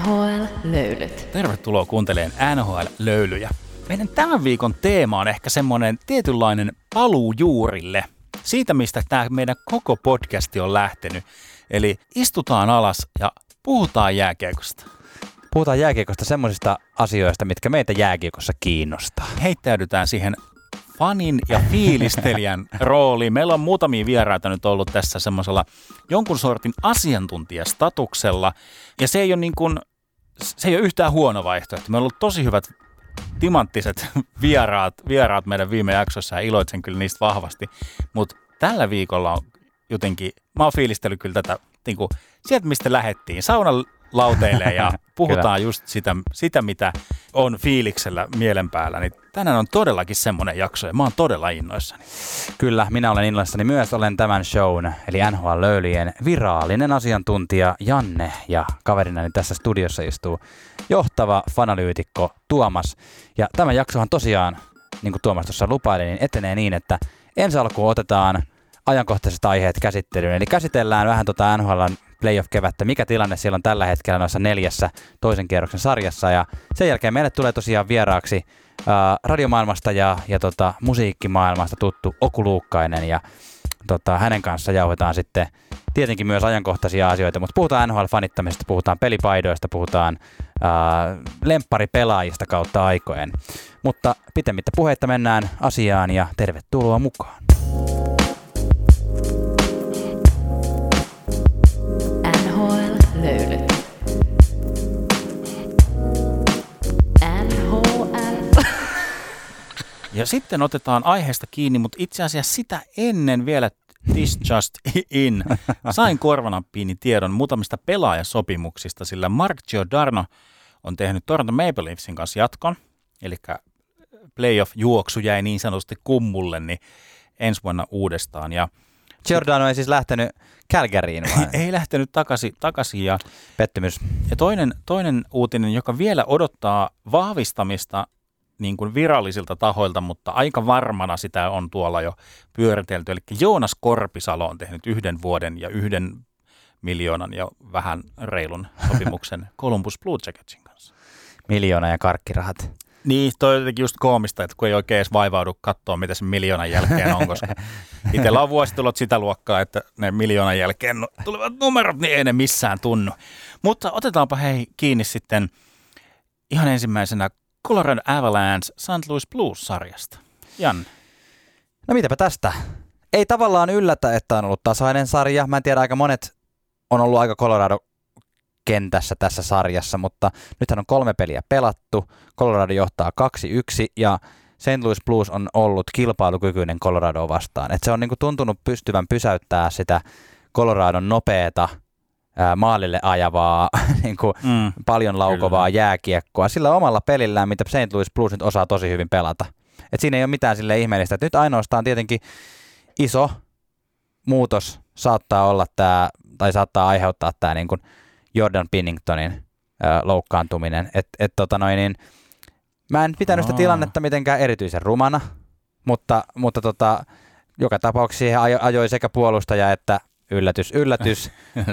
NHL-löylyt. Tervetuloa kuuntelemaan NHL-löylyjä. Meidän tämän viikon teema on ehkä semmoinen tietynlainen paluu juurille. Siitä, mistä tämä meidän koko podcasti on lähtenyt. Eli istutaan alas ja puhutaan jääkiekosta. Puhutaan jääkiekosta semmoisista asioista, mitkä meitä jääkiekossa kiinnostaa. Heittäydytään siihen fanin ja fiilistelijän rooliin. Meillä on muutamia vieraita nyt ollut tässä semmoisella jonkun sortin asiantuntijastatuksella. Ja se ei ole niin kuin, se ei ole yhtään huono vaihtoehto. Meillä on ollut tosi hyvät timanttiset vieraat, vieraat meidän viime jaksossa ja iloitsen kyllä niistä vahvasti. Mutta tällä viikolla on jotenkin, mä oon fiilistellyt kyllä tätä niin kuin, sieltä, mistä lähettiin. Saunan lauteille ja puhutaan just sitä, sitä, mitä on fiiliksellä mielen päällä. Niin tänään on todellakin semmoinen jakso ja mä oon todella innoissani. Kyllä, minä olen innoissani myös. Olen tämän shown, eli NHL Löylyjen virallinen asiantuntija Janne ja kaverinani tässä studiossa istuu johtava fanalyytikko Tuomas. Ja tämä jaksohan tosiaan, niin kuin Tuomas tuossa lupaili, niin etenee niin, että ensi alkuun otetaan ajankohtaiset aiheet käsittelyyn. Eli käsitellään vähän tuota NHLn playoff-kevättä, mikä tilanne siellä on tällä hetkellä noissa neljässä toisen kierroksen sarjassa. Ja sen jälkeen meille tulee tosiaan vieraaksi ää, radiomaailmasta ja, ja tota, musiikkimaailmasta tuttu Oku Luukkainen ja tota, hänen kanssa jauhetaan sitten tietenkin myös ajankohtaisia asioita, mutta puhutaan NHL-fanittamisesta, puhutaan pelipaidoista, puhutaan ää, lempparipelaajista kautta aikojen. Mutta pitemmittä puheitta mennään asiaan ja tervetuloa mukaan. NHL-löylyt. NHL. Ja sitten otetaan aiheesta kiinni, mutta itse asiassa sitä ennen vielä This Just In. Sain korvanappiini tiedon muutamista pelaajasopimuksista, sillä Mark Giordano on tehnyt Toronto Maple Leafsin kanssa jatkon, eli playoff-juoksu jäi niin sanotusti kummulle, niin ensi vuonna uudestaan. Ja Giordano ei siis lähtenyt Calgaryin vai? ei lähtenyt takaisin, takaisin ja Pettymys. Ja toinen, toinen uutinen, joka vielä odottaa vahvistamista niin kuin virallisilta tahoilta, mutta aika varmana sitä on tuolla jo pyöritelty. Eli Joonas Korpisalo on tehnyt yhden vuoden ja yhden miljoonan ja vähän reilun sopimuksen Columbus Blue Jacketsin kanssa. Miljoona ja karkkirahat. Niin, toi on jotenkin just koomista, että kun ei oikein edes vaivaudu katsoa, mitä se miljoonan jälkeen on, koska itsellä on vuositulot sitä luokkaa, että ne miljoonan jälkeen tulevat numerot, niin ei ne missään tunnu. Mutta otetaanpa hei kiinni sitten ihan ensimmäisenä Colorado Avalanche St. Louis Blues-sarjasta. Jan. No mitäpä tästä? Ei tavallaan yllätä, että on ollut tasainen sarja. Mä en tiedä, aika monet on ollut aika Colorado kentässä tässä sarjassa, mutta nythän on kolme peliä pelattu. Colorado johtaa 2-1 ja St. Louis Blues on ollut kilpailukykyinen Colorado vastaan. Et se on niinku tuntunut pystyvän pysäyttää sitä Coloradon nopeeta ää, maalille ajavaa, niinku Mm. paljon laukovaa Kyllä. jääkiekkoa sillä omalla pelillään, mitä St. Louis Blues nyt osaa tosi hyvin pelata. Et siinä ei ole mitään sille ihmeellistä. Et nyt ainoastaan tietenkin iso muutos saattaa olla tämä, tai saattaa aiheuttaa tämä niin kuin Jordan Pinningtonin loukkaantuminen. Et, et, tota noin, niin, mä en pitänyt sitä tilannetta mitenkään erityisen rumana, mutta, mutta tota, joka tapauksessa siihen ajo, ajoi sekä puolustaja että yllätys, yllätys,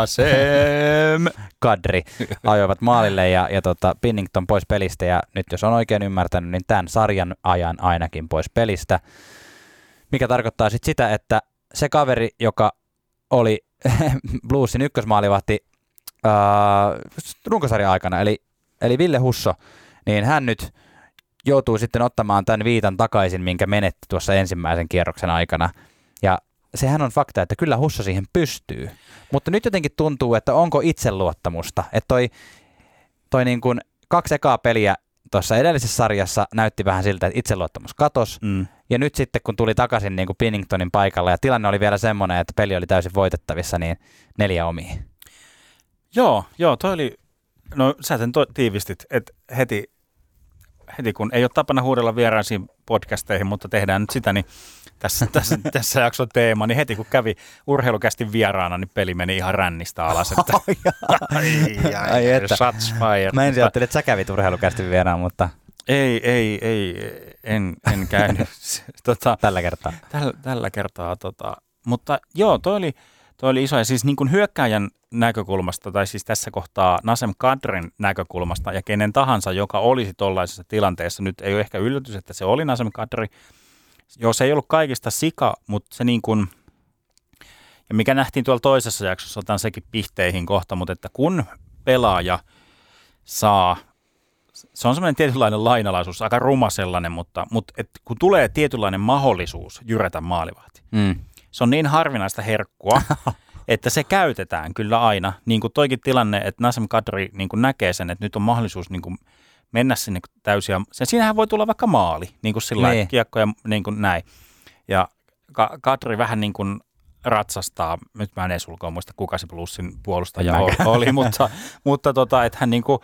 Asem! kadri ajoivat maalille ja, ja tota, Pinnington pois pelistä ja nyt jos on oikein ymmärtänyt, niin tämän sarjan ajan ainakin pois pelistä, mikä tarkoittaa sitten sitä, että se kaveri, joka oli Bluesin ykkösmaalivahti ää, runkosarjan aikana, eli, eli Ville Husso, niin hän nyt joutuu sitten ottamaan tämän viitan takaisin, minkä menetti tuossa ensimmäisen kierroksen aikana. Ja sehän on fakta, että kyllä Husso siihen pystyy. Mutta nyt jotenkin tuntuu, että onko itseluottamusta. Että toi, toi niin kuin kaksi ekaa peliä tuossa edellisessä sarjassa näytti vähän siltä, että itseluottamus katos. Mm. Ja nyt sitten, kun tuli takaisin niin kuin Pinningtonin paikalla ja tilanne oli vielä semmoinen, että peli oli täysin voitettavissa, niin neljä omiin. Joo, joo, toi oli, no sä sen to- tiivistit, että heti, heti kun ei ole tapana huudella vieraisiin podcasteihin, mutta tehdään nyt sitä, niin tässä, tässä, tässä jakson teema, niin heti kun kävi urheilukästi vieraana, niin peli meni ihan rännistä alas. Että, ai, ai, Ai että. shots fired. Mä ensin ajattelin, että sä kävit urheilukästi vieraan, mutta Ei, ei, ei, en, en käynyt tota, tällä kertaa. tällä, tällä kertaa. Tota, mutta joo, toi oli, Toi oli iso. Ja siis niin kuin hyökkääjän näkökulmasta, tai siis tässä kohtaa Nasem Kadrin näkökulmasta, ja kenen tahansa, joka olisi tuollaisessa tilanteessa, nyt ei ole ehkä yllätys, että se oli Nasem Kadri. Joo, se ei ollut kaikista sika, mutta se niin kuin, ja mikä nähtiin tuolla toisessa jaksossa, otan sekin pihteihin kohta, mutta että kun pelaaja saa, se on semmoinen tietynlainen lainalaisuus, aika ruma sellainen, mutta, mutta et kun tulee tietynlainen mahdollisuus jyrätä maalivahti, Mm. se on niin harvinaista herkkua, että se käytetään kyllä aina. Niin kuin toikin tilanne, että Nasem Kadri niin kuin näkee sen, että nyt on mahdollisuus niin kuin mennä sinne täysiä. Sen, siinähän voi tulla vaikka maali, niin kuin sillä Niin. kiekko ja niin kuin näin. Ja Ka- Kadri vähän niin kuin ratsastaa, nyt mä en edes ulkoa muista kuka se plussin puolustaja oli, oli, mutta, mutta tota, että hän niin kuin,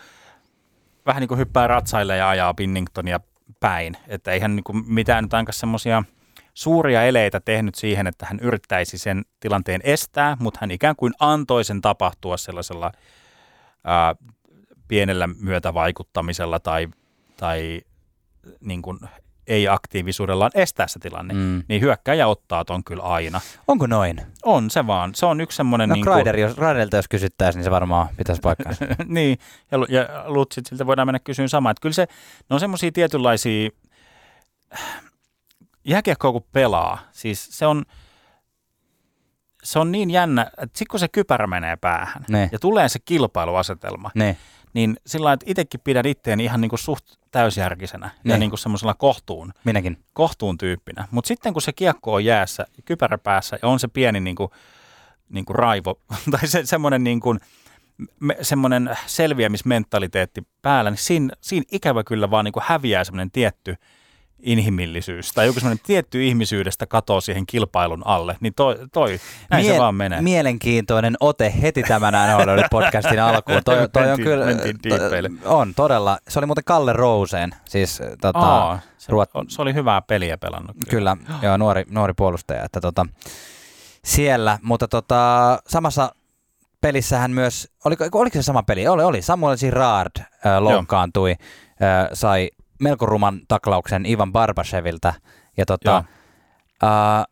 vähän niin kuin hyppää ratsaille ja ajaa Pinningtonia päin. Että eihän niin kuin mitään nyt ainakaan semmoisia suuria eleitä tehnyt siihen, että hän yrittäisi sen tilanteen estää, mutta hän ikään kuin antoi sen tapahtua sellaisella ää, pienellä myötävaikuttamisella tai, tai niin kuin ei-aktiivisuudellaan estää se tilanne. Mm. Niin hyökkäjä ottaa ton kyllä aina. Onko noin? On se vaan. Se on yksi semmoinen... No niin niin Kreider, jos, Kreiderilta jos kysyttäisiin, niin se varmaan pitäisi paikkaansa. niin, ja, ja Lutsit siltä voidaan mennä kysyyn samaa. Että kyllä se, ne on semmoisia tietynlaisia, jääkiekkoa kun pelaa, siis se on, se on niin jännä, että sitten kun se kypärä menee päähän Ne. ja tulee se kilpailuasetelma, ne. Niin sillä lailla, että itsekin pidän itteeni ihan niin kuin suht täysjärkisenä ja Niin. niin kuin semmoisella kohtuun, Minäkin. kohtuun tyyppinä. Mutta sitten kun se kiekko on jäässä, kypärä päässä ja on se pieni niin kuin, niin kuin raivo tai se, semmoinen niin kuin, me, semmoinen selviämismentaliteetti päällä, niin siinä, siinä ikävä kyllä vaan niin kuin häviää semmoinen tietty inhimillisyys tai joku semmoinen tietty ihmisyydestä katoo siihen kilpailun alle, niin toi, toi näin se vaan menee. Mielenkiintoinen ote heti tämän NHL podcastin alkuun. Toi, toi on kyllä, to, on todella. Se oli muuten Kalle Rouseen, siis tota, Aa, se, Ruot- on- se oli hyvää peliä pelannut. Kyllä, joo, nuori, nuori puolustaja. Että tota, siellä, mutta tota, samassa pelissähän myös, oliko, oliko se sama peli? Oli, oli. Samuel Girard äh, loukkaantui, äh, sai melko ruman taklauksen Ivan Barbashevilta. Ja tota, äh,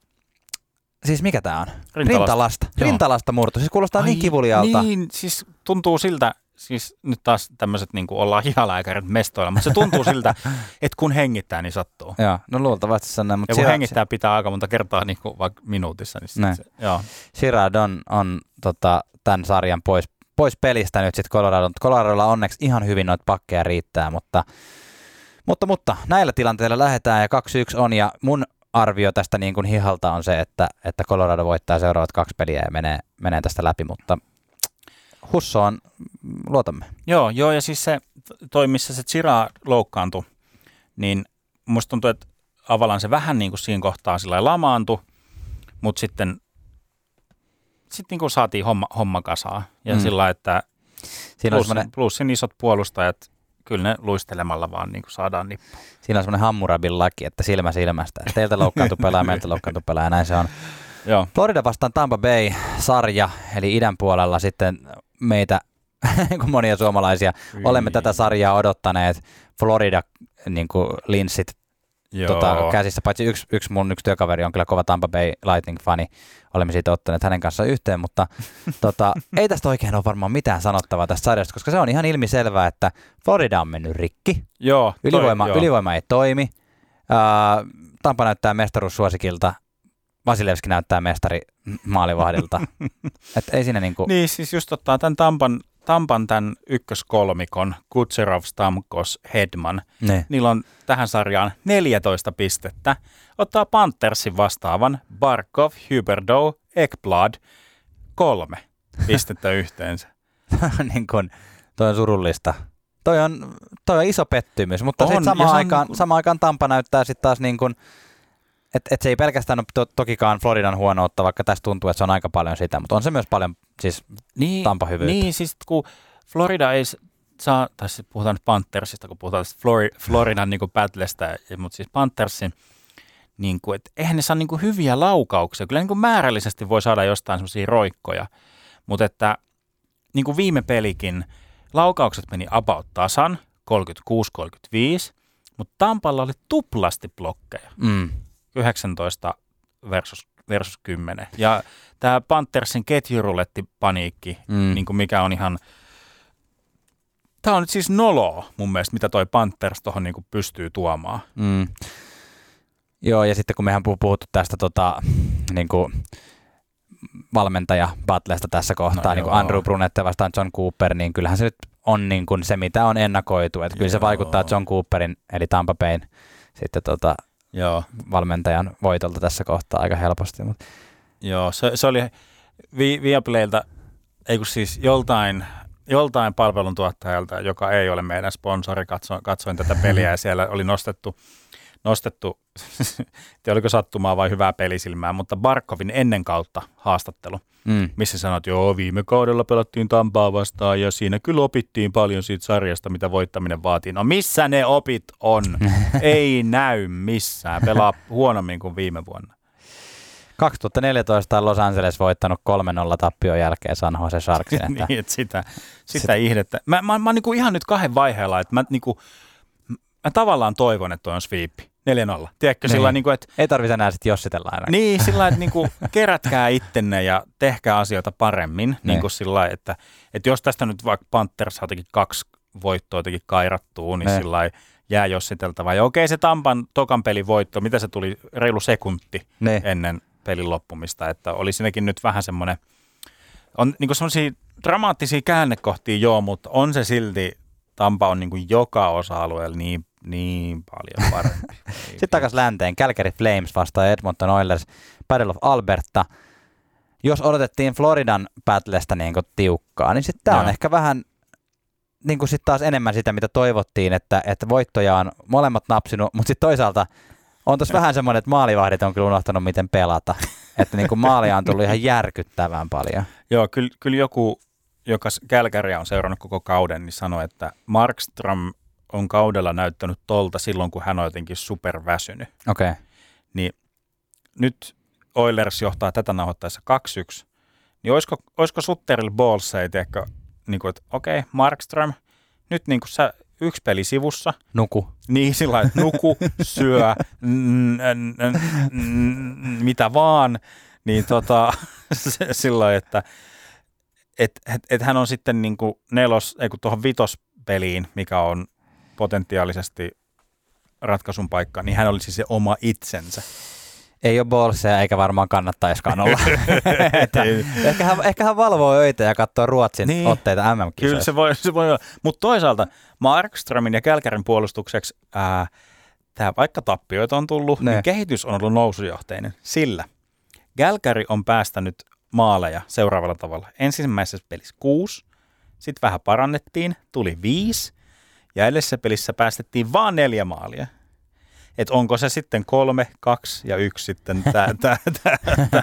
siis mikä tämä on? Rintalasta. Rintalasta. Joo. Rintalasta murto. Siis kuulostaa niin kivulialta. Niin, siis tuntuu siltä, siis nyt taas tämmöiset niin kuin ollaan hihalääkärit mestoilla, mutta se tuntuu siltä, että kun hengittää, niin sattuu. Joo, no luultavasti se on näin. Mutta Ja kun Girard- hengittää pitää aika monta kertaa niin kuin vaikka minuutissa, niin Näin. se, joo. Girard on, on tota, tämän sarjan pois, pois pelistä nyt sitten Colorado. Coloradolla onneksi ihan hyvin noita pakkeja riittää, mutta, mutta, mutta näillä tilanteilla lähdetään ja 2-1 on ja mun arvio tästä niin kuin hihalta on se, että, että Colorado voittaa seuraavat kaksi peliä ja menee, menee tästä läpi, mutta Husso on, luotamme. Joo, joo, ja siis se, toi missä se Chira loukkaantui, niin musta tuntuu, että Avalan se vähän niin kuin siinä kohtaa sillä lamaantui, mutta sitten sitten niin kuin saatiin homma, homma kasaan. Ja Mm. sillä että Siinä on plus, semmoinen, plusin isot puolustajat, kyllä ne luistelemalla vaan niin kuin saadaan nippu. siinä on semmoinen Hammurabin laki, että silmä silmästä. Teiltä loukkaantui pelaaja, meiltä loukkaantui pelaaja, ja näin se on. Joo, Florida vastaan Tampa Bay-sarja, eli idän puolella sitten meitä, kuin monia suomalaisia, olemme tätä sarjaa odottaneet. Florida niin kuin linssit Joo. tota, käsissä, paitsi yksi, yksi mun yksi työkaveri on kyllä kova Tampa Bay Lightning-fani. Olemme siitä ottaneet hänen kanssaan yhteen, mutta tota, ei tästä oikein ole varmaan mitään sanottavaa tästä sarjasta, koska se on ihan ilmiselvää, että Florida on mennyt rikki. joo, toi- Ylivoima, joo. ylivoima ei toimi. Ää, Tampa näyttää mestaruussuosikilta. Vasilevski näyttää mestari maalivahdilta. Et ei siinä niinku... Niin, siis just ottaa tämän Tampan, Tampan tämän ykköskolmikon, Kutserov, Stamkos, Hedman. Ne. Niillä on tähän sarjaan 14 pistettä. Ottaa Panthersin vastaavan Barkov, Huberdeau, Ekblad kolme pistettä yhteensä. niin kun, toi on surullista. Toi on, toi on iso pettymys, mutta On, sitten samaan aikaan, niin kun- samaan aikaan Tampa näyttää sitten taas niin kuin, että et se ei pelkästään ole to, tokikaan Floridan huonoutta, vaikka tässä tuntuu, että se on aika paljon sitä, mutta on se myös paljon siis Niin, Tampa hyvyyttä. Niin, siis kun Florida ei saa, tai siis puhutaan nyt Panthersista, kun puhutaan Flori, Floridan niin Battlestä, mutta siis Panthersin, niin kuin, että eihän ne saa niin kuin hyviä laukauksia. Kyllä niin kuin määrällisesti voi saada jostain semmoisia roikkoja, mutta että niin kuin viime pelikin, laukaukset meni about tasan, 36-35, mutta Tampalla oli tuplasti blokkeja, mm, 19 versus versus 10. Ja tämä Panthersin ketjurulettipaniikki, Mm. niin kuin mikä on ihan... Tämä on nyt siis noloa mun mielestä, mitä toi Panthers tuohon niin pystyy tuomaan. Mm. Joo, ja sitten kun mehän puh- puhuttu tästä tota, niin kuin valmentaja Butlesta tässä kohtaa, No niin kuin. Andrew Brunette vastaan John Cooper, niin kyllähän se nyt on niin kuin se, mitä on ennakoitu. Että kyllä se vaikuttaa John Cooperin, eli Tampa Bayn sitten tota, Joo, valmentajan voitolta tässä kohtaa aika helposti. Mutta joo se, se oli Vi- Viaplaylta, ei kun siis joltain, joltain palveluntuottajalta, joka ei ole meidän sponsori, katsoin, katsoin tätä peliä ja siellä oli nostettu, nostettu te oliko sattumaa vai hyvää pelisilmää, mutta Barkovin ennen kautta haastattelu, mm, missä sanot, joo viime kaudella pelattiin Tampaa vastaan ja siinä kyllä opittiin paljon siitä sarjasta, mitä voittaminen vaatii. No missä ne opit on? ei näy missään, pelaa huonommin kuin viime vuonna. 2014 on Los Angeles voittanut 3-0 tappion jälkeen San Jose Sharksin. Että niin, että sitä, sitä ihdettä. Mä, mä, mä oon niinku ihan nyt kahden vaiheella, että mä, niinku, mä tavallaan toivon, että toi on sweepi. 4-0. Tiedätkö, Niin. sillä niinku, että Ei tarvitse enää sitten jossitella aina. niin, sillä että niinku, kerätkää ittenne ja tehkää asioita paremmin. Niin. Niin. Niin sillä että, että jos tästä nyt vaikka Panthers saa kaksi voittoa jotenkin kairattuu, niin Niin. sillä jää jossiteltava. Ja okei, se Tampan tokan pelin voitto, mitä se tuli, reilu sekunti Niin. ennen pelin loppumista, että oli siinäkin nyt vähän semmoinen, on niinku semmoisia dramaattisia käännekohtia joo, mutta on se silti, Tampa on niinku joka osa-alueella niin, niin paljon parempi. Sitten takaisin länteen. Calgary Flames vastaan Edmonton Oilers. Battle of Alberta. Jos odotettiin Floridan battlestä niin tiukkaa, niin sitten tämä on ehkä vähän niin kuin sit taas enemmän sitä, mitä toivottiin, että, että voittoja on molemmat napsinut, mutta sitten toisaalta on tuossa vähän semmoinen, että maalivahdit on kyllä unohtanut, miten pelata. Että niin kuin maalia on tullut ihan järkyttävän paljon. Joo, kyllä, kyllä joku, joka Kälkäriä on seurannut koko kauden, niin sanoi, että Markström on kaudella näyttänyt tolta silloin, kun hän on jotenkin superväsynyt. Okei. Okay. Niin nyt Oilers johtaa tätä nauhoittaessa 2-1, niin olisiko, olisiko Sutterilla ballsia, tiedätkö, niin kuin, että okei, okay, Markström, nyt niin kuin sä yksi peli sivussa, Nuku. niin sillä että nuku, syö, n- n- n- mitä vaan, niin tota, sillä että et, et, et hän on sitten niin kuin nelos, ei kun tuohon vitospeliin, mikä on potentiaalisesti ratkaisun paikka, niin hän olisi se oma itsensä. Ei ole ballseja eikä varmaan kannattaiskaan olla. Että ehkä, hän, ehkä hän valvoo öitä ja katsoo Ruotsin Niin. otteita mm Kyllä se voi, se voi olla. Mutta toisaalta Markströmin ja Kälkärin puolustukseksi, ää, tää, vaikka tappioita on tullut, Ne. niin kehitys on ollut nousujohteinen. Sillä Kälkäri on päästänyt maaleja seuraavalla tavalla. Ensimmäisessä pelissä kuusi, sitten vähän parannettiin, tuli viisi, ja edellisessä pelissä päästettiin vaan neljä maalia. Et onko se sitten kolme, kaksi ja yksi sitten tämä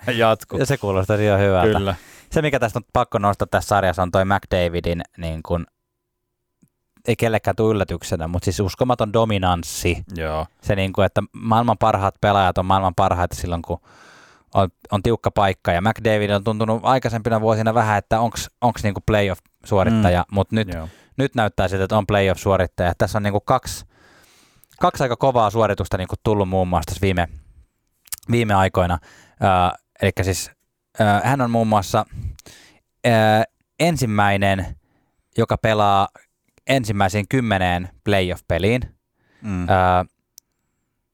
jatku? Ja se kuulostaa ihan hyvältä. Kyllä. Se, mikä tästä on pakko nostaa tässä sarjassa, on toi McDavidin, niin kun, ei kellekään tule yllätyksenä, mutta siis uskomaton dominanssi. Joo. Se, niin kuin, että maailman parhaat pelaajat on maailman parhaita silloin, kun on, on tiukka paikka. Ja McDavid on tuntunut aikaisempina vuosina vähän, että onko niin playoff-suorittaja, mm. mutta nyt, Joo. Nyt näyttää siltä, että on playoff-suorittaja. Tässä on niin kuin kaksi, kaksi aika kovaa suoritusta niin kuin tullut muun muassa tässä viime, viime aikoina. Äh, eli siis äh, hän on muun muassa äh, ensimmäinen, joka pelaa ensimmäisiin kymmeneen playoff-peliin. Mm. Äh,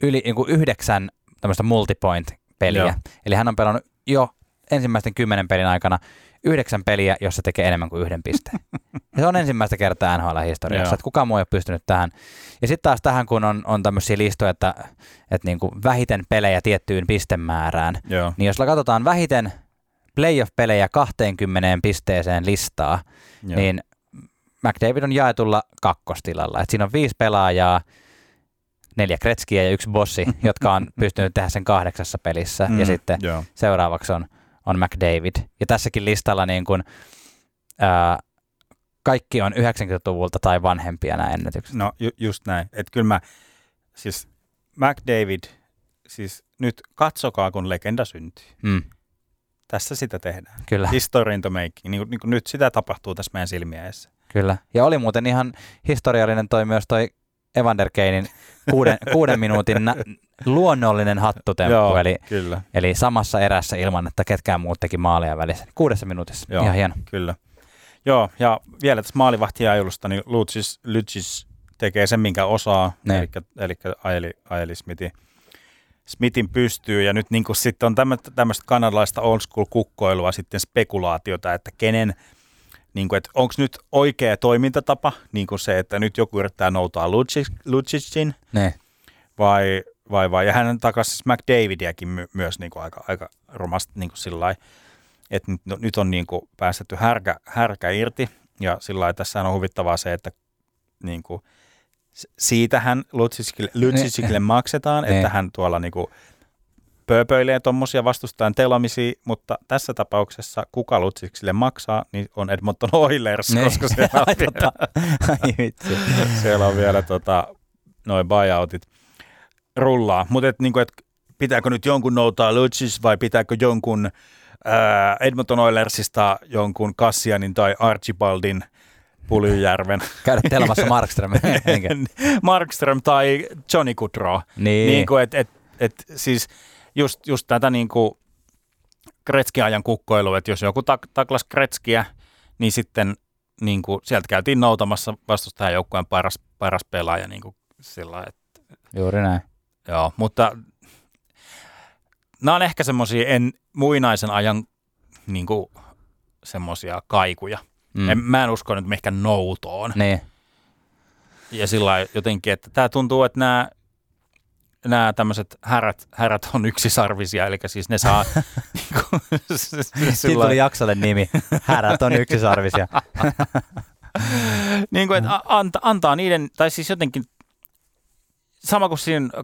yli niin kuin yhdeksän tämmöistä multipoint-peliä. Joo. Eli hän on pelannut jo ensimmäisten kymmenen pelin aikana yhdeksän peliä, jossa tekee enemmän kuin yhden pisteen. Ja se on ensimmäistä kertaa NHL-historiassa, että kukaan muu ei ole pystynyt tähän. Ja sitten taas tähän, kun on, on tämmöisiä listoja, että, että niin kuin vähiten pelejä tiettyyn pistemäärään, Joo. niin jos katsotaan vähiten playoff-pelejä 20 pisteeseen listaa, Joo. niin McDavid on jaetulla kakkostilalla. Et siinä on viisi pelaajaa, neljä Kretskiä ja yksi Bossi, jotka on pystynyt tehdä sen kahdeksassa pelissä. Mm, ja sitten Joo. seuraavaksi on, on McDavid. Ja tässäkin listalla niin kun, ää, kaikki on 90-luvulta tai vanhempia nämä ennätykset. No ju- just näin. Että kyllä mä, siis McDavid, siis nyt katsokaa kun legenda syntyy. Mm, Tässä sitä tehdään. kyllä, History in the making. Niin, kuin- niin kuin nyt sitä tapahtuu tässä meidän silmiä edessä. kyllä. Ja oli muuten ihan historiallinen toi myös toi Evander Kanein kuuden, kuuden minuutin nä- luonnollinen hattutemppu, Joo, eli, kyllä, eli samassa erässä ilman, että ketkään muut teki maalia välissä. Kuudessa minuutissa, Joo. ihan hieno. kyllä. Joo, ja vielä tässä maalivahtiajulusta, niin Lucis, Lucis tekee sen, minkä osaa, Ne. eli, eli ajeli, ajeli Smithin, Smithin pystyy, ja nyt niin sitten on tämmöistä kanadalaista old school kukkoilua, sitten spekulaatiota, että kenen, niin kuin, että onko nyt oikea toimintatapa, niin kuin se, että nyt joku yrittää noutaa Lucic, Lucicin, Ne. vai, vai, vai, ja hän takaisin siis McDavidiäkin my, myös niin kuin aika, aika rumasti niin kuin sillä lailla, että nyt, no, nyt on niin kuin päästetty härkä, härkä irti, ja sillä lailla tässä on huvittavaa se, että niin kuin, siitähän Lutsicille, Lutsicille maksetaan, että hän tuolla niin kuin pööpöilee tuommoisia vastustajan telomisia, mutta tässä tapauksessa kuka Lutsicille maksaa, niin on Edmonton Oilers, Ne. koska siellä on vielä, totta. Ai vitsi. siellä on vielä tota, noin buyoutit rullaa. Mutta et, niinku, et, pitääkö nyt jonkun noutaa Lucis vai pitääkö jonkun ää, Edmonton Oilersista jonkun Kassianin tai Archibaldin Pulyjärven, Käydä telmassa Markström. Markström tai Johnny Goodrow. niin. Niin kuin, et, et, et, siis just, just tätä niin kuin kukkoilu, että jos joku tak, taklas Gretzkiä, niin sitten niin kuin, sieltä käytiin noutamassa vastustajan joukkueen paras, paras pelaaja niin kuin sillä että Juuri näin. Joo, mutta nämä on ehkä semmoisia en, muinaisen ajan niin semmoisia kaikuja. Mm. En, mä en usko nyt mihinkään noutoon. Niin. Ja sillä jotenkin, että tämä tuntuu, että nämä nämä tämmöiset härät, härät on yksisarvisia, eli siis ne saa niinku, Sitten sillä tuli jaksolle nimi. Härät on yksisarvisia. niin kuin, että anta, antaa niiden, tai siis jotenkin sama kuin siinä äh,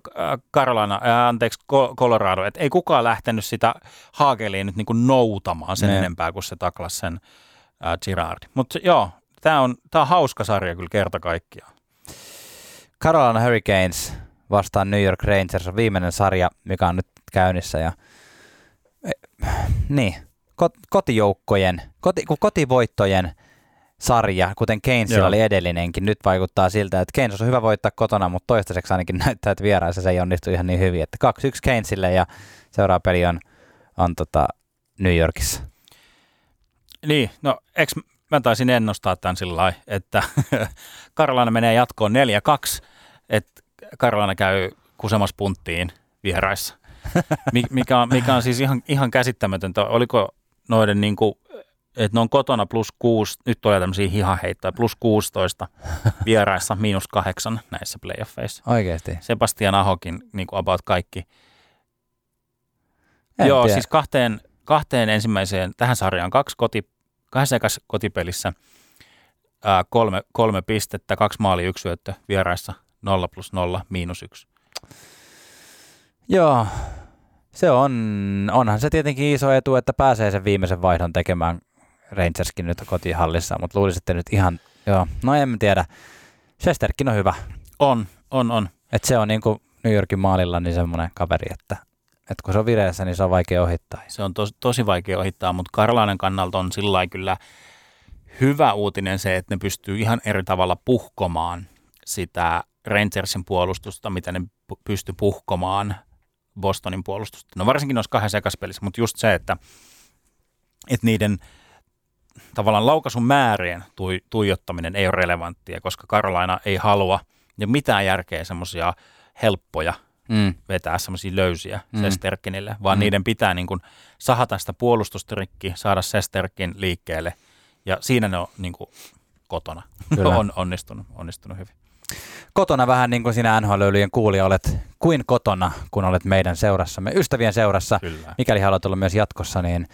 Carolina, äh, anteeksi, Colorado, että ei kukaan lähtenyt sitä haakeliin nyt niin kuin noutamaan sen Ne. enempää kuin se taklas sen äh, Girardi. Mutta joo, tämä on, tää on hauska sarja kyllä kerta kaikkiaan. Carolina Hurricanes vastaan New York Rangers on viimeinen sarja, mikä on nyt käynnissä. Ja, eh, niin, kot, kotijoukkojen, koti, kotivoittojen sarja, kuten Keynesillä Joo. oli edellinenkin, nyt vaikuttaa siltä, että Keynes on hyvä voittaa kotona, mutta toistaiseksi ainakin näyttää, että vieraissa se ei onnistu ihan niin hyvin. Että 2-1 Keynesille ja seuraava peli on, on tota New Yorkissa. Niin, no eks mä taisin ennustaa tämän sillä lailla, että Karolana menee jatkoon 4-2, että Karolana käy kusemassa punttiin vieraissa, Mi- mikä on, mikä on siis ihan, ihan käsittämätöntä. Oliko noiden niin kuin, että ne on kotona plus 6, nyt tulee tämmöisiä hihaheittoja, plus 16 vieraissa, miinus 8 näissä playoffeissa. Oikeasti. Sebastian Ahokin niin kuin about kaikki. En Joo, tiedä. siis kahteen, kahteen ensimmäiseen, tähän sarjaan kaksi koti, kahdessa kotipelissä ää, kolme, kolme pistettä, kaksi maali, yksi syöttö vieraissa, nolla plus nolla, miinus yksi. Joo, se on, onhan se tietenkin iso etu, että pääsee sen viimeisen vaihdon tekemään Rangerskin nyt kotihallissa, mutta luulisin, että nyt ihan, joo, no en tiedä. Shesterkin on hyvä. On, on, on. Että se on niin kuin New Yorkin maalilla niin semmoinen kaveri, että, että kun se on vireessä, niin se on vaikea ohittaa. Se on tos, tosi vaikea ohittaa, mutta Karlainen kannalta on sillä kyllä hyvä uutinen se, että ne pystyy ihan eri tavalla puhkomaan sitä Rangersin puolustusta, mitä ne pysty puhkomaan Bostonin puolustusta. No varsinkin noissa kahdessa ekaspelissä, mutta just se, että, että niiden tavallaan laukaisun määrien tui, tuijottaminen ei ole relevanttia, koska Carolina ei halua ja mitään järkeä semmoisia helppoja Mm. vetää semmoisia löysiä Mm. Sesterkinille, vaan Mm. niiden pitää niin kuin sahata sitä puolustustrikki, saada Sesterkin liikkeelle ja siinä ne on niin kuin kotona on onnistunut, onnistunut hyvin. Kotona vähän niin kuin sinä nhl kuulija olet kuin kotona, kun olet meidän seurassamme, ystävien seurassa. Kyllä. Mikäli haluat olla myös jatkossa, niin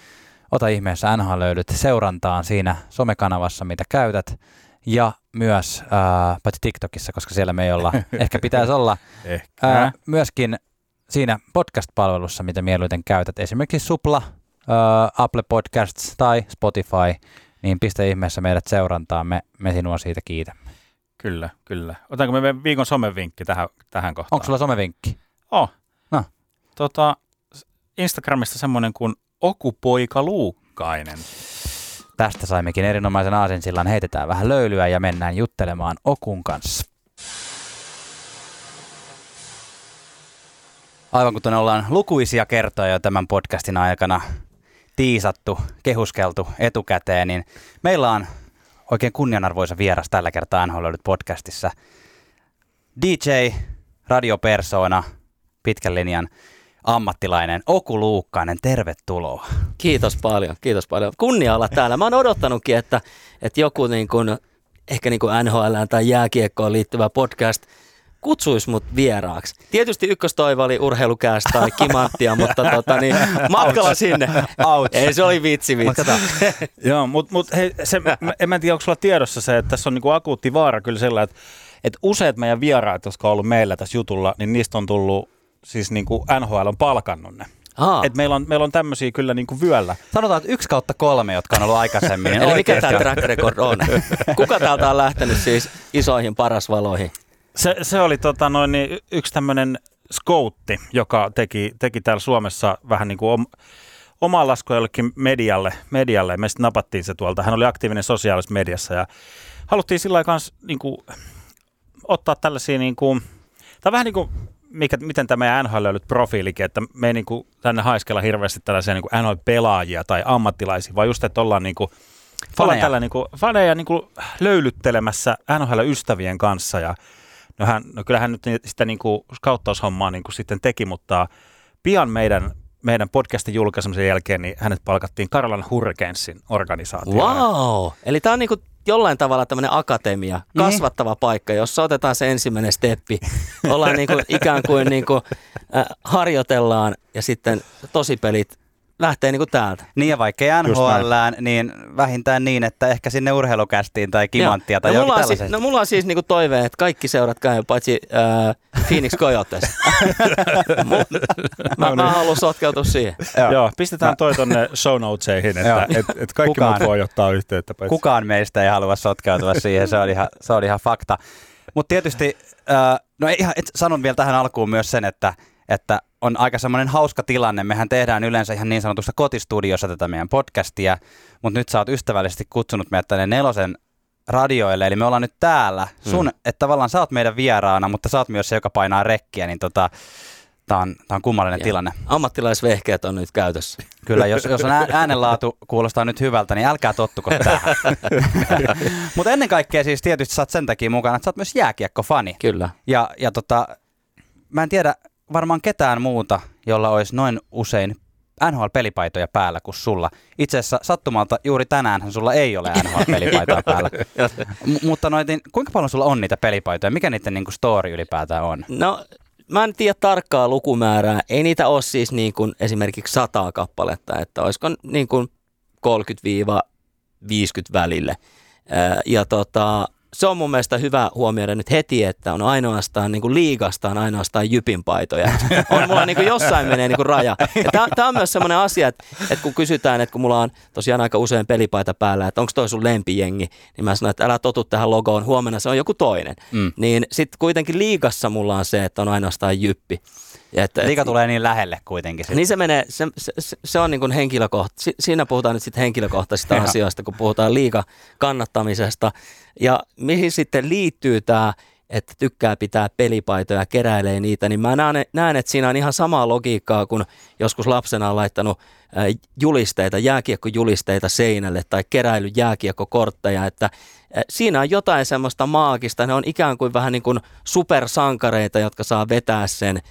ota ihmeessä NHL-löydyt seurantaan siinä somekanavassa, mitä käytät. Ja myös, ää, paitsi TikTokissa, koska siellä me ei olla, ehkä pitäisi olla, Ehkä. ää, myöskin siinä podcast-palvelussa, mitä mieluiten käytät, esimerkiksi Supla, ää, Apple Podcasts tai Spotify, niin pistä ihmeessä meidät seurantaan, me, me sinua siitä kiitämme. Kyllä, kyllä. Otanko me viikon somevinkki tähän, tähän kohtaan? Onko sulla somevinkki? Oh. No. Tota, Instagramista semmoinen kuin Okupoika Luukkainen. Tästä saimmekin erinomaisen aasinsillan. Heitetään vähän löylyä ja mennään juttelemaan Okun kanssa. Aivan kuten ollaan lukuisia kertoja jo tämän podcastin aikana tiisattu, kehuskeltu etukäteen, niin meillä on oikein kunnianarvoisa vieras tällä kertaa NHL podcastissa. DJ, radiopersona, pitkän linjan ammattilainen Oku Luukkainen, tervetuloa. Kiitos paljon, kiitos paljon. Kunnia olla täällä. Mä oon odottanutkin, että, että joku niin kuin, ehkä niin kuin NHL tai jääkiekkoon liittyvä podcast kutsuisi mut vieraaksi. Tietysti ykköstoivo oli urheilukäästä tai kimanttia, mutta tota, niin, matkalla sinne. Ouch. Ei, se oli vitsi vitsi. Joo, mutta mut, hei, se, mä, en mä tiedä, onko sulla tiedossa se, että tässä on niinku akuutti vaara kyllä sellainen, että, että useat meidän vieraat, jotka on ollut meillä tässä jutulla, niin niistä on tullut, siis niinku NHL on palkannut ne. Aa, Et meillä on, meillä on tämmöisiä kyllä niinku vyöllä. Sanotaan, että yksi kautta kolme, jotka on ollut aikaisemmin. eli mikä tämä track record on? Kuka täältä on lähtenyt siis isoihin parasvaloihin? Se, se oli tota noin, niin yksi tämmöinen skoutti, joka teki, teki täällä Suomessa vähän niin kuin om, omaa laskua jollekin medialle. medialle. Me sitten napattiin se tuolta. Hän oli aktiivinen sosiaalisessa mediassa ja haluttiin sillä lailla kans niin kuin, ottaa tällaisia, niin kuin, tai vähän niin kuin, mikä, miten tämä meidän NHL löydyt profiilikin, että me ei niin kuin, tänne haiskella hirveästi tällaisia niin NHL-pelaajia tai ammattilaisia, vaan just, että ollaan niin kuin, ollaan Faneja. tällä niin kuin, faneja niin kuin löylyttelemässä NHL-ystävien kanssa ja No, hän, no kyllähän nyt ni- sitä niin kuin skauttaushommaa niin kuin sitten teki, mutta pian meidän, meidän podcastin julkaisemisen jälkeen niin hänet palkattiin Karolan Hurricanesin organisaatioon. Wow! Eli tämä on niinku jollain tavalla tämmöinen akatemia, Niin. kasvattava paikka, jossa otetaan se ensimmäinen steppi. Ollaan niinku ikään kuin niinku, äh, harjoitellaan ja sitten tosipelit lähtee niinku täältä. Niin ja vaikka NHL, niin vähintään niin, että ehkä sinne urheilukästiin tai kimanttia Joo. tai no, mulla, on siis, no mulla on siis niinku toive, että kaikki seurat käy paitsi äh, Phoenix Coyotes. Mä, mä haluan sotkeutua siihen. Joo. Joo, pistetään toi tonne show notesihin, että et, et kaikki Kukaan- muut voi ottaa yhteyttä. paitsi- Kukaan meistä ei halua sotkeutua siihen, se on ihan, se on ihan fakta. Mutta tietysti, äh, no ei ihan, et, sanon vielä tähän alkuun myös sen, että, että on aika semmoinen hauska tilanne. Mehän tehdään yleensä ihan niin sanotussa kotistudiossa tätä meidän podcastia, mutta nyt sä oot ystävällisesti kutsunut meidät tänne nelosen radioille, eli me ollaan nyt täällä. Sun, mm. että tavallaan sä oot meidän vieraana, mutta sä oot myös se, joka painaa rekkiä, niin tota, tää on, tää on kummallinen Joo. tilanne. Ammattilaisvehkeet on nyt käytössä. Kyllä, jos, jos on ää- äänenlaatu kuulostaa nyt hyvältä, niin älkää tottuko tähän. Mutta ennen kaikkea siis tietysti sä oot sen takia mukana, että sä oot myös jääkiekko-fani. Kyllä. Ja, ja tota, mä en tiedä varmaan ketään muuta, jolla olisi noin usein NHL-pelipaitoja päällä kuin sulla. Itse asiassa sattumalta juuri tänään sulla ei ole NHL-pelipaitoja päällä. M- mutta noitin, kuinka paljon sulla on niitä pelipaitoja? Mikä niiden niinku story ylipäätään on? No, mä en tiedä tarkkaa lukumäärää. Ei niitä ole siis niin kuin esimerkiksi sataa kappaletta, että olisiko niin kuin 30-50 välille. Ja tota, se on mun mielestä hyvä huomioida nyt heti, että on ainoastaan niin kuin liigastaan ainoastaan jypin paitoja. On mulla niin kuin jossain menee niin kuin raja. Tämä on myös semmoinen asia, että, että kun kysytään, että kun mulla on tosiaan aika usein pelipaita päällä, että onko toi sun lempijengi, niin mä sanon, että älä totu tähän logoon, huomenna se on joku toinen. Mm. Niin sitten kuitenkin liigassa mulla on se, että on ainoastaan jyppi. Ja Että, Liika et, tulee niin lähelle kuitenkin. Sit. niin se menee, se, se, se- on niin kuin henkilökohta, si- siinä puhutaan nyt sitten henkilökohtaisista asioista, kun puhutaan liiga kannattamisesta. Ja mihin sitten liittyy tämä, että tykkää pitää pelipaitoja ja keräilee niitä, niin mä näen, näen, että siinä on ihan samaa logiikkaa, kun joskus lapsena on laittanut julisteita, jääkiekkojulisteita seinälle tai keräily jääkiekkokortteja, että siinä on jotain semmoista maagista, ne on ikään kuin vähän niin kuin supersankareita, jotka saa vetää sen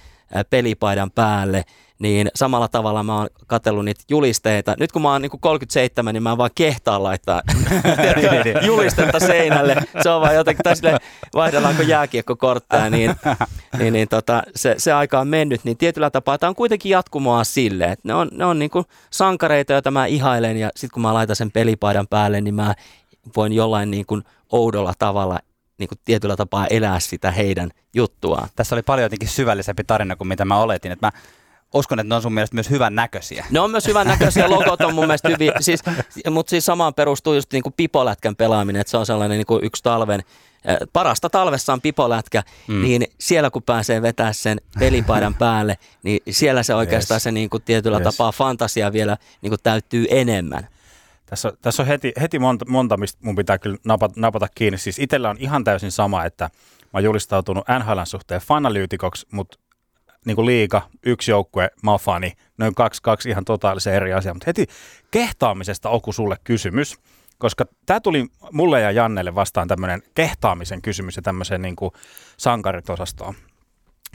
pelipaidan päälle, niin samalla tavalla mä oon katsellut niitä julisteita. Nyt kun mä oon niin 37, niin mä en vaan kehtaa laittaa julistetta seinälle. Se on vaan jotenkin, tai sille vaihdellaanko jääkiekkokortteja, niin, niin, niin tota, se, se aika on mennyt. Niin tietyllä tapaa tämä on kuitenkin jatkumoa sille, että ne on, ne on niin kuin sankareita, joita mä ihailen, ja sitten kun mä laitan sen pelipaidan päälle, niin mä voin jollain niin kuin oudolla tavalla niin kuin tietyllä tapaa elää sitä heidän juttuaan. Tässä oli paljon jotenkin syvällisempi tarina kuin mitä mä oletin. Että mä uskon, että ne on sun mielestä myös hyvän näköisiä. Ne on myös hyvän näköisiä, logot on mun mielestä hyvin, siis, mutta siis samaan perustuu just niin kuin pipolätkän pelaaminen, että se on sellainen niin kuin yksi talven, eh, parasta talvessa on pipolätkä, mm. niin siellä kun pääsee vetää sen pelipaidan päälle, niin siellä se oikeastaan Yes. se niin kuin tietyllä Yes. tapaa fantasia vielä niin kuin täyttyy enemmän. Tässä tässä on heti, heti monta, monta, mistä mun pitää kyllä napata, napata kiinni. Siis itsellä on ihan täysin sama, että mä oon julistautunut NHLn suhteen fanalyytikoksi, mutta niin kuin liiga, yksi joukkue, mä oon fani. Ne on kaksi, kaksi ihan totaalisen eri asiaa. Mutta heti kehtaamisesta Oku sulle kysymys, koska tämä tuli mulle ja Jannelle vastaan tämmöinen kehtaamisen kysymys ja tämmöiseen niin kuin sankaritosastoon.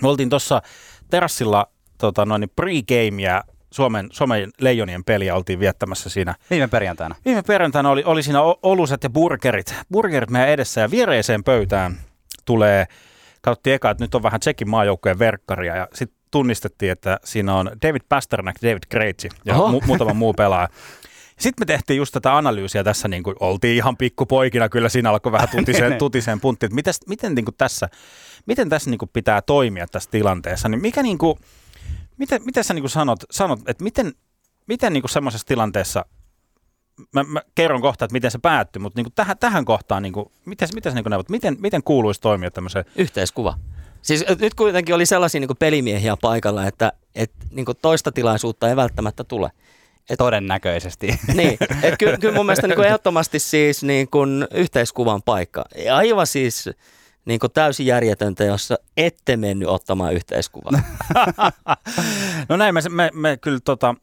Me oltiin tuossa terassilla tota, noin pre-gamea Suomen, Suomen leijonien peliä oltiin viettämässä siinä. Viime perjantaina. Viime perjantaina oli, oli siinä oluset ja burgerit, burgerit meidän edessä ja viereiseen pöytään tulee, katsottiin eka, että nyt on vähän Tsekin maajoukkojen verkkaria ja sitten tunnistettiin, että siinä on David Pasternak, David Krejci ja mu- muutama muu pelaaja. Sitten me tehtiin just tätä analyysiä tässä, niin kuin oltiin ihan pikkupoikina, kyllä siinä alkoi vähän tutiseen, tutiseen punttiin, että mitäs, miten niin kuin tässä, miten tässä niin kuin pitää toimia tässä tilanteessa, niin mikä niin kuin, miten, miten sä niin sanot, sanot, että miten, miten niin kuin semmoisessa tilanteessa, mä, mä kerron kohta, että miten se päättyi, mutta niin kuin tähän, tähän kohtaan, niin kuin, miten, miten, niin kuin neuvot, miten, miten kuuluisi toimia tämmöiseen Yhteiskuva. Siis nyt kuitenkin oli sellaisia niin pelimiehiä paikalla, että, että niin toista tilaisuutta ei välttämättä tule. Et, Todennäköisesti. Niin, että kyllä, kyllä mun mielestä niin kuin ehdottomasti siis niin kuin yhteiskuvan paikka. Aivan siis niin kuin täysin järjetöntä, jossa ette mennyt ottamaan yhteiskuvaa. no näin, me, me, me kyllä tota,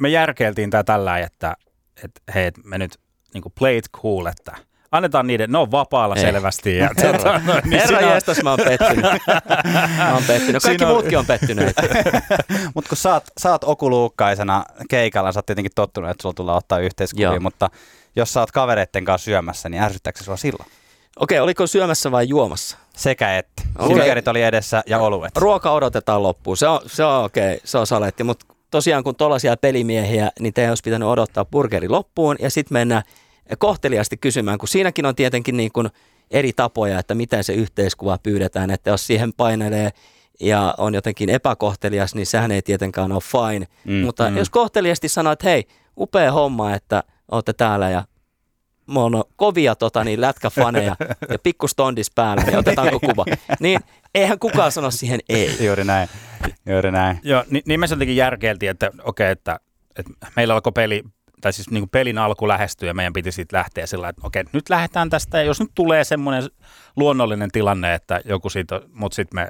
me järkeiltiin tämä tällä, että, että hei, me nyt niin kuin play it cool, että annetaan niiden, ne on vapaalla Ei. selvästi. Ja, Herra, tota, no, niin Herra siinä on- jestas, mä oon pettynyt. Mä oon pettynyt. Kaikki Siinä on- muutkin on pettyneet. Mutta kun sä oot okuluukkaisena keikalla, sä oot tietenkin tottunut, että sulla tullaan ottaa yhteiskuvia, Joo. mutta jos sä oot kavereitten kanssa syömässä, niin ärsyttääkö se sua silloin? Okei, oliko syömässä vai juomassa? Sekä että. Okei. Silkerit oli edessä ja oluet. Ruoka odotetaan loppuun. Se on, se on okei, se on saletti. Mutta tosiaan kun tuollaisia pelimiehiä, niin teidän olisi pitänyt odottaa burgeri loppuun ja sitten mennä kohteliasti kysymään, kun siinäkin on tietenkin niin kuin eri tapoja, että miten se yhteiskuva pyydetään, että jos siihen painelee ja on jotenkin epäkohtelias, niin sehän ei tietenkään ole fine. Mm, Mutta mm. jos kohteliasti sanoo, että hei, upea homma, että olette täällä ja me on kovia tota, niin lätkäfaneja ja pikku stondis päällä, niin otetaanko kuva? Niin eihän kukaan sano siihen ei. Juuri näin. Juuri näin. Joo, niin, niin me jotenkin järkeiltiin, että okei, että, että meillä alkoi peli, tai siis niin kuin pelin alku lähestyä ja meidän piti siitä lähteä sillä että okei, nyt lähdetään tästä ja jos nyt tulee semmoinen luonnollinen tilanne, että joku siitä, mutta sitten me,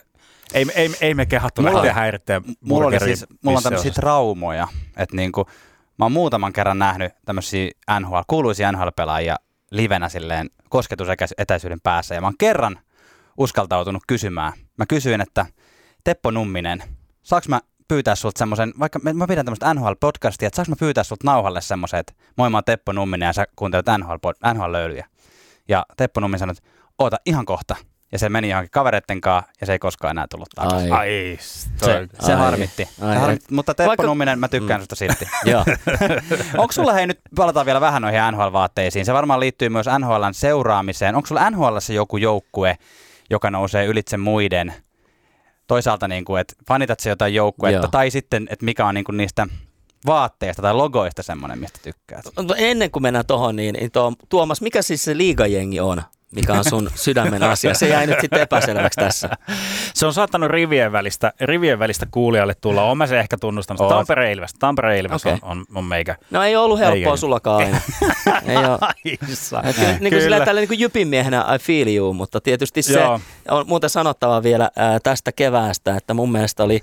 ei, ei, ei me kehattu Mulla- lähteä häiritteen Mulla, oli siis, mulla on tämmöisiä traumoja, että niinku, mä oon muutaman kerran nähnyt tämmöisiä NHL, kuuluisia NHL-pelaajia livenä silleen kosketusetäisyyden päässä, ja mä oon kerran uskaltautunut kysymään. Mä kysyin, että Teppo Numminen, saaks mä pyytää sulta semmoisen, vaikka mä, pidän tämmöistä NHL-podcastia, että saaks mä pyytää sulta nauhalle semmoisen, että moi mä oon Teppo Numminen ja sä kuuntelet NHL, NHL-löylyjä. Ja Teppo Numminen sanoi, että oota ihan kohta. Ja se meni johonkin kavereitten kanssa ja se ei koskaan enää tullut takaisin. Ai. Ai, Se, toi, se Ai. harmitti. Ai. Se harmitti. Mutta Teppo Vaikka- Numminen, mä tykkään susta silti. Joo. Onko sulla, hei nyt palataan vielä vähän noihin NHL-vaatteisiin. Se varmaan liittyy myös NHLn seuraamiseen. Onko sulla NHLssä joku joukkue, joka nousee ylitse muiden? Toisaalta, niin kuin, että fanitat se jotain joukkuetta, Joo. tai sitten, että mikä on niin kuin niistä vaatteista tai logoista semmoinen, mistä tykkäät. Mutta Ennen kuin mennään tuohon, niin, niin tuo, Tuomas, mikä siis se liigajengi on, mikä on sun sydämen asia? Se jäi nyt sitten epäselväksi tässä. se on saattanut rivien välistä, rivien välistä kuulijalle tulla. Olen mä se ehkä tunnustanut. Oot. Tampere Ilves, Tampere Ilves Okei. on, on, on meikä. No ei ollut helppoa Eikä. sullakaan aina. ei ole. Aissa. Et niin kuin sillä tällä niin kuin jypin miehenä I feel you, mutta tietysti se Joo. on muuten sanottava vielä ää, tästä keväästä, että mun mielestä oli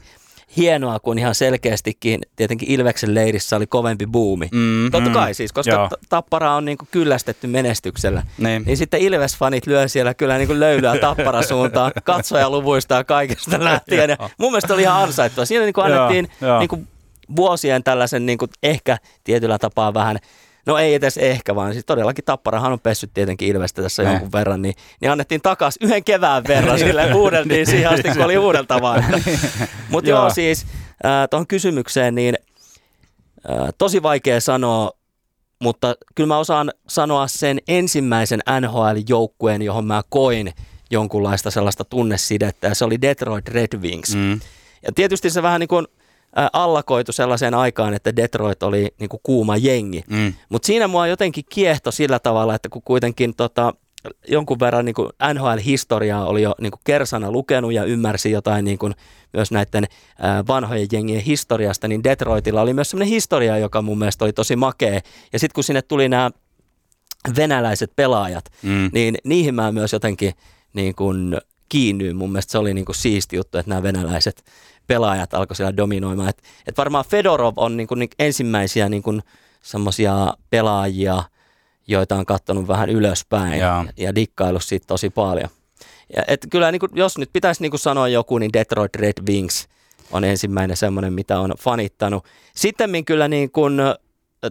hienoa, kun ihan selkeästikin tietenkin Ilveksen leirissä oli kovempi buumi. Mm, Totta Mm. kai siis, koska Joo. Tappara on niin kuin kyllästetty menestyksellä. niin. Niin sitten Ilves-fanit lyö siellä kyllä niin kuin löylyä tappara suuntaan, katsojaluvuista ja kaikesta lähtien. Ja mun mielestä oli ihan ansaittua. Siinä niin kuin Joo, annettiin joo. niin kuin vuosien tällaisen niin kuin ehkä tietyllä tapaa vähän, no ei edes ehkä, vaan siis todellakin Tapparahan on pessyt tietenkin Ilvestä tässä Ne. jonkun verran, niin, niin annettiin takas yhden kevään verran, sille huudeltiin siihen asti, kun oli huudeltavaa. Mutta joo. Joo. siis äh, tuohon kysymykseen, niin äh, tosi vaikea sanoa, mutta kyllä mä osaan sanoa sen ensimmäisen NHL-joukkueen, johon mä koin jonkunlaista sellaista tunnesidettä, ja se oli Detroit Red Wings. Mm. Ja tietysti se vähän niin kuin allakoitu sellaiseen aikaan, että Detroit oli niin kuin kuuma jengi. Mm. Mutta siinä mua jotenkin kiehto sillä tavalla, että kun kuitenkin tota, jonkun verran niin NHL-historiaa oli jo niin kuin kersana lukenut ja ymmärsi jotain niin kuin myös näiden vanhojen jengien historiasta, niin Detroitilla oli myös sellainen historia, joka mun mielestä oli tosi makea. Ja sitten kun sinne tuli nämä venäläiset pelaajat, Mm. niin niihin mä myös jotenkin niin kuin kiinnyin. Mun mielestä se oli niin kuin siisti juttu, että nämä venäläiset pelaajat alkoi siellä dominoimaan. Et, et varmaan Fedorov on niin kuin, ensimmäisiä niin kuin semmoisia pelaajia, joita on katsonut vähän ylöspäin ja, ja dikkaillut siitä tosi paljon. Ja et kyllä niin kuin, jos nyt pitäisi niin kuin sanoa joku, niin Detroit Red Wings on ensimmäinen semmoinen, mitä on fanittanut. Sitten kyllä niin kuin,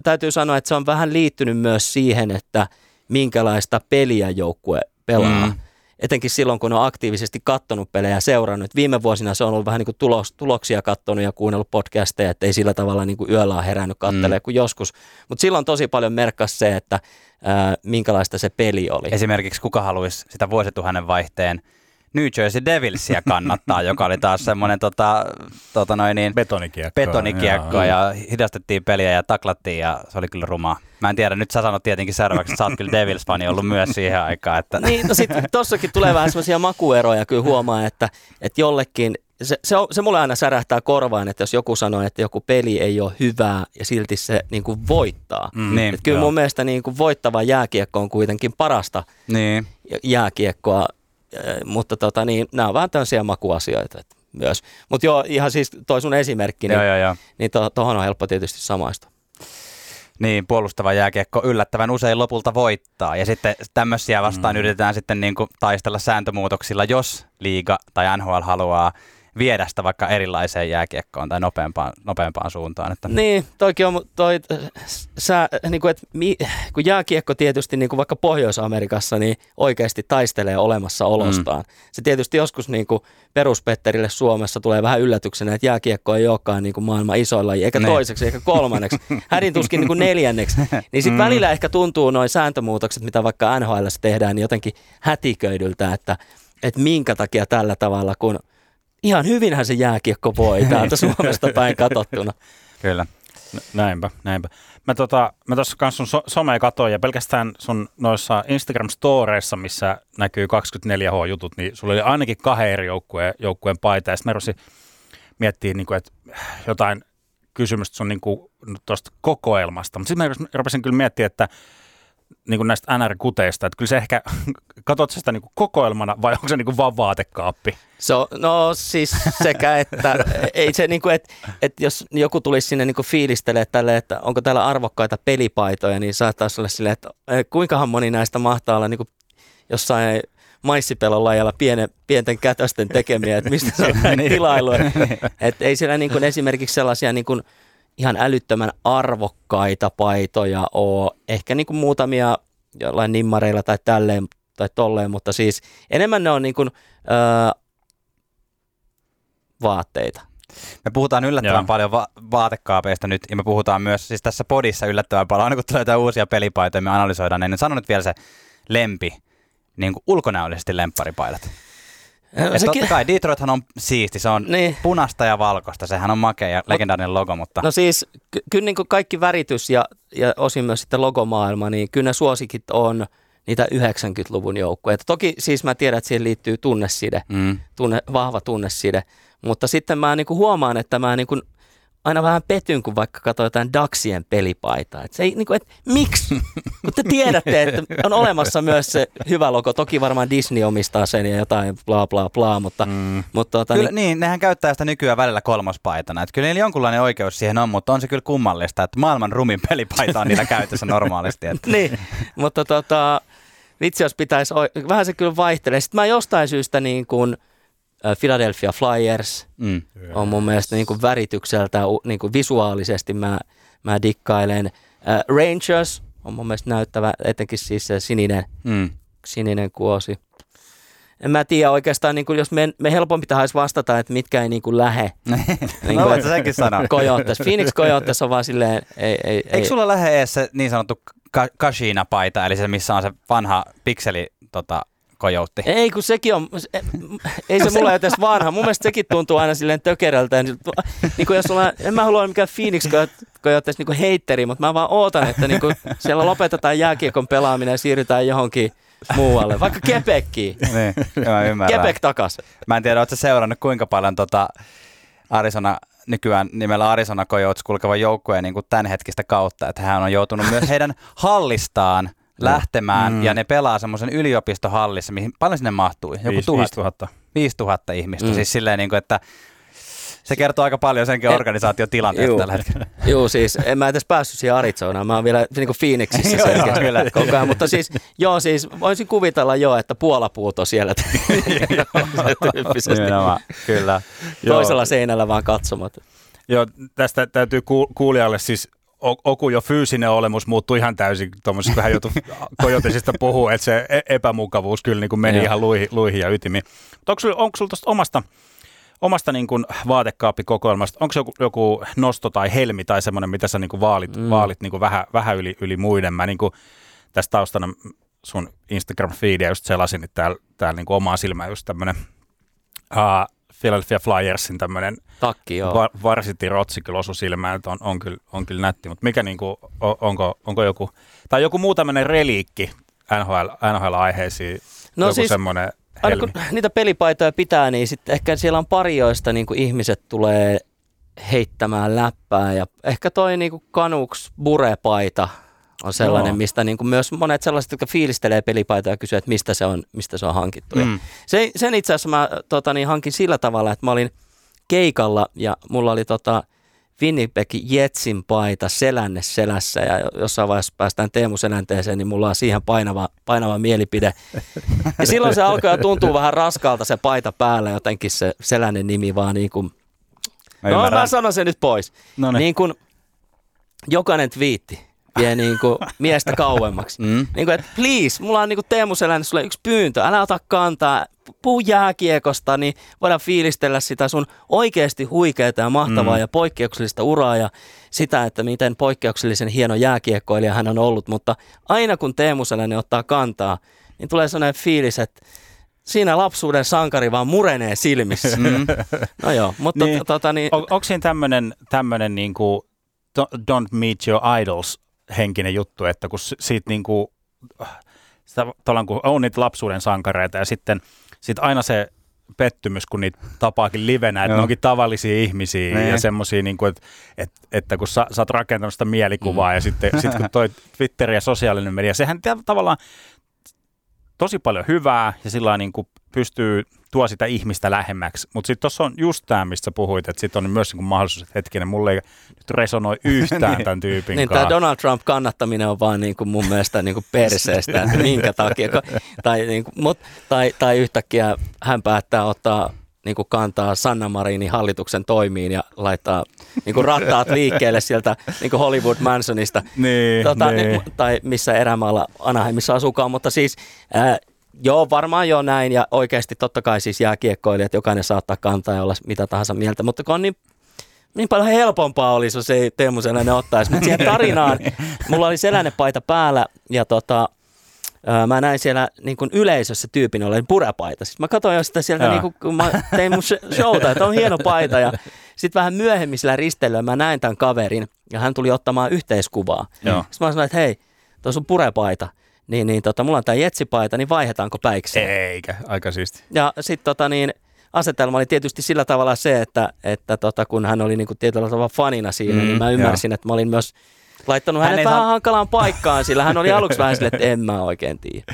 täytyy sanoa, että se on vähän liittynyt myös siihen, että minkälaista peliä joukkue pelaa. Mm. Etenkin silloin, kun on aktiivisesti kattonut pelejä ja seurannut. Viime vuosina se on ollut vähän niin kuin tulos, tuloksia kattonut ja kuunnellut podcasteja, että ei sillä tavalla niin kuin yöllä ole herännyt kattelee mm. kuin joskus. Mutta silloin tosi paljon merkkasi se, että ää, minkälaista se peli oli. Esimerkiksi kuka haluaisi sitä vuosituhannen vaihteen New Jersey Devilsia kannattaa, joka oli taas semmoinen tota, tota noin niin, betonikiekko, betonikiekko ja hidastettiin peliä ja taklattiin ja se oli kyllä rumaa. Mä en tiedä, nyt sä sanot tietenkin seuraavaksi, että sä oot kyllä Devils-fani ollut myös siihen aikaan. Että. Niin, no sitten tossakin tulee vähän semmoisia makueroja, kyllä huomaa, että, että jollekin se, se, on, se mulle aina särähtää korvaan, että jos joku sanoo, että joku peli ei ole hyvää ja silti se niin kuin voittaa. Mm, niin, kyllä joo. mun mielestä niin kuin voittava jääkiekko on kuitenkin parasta niin. jääkiekkoa mutta tota, niin, nämä on vähän tämmöisiä makuasioita että myös. Mutta joo, ihan siis toi sun esimerkki, niin, joo, joo, joo. niin to, on helppo tietysti samaista. Niin, puolustava jääkiekko yllättävän usein lopulta voittaa. Ja sitten tämmöisiä vastaan mm. yritetään sitten niin kuin taistella sääntömuutoksilla, jos liiga tai NHL haluaa viedä sitä vaikka erilaiseen jääkiekkoon tai nopeampaan, nopeampaan suuntaan. Että. Niin, toikin on toi, sä, niin kuin, että mi, kun jääkiekko tietysti niin kuin vaikka Pohjois-Amerikassa niin oikeasti taistelee olemassa olostaan. Mm. Se tietysti joskus niin kuin peruspetterille Suomessa tulee vähän yllätyksenä, että jääkiekko ei olekaan niin kuin maailman isoilla, eikä ne. Niin. toiseksi, eikä kolmanneksi, hädin tuskin niin kuin neljänneksi. Niin sitten mm. välillä ehkä tuntuu noin sääntömuutokset, mitä vaikka NHL tehdään, niin jotenkin hätiköidyltä, että, että minkä takia tällä tavalla, kun – ihan hyvinhän se jääkiekko voi täältä Suomesta päin katsottuna. Kyllä. Näinpä, näinpä. Mä, tota, mä tuossa kanssa sun so- somea katoin ja pelkästään sun noissa Instagram-storeissa, missä näkyy 24H-jutut, niin sulla oli ainakin kahden eri joukkueen, joukkueen paita. Ja sitten mä miettiä, niin kuin, että jotain kysymystä sun niin kuin, tuosta kokoelmasta. Mutta sitten mä rupesin kyllä miettimään, että niin kuin näistä NR-kuteista, että kyllä se ehkä, katsot sitä niin kuin kokoelmana vai onko se niin kuin vaan vaatekaappi? So, no siis sekä, että ei se niin kuin, että, että jos joku tulisi sinne niin fiilistelee tälle, että onko täällä arvokkaita pelipaitoja, niin saattaisi olla silleen, että kuinkahan moni näistä mahtaa olla niin kuin jossain maissipelolajalla pienen, pienten kätösten tekemiä, että mistä se on niin. tilailu. Että ei siellä niin kuin esimerkiksi sellaisia niin kuin ihan älyttömän arvokkaita paitoja ole. Ehkä niin kuin muutamia jollain nimmareilla tai tälleen tai tolleen, mutta siis enemmän ne on niin kuin, öö, vaatteita. Me puhutaan yllättävän Joo. paljon va- vaatekaapeista nyt, ja me puhutaan myös siis tässä podissa yllättävän paljon, aina kun tulee jotain uusia pelipaitoja, me analysoidaan ne, niin sano nyt vielä se lempi, niin kuin ulkonäöllisesti lempparipaidat. Ja sekin... totta kai Detroithan on siisti, se on niin. punasta ja valkoista, sehän on makea ja legendaarinen logo, mutta... No siis ky- kyllä niin kaikki väritys ja, ja osin myös sitten logomaailma, niin kyllä ne suosikit on niitä 90-luvun joukkoja. Toki siis mä tiedän, että siihen liittyy tunneside, mm. tunne, vahva tunneside, mutta sitten mä niin huomaan, että mä niin aina vähän petyn, kun vaikka katsoo jotain Daxien pelipaitaa. Et se ei, niin kuin, et, miksi? kun te tiedätte, että on olemassa myös se hyvä logo. Toki varmaan Disney omistaa sen ja jotain bla bla bla, mutta... Mm. mutta tota, kyllä, niin, niin, nehän käyttää sitä nykyään välillä kolmospaitana. Et kyllä niillä jonkunlainen oikeus siihen on, mutta on se kyllä kummallista, että maailman rumin pelipaita on niillä käytössä normaalisti. Että. niin, mutta tota, vitsi jos pitäisi, vähän se kyllä vaihtelee. Sitten mä jostain syystä niin kuin, Philadelphia Flyers mm. on mun mielestä niin kuin väritykseltä, niin kuin visuaalisesti mä, mä dikkailen. Rangers on mun mielestä näyttävä, etenkin siis se sininen, mm. sininen kuosi. En mä tiedä oikeastaan, niin kuin jos me, me helpompi tahaisi vastata, että mitkä ei niin kuin lähe. niin no senkin sanoa. Coyotes. Phoenix Coyotes on vaan silleen, ei, ei, Eikö ei. sulla lähe edes se niin sanottu Kashina-paita, eli se missä on se vanha pikseli tota, kojoutti. Ei, kun sekin on, ei se mulle edes vanha. Mun mielestä sekin tuntuu aina silleen tökerältä. Niin kuin jos sulla, en mä halua olla mikään Phoenix kojoutteessa niin heitteri, mutta mä vaan ootan, että niin kuin siellä lopetetaan jääkiekon pelaaminen ja siirrytään johonkin muualle, vaikka Kepekkiin. niin, mä ymmärrän. Kepek takas. Mä en tiedä, ootko seurannut kuinka paljon tota Arizona nykyään nimellä Arizona Coyotes kulkeva joukkueen niin tämänhetkistä kautta, että hän on joutunut myös heidän hallistaan lähtemään mm. ja ne pelaa semmoisen yliopistohallissa, mihin paljon sinne mahtui? Joku 5 tuhat, 000. 5000 ihmistä. Mm. Siis silleen, niin kuin, että se kertoo aika paljon senkin Eh, organisaation tilanteesta juu. tällä hetkellä. Joo, siis en mä edes päässyt siihen Arizonaan. Mä oon vielä niin kuin Phoenixissä Joo, joo, kyllä. koko ajan. Mutta siis, joo, siis voisin kuvitella jo, että puolapuut on siellä tyyppisesti. Nimenomaan, kyllä. Toisella seinällä vaan katsomat. Joo, tästä täytyy ku- kuulijalle siis Oku jo fyysinen olemus muuttui ihan täysin tuommoisesta, kun hän joutui kojotisista puhua, että se e- epämukavuus kyllä niin kuin meni Joo. ihan luihin, luihin ja ytimiin. Mutta onko sulla, onko sulla tuosta omasta, omasta niin kuin vaatekaapikokoelmasta, onko joku, joku nosto tai helmi tai semmoinen, mitä sä niin kuin vaalit, mm. Vaalit niin kuin vähän, vähän yli, yli muiden? Mä niin kuin tästä taustana sun Instagram-feedia just selasin, niin täällä, täällä niin kuin omaa silmää just tämmöinen uh, Philadelphia Flyersin tämmöinen Takki, joo. Va- Varsity Rotsi kyllä osui silmään, että on, on, kyllä, on kyllä nätti, mutta mikä niinku, o- onko, onko joku, tai joku muu tämmöinen reliikki NHL, NHL-aiheisiin, No joku siis- semmoinen Aina kun niitä pelipaitoja pitää, niin sitten ehkä siellä on pari, joista niin kuin ihmiset tulee heittämään läppää. Ja ehkä toi niin kuin Canucks Bure-paita on sellainen, Joo. mistä niin kuin myös monet sellaiset, jotka fiilistelee pelipaitoja, kysyy, että mistä se on, mistä se on hankittu. Mm. Mm. Se, sen itse asiassa mä tota, niin hankin sillä tavalla, että mä olin keikalla ja mulla oli tota, Winnipeg Jetsin paita selänne selässä ja jossain vaiheessa päästään Teemu Selänteeseen, niin mulla on siihen painava, painava mielipide. Ja silloin se alkoi jo tuntua vähän raskalta se paita päällä, jotenkin se selänne nimi vaan niin kuin, Mä no ymmärrän. mä sanon sen nyt pois. No niin. Niin kuin jokainen twiitti vie niin kuin miestä kauemmaksi. Mm. Niin kuin, että please, mulla on niin kuin Teemu Selänne sulle yksi pyyntö, älä ota kantaa, puu jääkiekosta, niin voidaan fiilistellä sitä sun oikeasti huikeaa ja mahtavaa Mm. ja poikkeuksellista uraa ja sitä, että miten poikkeuksellisen hieno jääkiekkoilija hän on ollut, mutta aina kun Teemu Selänne ottaa kantaa, niin tulee sellainen fiilis, että siinä lapsuuden sankari vaan murenee silmissä. Mm. No joo, mutta Niin. niin. tota niin, On, onko siinä tämmöinen, tämmöinen niin kuin don't meet your idols henkinen juttu, että kun si- siitä niin kuin, sitä, tavallaan kun on niitä lapsuuden sankareita ja sitten sit aina se pettymys, kun niitä tapaakin livenä, että Joo. ne onkin tavallisia ihmisiä Niin. ja semmoisia, niin että, että, että kun sä, sä oot rakentanut sitä mielikuvaa mm. ja sitten sit kun toi Twitter ja sosiaalinen media, sehän ta- tavallaan tosi paljon hyvää ja sillä niin kuin pystyy tuo sitä ihmistä lähemmäksi. Mutta sitten tuossa on just tämä, mistä puhuit, että sitten on myös niin mahdollisuus, että hetkinen, mulle ei nyt resonoi yhtään Niin. tämän tyypin Niin tämä Donald Trump kannattaminen on vaan niin kuin mun mielestä niin kuin perseestä, että minkä takia. Tai, niin kuin, mut, tai, tai yhtäkkiä hän päättää ottaa niin kuin kantaa Sanna Marinin hallituksen toimiin ja laittaa niin kuin rattaat liikkeelle sieltä niin kuin Hollywood Mansonista. Niin, Tota, niin. niin, tai missä erämaalla Anaheimissa asukaan, mutta siis ää, joo, varmaan jo näin ja oikeasti totta kai siis jääkiekkoilijat, jokainen saattaa kantaa ja olla mitä tahansa mieltä, mutta kun on niin niin paljon helpompaa olisi, jos ei Teemu Selänne ottaisi. Mutta siihen tarinaan, mulla oli Selänne paita päällä ja tota, mä näin siellä niin kuin yleisössä tyypin olleen purepaita. Sitten mä katsoin jo sitä sieltä, niin kuin, kun mä tein mun sh- showta, että on hieno paita. Ja sitten vähän myöhemmin sillä risteilyllä mä näin tämän kaverin ja hän tuli ottamaan yhteiskuvaa. Joo. Sitten mä sanoin, että hei, tuossa on purepaita. Niin, niin tota, mulla on tämä jetsipaita, niin vaihdetaanko päikseen? Eikä, aika siisti. Ja sitten tota niin, asetelma oli tietysti sillä tavalla se, että, että tota, kun hän oli niinku tietyllä tavalla fanina siinä, Mm, mm, niin mä ymmärsin, että mä olin myös laittanut Hän hänet ei vähän saa- hankalaan paikkaan, sillä hän oli aluksi vähän silleen, että en mä oikein tiedä.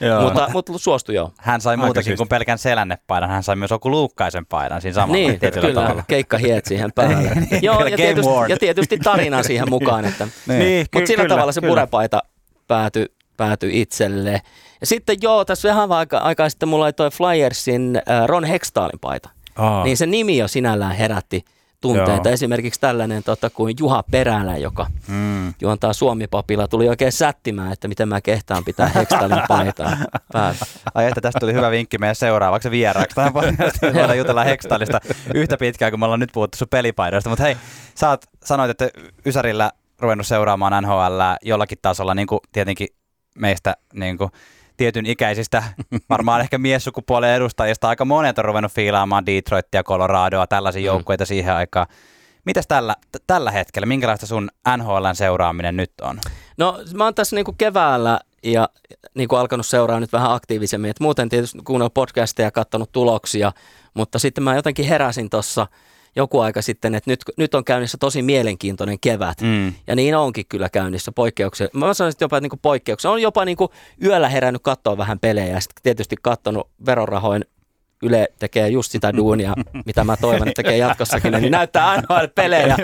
Joo. Mutta, mutta suostui joo. Hän sai Aika muutakin kuin pelkän selännepaidan. Hän sai myös joku luukkaisen paidan siinä samalla Niin, tietyllä kyllä, tavalla. keikka hiet siihen päälle. joo, Kyllä, ja tietysti, ja tietysti tarina siihen mukaan, että Niin, ky- Mutta sillä kyllä, tavalla se kyllä. purepaita päätyi pääty itselle. Ja sitten joo, tässä vähän aika, aikaa sitten mulla oli toi Flyersin äh, Ron Hextaalin paita. Aa, Niin se nimi jo sinällään herätti tunteita. Joo. Esimerkiksi tällainen, tota, kuin Juha Perälä, joka mm. juontaa Suomi-papilla, tuli oikein sättimään, että miten mä kehtaan pitää Hextaalin paitaa päällä. Ai että tästä tuli hyvä vinkki meidän seuraavaksi vieraaksi. Tähän voidaan jutella Hextalista yhtä pitkään, kun me ollaan nyt puhuttu sun pelipaidoista. Mutta hei, sä oot, sanoit, että Ysärillä ruvennut seuraamaan NHL jollakin tasolla, niin kuin tietenkin meistä niin kuin tietyn ikäisistä, varmaan ehkä miessukupuolen edustajista, aika monet on ruvennut fiilaamaan Detroitia, Coloradoa, tällaisia Mm. joukkueita siihen aikaan. Mitäs tällä, t- tällä hetkellä, minkälaista sun NHLn seuraaminen nyt on? No mä oon tässä niinku keväällä ja niinku alkanut seuraa nyt vähän aktiivisemmin. Et muuten tietysti kuunnellut podcasteja ja katsonut tuloksia, mutta sitten mä jotenkin heräsin tuossa joku aika sitten, että nyt, nyt on käynnissä tosi mielenkiintoinen kevät. Mm. Ja niin onkin kyllä käynnissä poikkeuksia. Mä sanoisin että jopa, että niin poikkeuksia. On jopa niin kuin yöllä herännyt katsoa vähän pelejä ja sitten tietysti katsonut verorahoin Yle tekee just sitä duunia, mitä mä toivon, että tekee jatkossakin, niin näyttää aina pelejä.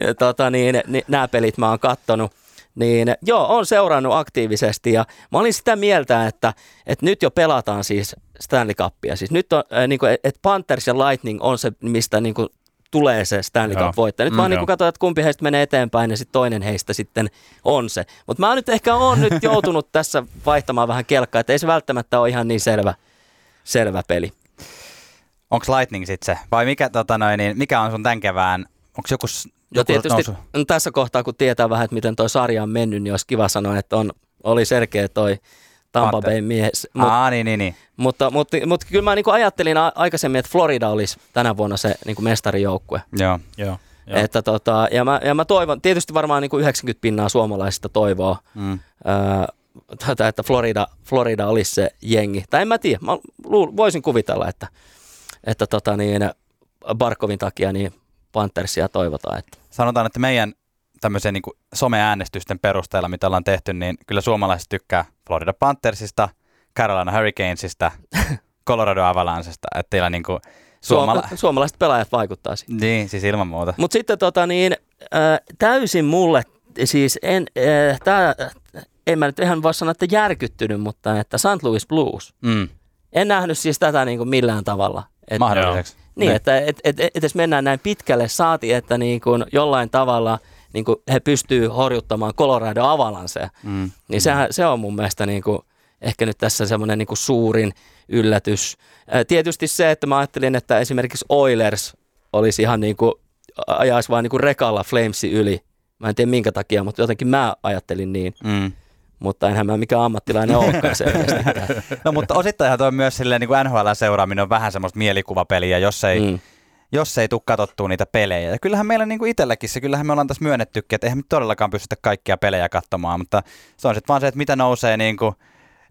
Ja tota, niin, niin, nämä pelit mä oon kattonut. Niin joo, on seurannut aktiivisesti ja mä olin sitä mieltä, että, että nyt jo pelataan siis Stanley Cupia. Siis nyt on, äh, niin kuin, että Panthers ja Lightning on se, mistä niin kuin, tulee se Stanley. Cup voittaja. Nyt Mm, vaan niin katsotaan, että kumpi heistä menee eteenpäin ja sitten toinen heistä sitten on se. Mutta mä nyt ehkä on nyt joutunut tässä vaihtamaan vähän kelkkaa, että ei se välttämättä ole ihan niin selvä, selvä peli. Onko Lightning sitten se? Vai mikä, tota noin, niin, mikä on sun tämän kevään? Onko joku, joku tietysti nousu? no tässä kohtaa, kun tietää vähän, että miten toi sarja on mennyt, niin olisi kiva sanoa, että on, oli selkeä toi Tampa. Bay mies. Mut, Aa, niin, niin, niin. mutta, mutta, mutta kyllä mä niin ajattelin a- aikaisemmin, että Florida olisi tänä vuonna se niin mestarijoukkue. Joo. Joo. Joo. Että tota, ja, mä, ja mä toivon, tietysti varmaan niin kuin 90 pinnaa suomalaisista toivoo, Mm. ää, tätä, että Florida, Florida olisi se jengi. Tai en mä tiedä, mä luul, voisin kuvitella, että, että tota niin, Barkovin takia niin Panthersia toivotaan. Että. Sanotaan, että meidän tämmöisen niin someäänestysten perusteella, mitä ollaan tehty, niin kyllä suomalaiset tykkää Florida Panthersista, Carolina Hurricanesista, Colorado Avalancesta, että teillä niin kuin suomala... Suoma- suomalaiset pelaajat vaikuttaa siihen. Niin, siis ilman muuta. Mutta sitten tota niin, äh, täysin mulle, siis en, äh, tää, en mä nyt ihan voi sanoa, että järkyttynyt, mutta että St. Louis Blues. Mm. En nähnyt siis tätä niin kuin millään tavalla. Et, Mahdolliseksi. Niin, Ne. että et, et, et, edes mennään näin pitkälle, saati, että niin kuin jollain tavalla niin kuin he pystyy horjuttamaan Colorado Avalancea. Mm. Niin sehän, se on mun mielestä niin kuin, ehkä nyt tässä semmoinen niin suurin yllätys. Tietysti se, että mä ajattelin, että esimerkiksi Oilers olisi ihan niin kuin, ajaisi vaan niin kuin rekalla Flamesi yli. Mä en tiedä minkä takia, mutta jotenkin mä ajattelin niin. Mm. Mutta enhän mä mikään ammattilainen olekaan selkeästi. No mutta osittainhan toi myös silleen niin kuin NHL-seuraaminen on vähän semmoista mielikuvapeliä, jos ei. Mm. jos ei tule katsottua niitä pelejä. Ja kyllähän meillä niin kuin itselläkin se, kyllähän me ollaan tässä myönnettykin, että eihän me todellakaan pystytä kaikkia pelejä katsomaan, mutta se on sitten vaan se, että mitä nousee niin kuin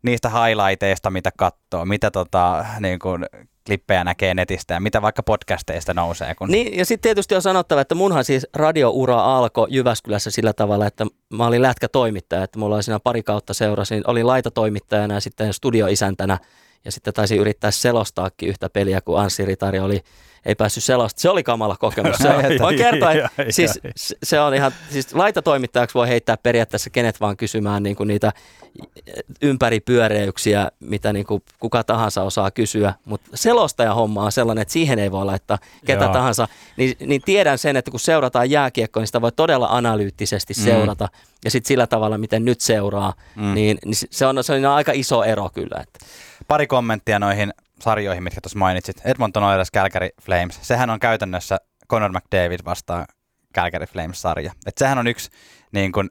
niistä highlighteista, mitä katsoo, mitä tota, niin kuin klippejä näkee netistä ja mitä vaikka podcasteista nousee. Kun... Niin, ja sitten tietysti on sanottava, että munhan siis radioura alkoi Jyväskylässä sillä tavalla, että mä olin lätkätoimittaja, että mulla oli siinä pari kautta seurasin, olin laitatoimittajana ja sitten studioisäntänä ja sitten taisin yrittää selostaakin yhtä peliä, kun Anssi Ritari oli, ei päässyt selostamaan. Se oli kamala kokemus. Se, voin kertoa, että siis se- on ihan, siis laitatoimittajaksi voi heittää periaatteessa kenet vaan kysymään niin kuin niitä ympäripyöreyksiä, mitä niin kuin kuka tahansa osaa kysyä, mutta selostaja homma on sellainen, että siihen ei voi laittaa ketä Joo. tahansa, niin, niin tiedän sen, että kun seurataan jääkiekkoa, niin sitä voi todella analyyttisesti Mm. seurata, ja sitten sillä tavalla, miten nyt seuraa, Mm. niin, niin se, on, se on aika iso ero kyllä. Että. Pari kommenttia noihin sarjoihin, mitkä tuossa mainitsit. Edmonton Oilers, Calgary Flames. Sehän on käytännössä Conor McDavid vastaan Calgary Flames-sarja. Et sehän on yksi, niin kun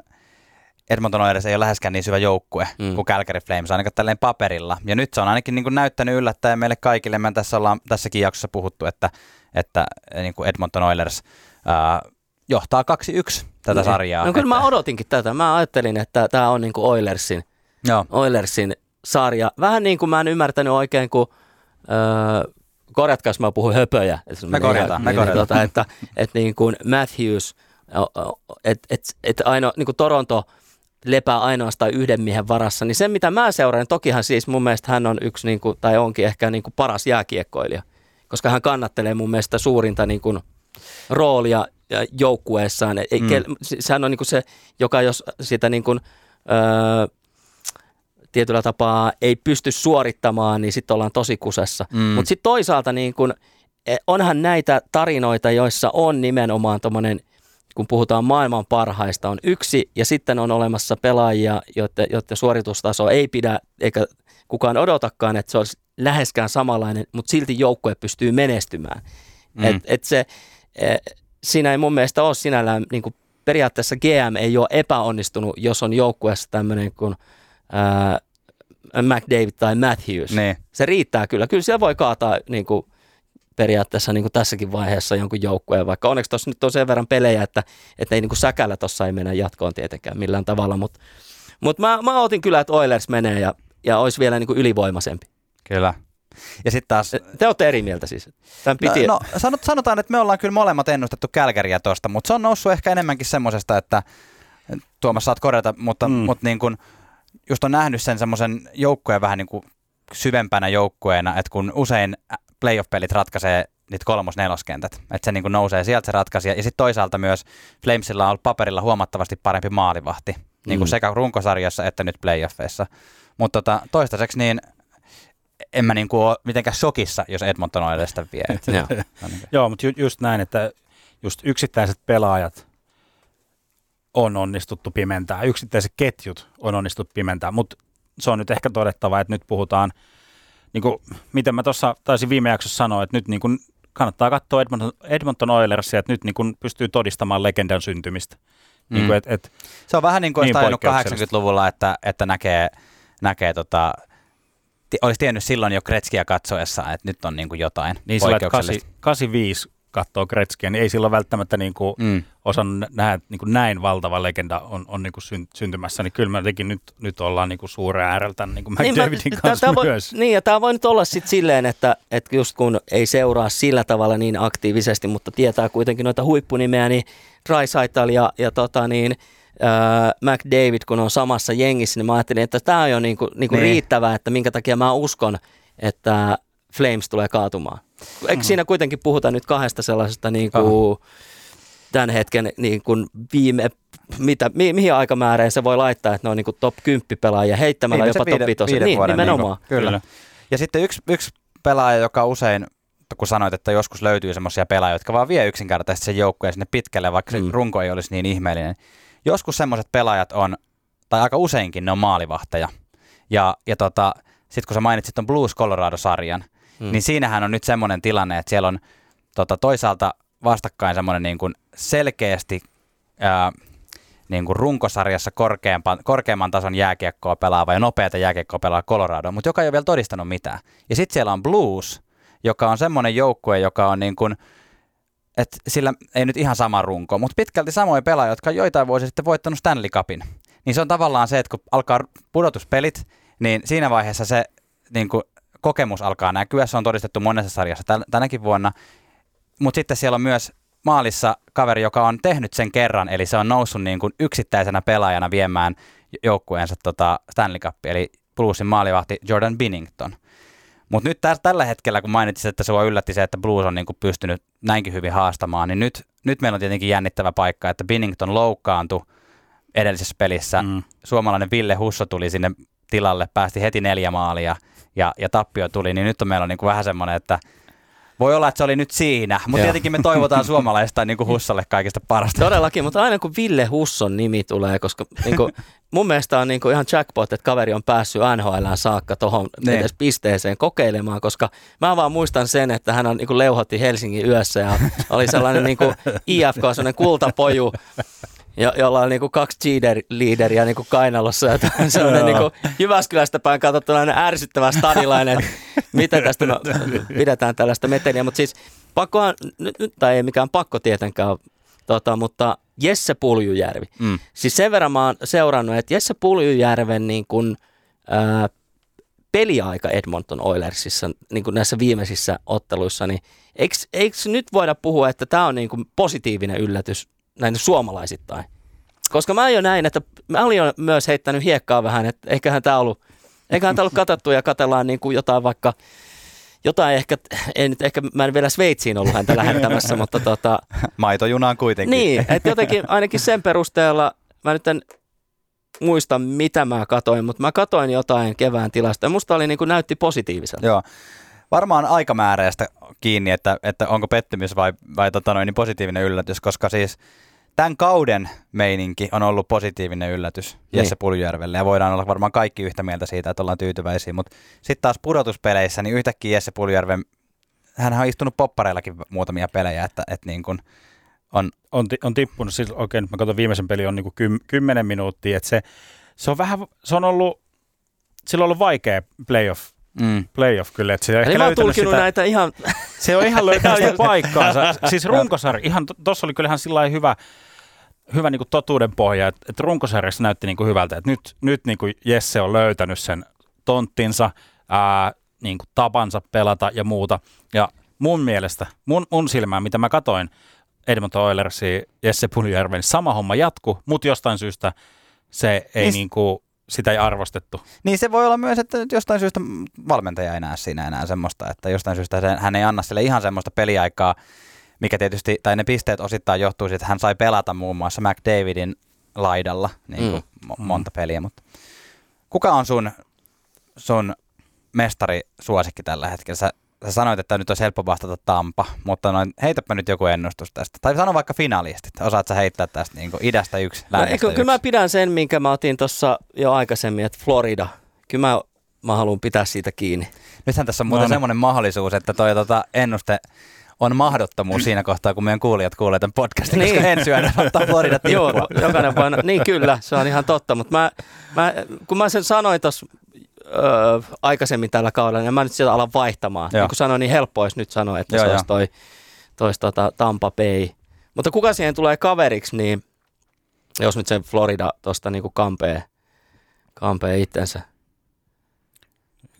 Edmonton Oilers ei ole läheskään niin syvä joukkue mm. Kuin Calgary Flames, ainakaan tälleen paperilla. Ja nyt se on ainakin niin kun näyttänyt yllättäen meille kaikille. Me tässä ollaan tässäkin jaksossa puhuttu, että, että niin kuin Edmonton Oilers ää, johtaa 2-1 tätä Niin. sarjaa. No kyllä mä Että- odotinkin tätä. Mä ajattelin, että tämä on niin kuin Oilersin, Joo. Oilersin sarja. Vähän niin kuin mä en ymmärtänyt oikein, kun öö, korjatkaa, jos mä puhun höpöjä. Me korjataan, me niin, korjataan. Tota, että, että niin kuin Matthews, että et, et aino, niin kuin Toronto lepää ainoastaan yhden miehen varassa, niin sen mitä mä seuraan, tokihan siis mun mielestä hän on yksi, niin kuin, tai onkin ehkä niin kuin paras jääkiekkoilija, koska hän kannattelee mun mielestä suurinta niin kuin, roolia joukkueessaan. Ei, Mm. Sehän on niin kuin se, joka jos sitä niin kuin, öö, tietyllä tapaa ei pysty suorittamaan, niin sitten ollaan tosi kusessa. Mm. Mutta sitten toisaalta niin kun, eh, onhan näitä tarinoita, joissa on nimenomaan tuommoinen, kun puhutaan maailman parhaista, on yksi ja sitten on olemassa pelaajia, joiden, joiden suoritustaso ei pidä eikä kukaan odotakaan, että se olisi läheskään samanlainen, mutta silti joukkue pystyy menestymään. Mm. Et, et se, eh, siinä ei mun mielestä ole sinällään, niin kuin periaatteessa GM ei ole epäonnistunut, jos on joukkueessa tämmöinen kuin ää, McDavid tai Matthews. Niin. Se riittää kyllä. Kyllä siellä voi kaataa niin kuin, periaatteessa niin kuin tässäkin vaiheessa jonkun joukkueen, vaikka onneksi tuossa nyt on sen verran pelejä, että, että ei niin kuin säkällä tuossa ei mennä jatkoon tietenkään millään tavalla, mutta mut mä, mä otin kyllä, että Oilers menee ja, ja olisi vielä niin kuin ylivoimaisempi. Kyllä. Ja sitten taas... Te olette eri mieltä siis. Tämän piti... No, no sanotaan, että me ollaan kyllä molemmat ennustettu Kälkäriä tuosta, mutta se on noussut ehkä enemmänkin semmoisesta, että Tuomas saat korjata, mutta, mm. mutta niin kuin, just on nähnyt sen semmoisen joukkueen vähän niin kuin syvempänä joukkueena, että kun usein playoff-pelit ratkaisee niitä kolmos-neloskentät, että se niin kuin nousee sieltä se ratkaisi. Ja sitten toisaalta myös Flamesilla on ollut paperilla huomattavasti parempi maalivahti, niin kuin mm. sekä runkosarjassa että nyt playoffeissa. Mutta tota, toistaiseksi niin en mä niinku ole mitenkään shokissa, jos Edmonton on edestä vie. Joo. Niin Joo, mutta ju- just näin, että just yksittäiset pelaajat on onnistuttu pimentää, yksittäiset ketjut on onnistuttu pimentää, mutta se on nyt ehkä todettava, että nyt puhutaan, niin kuin, miten mä tuossa taisin viime jaksossa sanoa, että nyt niin kuin kannattaa katsoa Edmonton, Edmonton Oilersia, että nyt niin kuin pystyy todistamaan legendan syntymistä. Mm. Niin kuin, et, et, se on vähän niin kuin niin 80-luvulla, että, että näkee, näkee tota, olisi tiennyt silloin jo Kretskiä katsoessa, että nyt on niin kuin jotain niin poikkeuksellista. 85 katsoo Kretskiä, niin ei silloin välttämättä niin kuin mm. osannut nähdä, että niin kuin näin valtava legenda on, on niin kuin syntymässä, niin kyllä mä jotenkin nyt, nyt ollaan niin kuin suuren ääreltä niin kuin niin McDavidin mä, kanssa tämä myös. Voi, niin, ja tämä voi nyt olla sitten silleen, että, että just kun ei seuraa sillä tavalla niin aktiivisesti, mutta tietää kuitenkin noita huippunimeä, niin Drysaital ja, ja tota niin, äh, McDavid, kun on samassa jengissä, niin mä ajattelin, että tämä on jo niinku, niinku niin. riittävää, että minkä takia mä uskon, että Flames tulee kaatumaan. Eikö siinä kuitenkin puhuta nyt kahdesta sellaisesta niin kuin, tämän hetken niin kuin viime, mitä, mi, mihin aikamääreen se voi laittaa, että ne on niin kuin top 10 pelaajia heittämällä niin, jopa top 5. Niin, niin, nimenomaan. Niin kuin, kyllä. Ja sitten yksi, yksi pelaaja, joka usein kun sanoit, että joskus löytyy semmoisia pelaajia, jotka vaan vie yksinkertaisesti sen joukkueen sinne pitkälle, vaikka mm. se runko ei olisi niin ihmeellinen. Joskus semmoiset pelaajat on, tai aika useinkin ne on maalivahteja. Ja, ja tota, sitten kun sä mainitsit ton Blues Colorado-sarjan, mm. niin siinähän on nyt semmoinen tilanne, että siellä on tota, toisaalta vastakkain semmoinen niin kuin selkeästi ää, niin kuin runkosarjassa korkeamman, korkeamman tason jääkiekkoa pelaava ja nopeata jääkiekkoa pelaava Colorado, mutta joka ei ole vielä todistanut mitään. Ja sitten siellä on Blues, joka on semmoinen joukkue, joka on niin kuin, että sillä ei nyt ihan sama runko, mutta pitkälti samoja pelaajia, jotka joitain vuosia sitten voittanut Stanley Cupin. Niin se on tavallaan se, että kun alkaa pudotuspelit, niin siinä vaiheessa se niin kuin kokemus alkaa näkyä. Se on todistettu monessa sarjassa tänäkin vuonna. Mutta sitten siellä on myös maalissa kaveri, joka on tehnyt sen kerran, eli se on noussut niin kuin yksittäisenä pelaajana viemään joukkueensa tota Stanley Cup, eli Bluesin maalivahti Jordan Binnington. Mutta nyt täs, tällä hetkellä, kun mainitsit, että se yllätti se, että Blues on niin kuin pystynyt näinkin hyvin haastamaan, niin nyt, nyt meillä on tietenkin jännittävä paikka, että Binnington loukkaantui edellisessä pelissä. Mm. Suomalainen Ville Husso tuli sinne tilalle, päästi heti neljä maalia ja, ja tappio tuli, niin nyt on meillä on niin kuin vähän semmoinen, että voi olla, että se oli nyt siinä, mutta tietenkin me toivotaan suomalaista niin kuin Hussalle kaikista parasta. Todellakin, mutta aina kun Ville Husson nimi tulee, koska niin kuin, mun mielestä on niin kuin ihan jackpot, että kaveri on päässyt NHL saakka tuohon niin. edes pisteeseen kokeilemaan, koska mä vaan muistan sen, että hän on niin kuin leuhotti Helsingin yössä ja oli sellainen niin kuin IFK, sellainen kultapoju, jo, jolla on niinku kaksi cheater-liideriä niinku kainalossa ja sellainen niinku Jyväskylästä päin katsottuna ärsyttävä stadilainen, mitä tästä me pidetään tällaista meteliä, mutta siis pakkohan, nyt, tai ei mikään pakko tietenkään tota, mutta Jesse Puljujärvi. Mm. Siis sen verran mä oon seurannut, että Jesse Puljujärven niin kun, ää, peliaika Edmonton Oilersissa niin kuin näissä viimeisissä otteluissa, niin eikö, eikö nyt voida puhua, että tämä on niin kuin positiivinen yllätys näin suomalaisittain. Koska mä jo näin, että mä olin jo myös heittänyt hiekkaa vähän, että eiköhän tämä ollut, eiköhän tämä ollut katsottu ja katellaan niin kuin jotain vaikka, jotain ehkä, ei nyt ehkä, mä en vielä Sveitsiin ollut häntä lähettämässä, mutta tota... Maitojunaan kuitenkin. Niin, että jotenkin ainakin sen perusteella, mä nyt en muista mitä mä katoin, mutta mä katoin jotain kevään tilasta ja musta oli niin kuin näytti positiiviselta. Joo. Varmaan aikamääräistä kiinni, että, että onko pettymys vai, vai tota noin, niin positiivinen yllätys, koska siis tämän kauden meininki on ollut positiivinen yllätys niin. Jesse Puljujärvelle ja voidaan olla varmaan kaikki yhtä mieltä siitä, että ollaan tyytyväisiä, mutta sitten taas pudotuspeleissä, niin yhtäkkiä Jesse Puljujärven, hän on istunut poppareillakin muutamia pelejä, että, että niin kuin on... On, on tippunut, siis oikein, okay, mä katson viimeisen pelin on niin kuin kym, kymmenen minuuttia, että se, se on vähän, se on ollut, sillä on ollut vaikea playoff Mm. Playoff kyllä. Että se Eli mä oon tulkinut sitä, näitä ihan... Se on ihan löytänyt sitä paikkaansa. Siis runkosarja, ihan, tuossa oli kyllähän sillä hyvä, hyvä niin kuin totuuden pohja, että, että runkosarjassa näytti niin kuin hyvältä, että nyt, nyt niin kuin Jesse on löytänyt sen tonttinsa. Ää, niin kuin tapansa pelata ja muuta. Ja mun mielestä, mun, mun silmään, mitä mä katoin Edmonton Oilersia, Jesse Puljärven, niin sama homma jatku, mutta jostain syystä se ei Niin- niin kuin, sitä ei arvostettu. Niin se voi olla myös, että nyt jostain syystä valmentaja ei näe siinä enää semmoista, että jostain syystä hän ei anna sille ihan semmoista peliaikaa, mikä tietysti, tai ne pisteet osittain johtuu siitä, että hän sai pelata muun muassa McDavidin laidalla niin kuin mm. monta peliä, mutta kuka on sun, sun mestari suosikki tällä hetkellä? Sä, sä sanoit, että nyt olisi helppo vastata Tampa, mutta noin, heitäpä nyt joku ennustus tästä. Tai sano vaikka finalistit. Osaat sä heittää tästä niin kuin idästä yksi, No, eikö, yksi? kyllä mä pidän sen, minkä mä otin tuossa jo aikaisemmin, että Florida. Kyllä mä, mä haluan pitää siitä kiinni. Nythän tässä on muuten No semmoinen mahdollisuus, että toi tota, ennuste on mahdottomuus siinä kohtaa, kun meidän kuulijat kuulee tämän podcastin, niin. koska ensi yönä ottaa Florida Joo, jokainen voi, niin kyllä, se on ihan totta, mutta mä, mä, kun mä sen sanoin tuossa öö, aikaisemmin tällä kaudella, niin mä nyt sieltä alan vaihtamaan. Joo. Niin kun sanoin, niin helppo olisi nyt sanoa, että Joo, se joo. olisi toi, tois tota Tampa Bay. Mutta kuka siihen tulee kaveriksi, niin jos nyt se Florida tuosta niin kampee, kampee itsensä.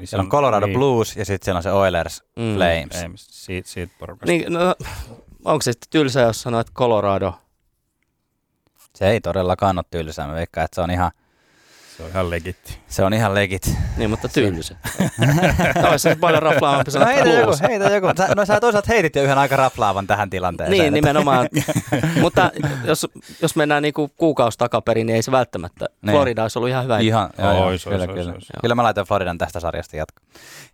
Niin se Siellä on Colorado niin, Blues ja sitten siellä on se Oilers Mm. Flames. Ei, siitä, siitä porukasta. Niin, no, onko se sitten tylsä, jos sanoit Colorado? Se ei todellakaan ole tylsää. Mä veikkaan, että se on ihan, Se on ihan legitti. se on ihan legit. Niin, mutta tylsä. Olisi se paljon raflaavampi No heitä joku, heitä joku. Sä, no sä toisaalta heitit jo yhden aika raflaavan tähän tilanteeseen. Niin, nimenomaan. Mutta jos, jos mennään niinku kuukausi takaperin, niin ei se välttämättä. Niin. Florida olisi ollut ihan hyvä. Ihan, joo, joo, Ois, kyllä, ois, kyllä. ois. kyllä mä laitoin Floridan tästä sarjasta jatko.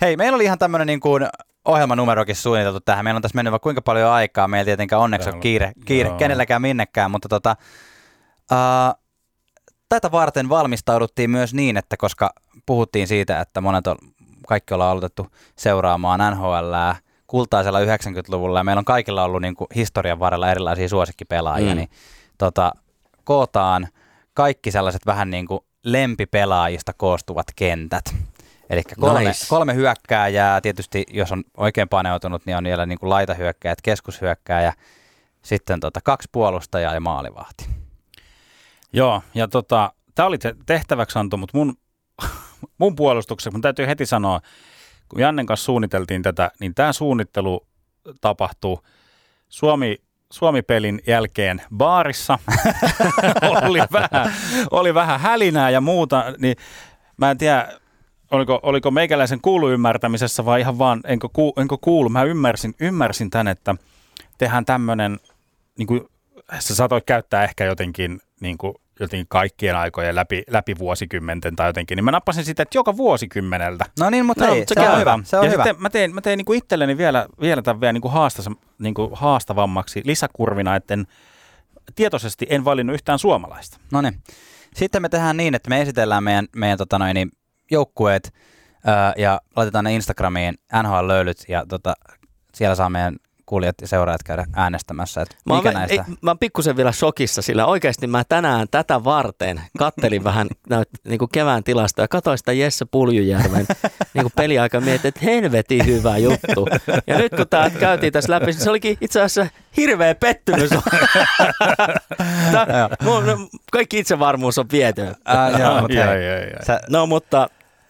Hei, meillä oli ihan tämmöinen niin kuin ohjelmanumerokin suunniteltu tähän. Meillä on tässä mennyt vaikka kuinka paljon aikaa. Meillä tietenkään onneksi on kiire, kiire joo. kenelläkään minnekään, mutta tota, uh, tätä varten valmistauduttiin myös niin, että koska puhuttiin siitä, että monet on, kaikki ollaan aloitettu seuraamaan NHLää kultaisella 90-luvulla ja meillä on kaikilla ollut niin kuin historian varrella erilaisia suosikkipelaajia, Mm. niin tota, kootaan kaikki sellaiset vähän niin kuin lempipelaajista koostuvat kentät. Eli kolme, Nice. kolme hyökkääjää, tietysti jos on oikein paneutunut, niin on vielä niin kuin laitahyökkäjät, keskushyökkääjä, sitten tota, kaksi puolustajaa ja maalivahti. Joo, ja tota, tämä oli te- tehtäväksi anto, mutta mun, mun puolustukseksi, mun täytyy heti sanoa, kun Jannen kanssa suunniteltiin tätä, niin tämä suunnittelu tapahtui Suomi, Suomi-pelin jälkeen baarissa. oli, vähän, oli vähän hälinää ja muuta, niin mä en tiedä, oliko, oliko meikäläisen kuulu ymmärtämisessä vai ihan vaan, enkö, ku, enkö kuulu. Mä ymmärsin, ymmärsin tän, että tehdään tämmöinen, niin kuin, sä saatoit käyttää ehkä jotenkin, niin kuin, jotenkin kaikkien aikojen läpi, läpi vuosikymmenten tai jotenkin, niin mä nappasin sitä, että joka vuosikymmeneltä. No niin, mutta No, ei, mutta se, on käy. hyvä. Se on ja hyvä. sitten mä tein, mä tein niin kuin itselleni vielä, vielä tämän vielä niin kuin haastas, niin kuin haastavammaksi lisäkurvina, että en, tietoisesti en valinnut yhtään suomalaista. No niin. Sitten me tehdään niin, että me esitellään meidän, meidän tota noin, niin, joukkueet ää, ja laitetaan ne Instagramiin NHL-löylyt ja tota, siellä saa meidän kuulijat ja seuraajat käydä äänestämässä, että Mä oon, mikä näistä... ei, mä oon pikkusen vielä shokissa, sillä oikeasti mä tänään tätä varten kattelin vähän näyt, niin kuin kevään tilasta ja katsoin sitä Jesse Puljujärven niin kuin peliaika mietin, että helvetin hyvä juttu. Ja nyt kun tämä käytiin tässä läpi, niin se olikin itse asiassa hirveä pettymys. Tää, mun, kaikki itsevarmuus on viety. Ää, joo, Jai, hei, jai, jai. sä, No mutta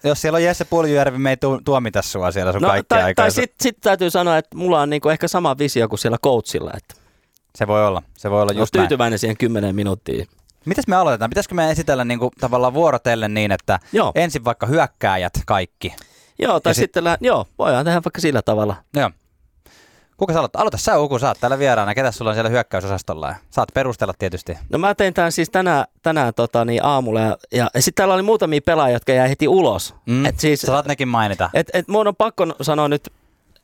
jos siellä on Jesse Puljujärvi, me ei tu- tuomita sua siellä sun no, kaikki tai, tai sitten sit täytyy sanoa, että mulla on niinku ehkä sama visio kuin siellä coachilla, että Se voi olla, se voi olla Just näin. tyytyväinen siihen 10 minuuttiin. Mitäs me aloitetaan? Pitäisikö me esitellä niinku tavallaan vuorotellen niin, että Joo, ensin vaikka hyökkääjät kaikki? joo tai ja sit- sitten, lä- joo, voidaan tehdä vaikka sillä tavalla. Joo. Kuka sä aloittaa? Aloita sä Uku, sä oot täällä vieraana. Ketä sulla on siellä hyökkäysosastolla? Saat perustella tietysti. No mä tein tämän siis tänään, tänään tota, niin aamulla ja, ja sitten täällä oli muutamia pelaajia, jotka jäi heti ulos. Mm. Et siis, Sä saat nekin mainita. et, et mun on pakko sanoa nyt,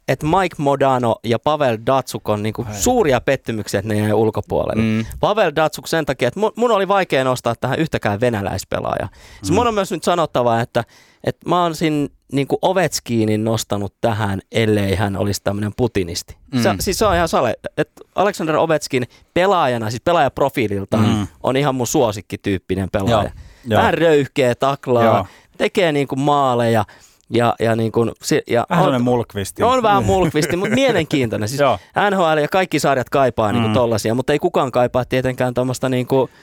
että Mike Modano ja Pavel Datsuk on niinku suuria pettymyksiä, että ne jäi ulkopuolelle. Mm. Pavel Datsuk sen takia, että mun, mun oli vaikea nostaa tähän yhtäkään venäläispelaajaa. Mm. Mun on myös nyt sanottava, että, että mä oon siinä niin Ovechkinin nostanut tähän, ellei hän olisi tämmöinen putinisti. Mm. Se, siis se on ihan sale. Että Alexander Ovechkin pelaajana, siis pelaajaprofiililtaan, Mm. on ihan mun suosikkityyppinen pelaaja. Joo. Vähän röyhkeä, taklaa, Joo. tekee niin kuin maaleja ja, ja, niin kuin, ja Vähän on, mulkvisti. on vähän mulkvisti, mutta mielenkiintoinen. Siis Joo. NHL ja kaikki sarjat kaipaa niinku Mm. tollasia, mutta ei kukaan kaipaa tietenkään tuommoista niinku, ää,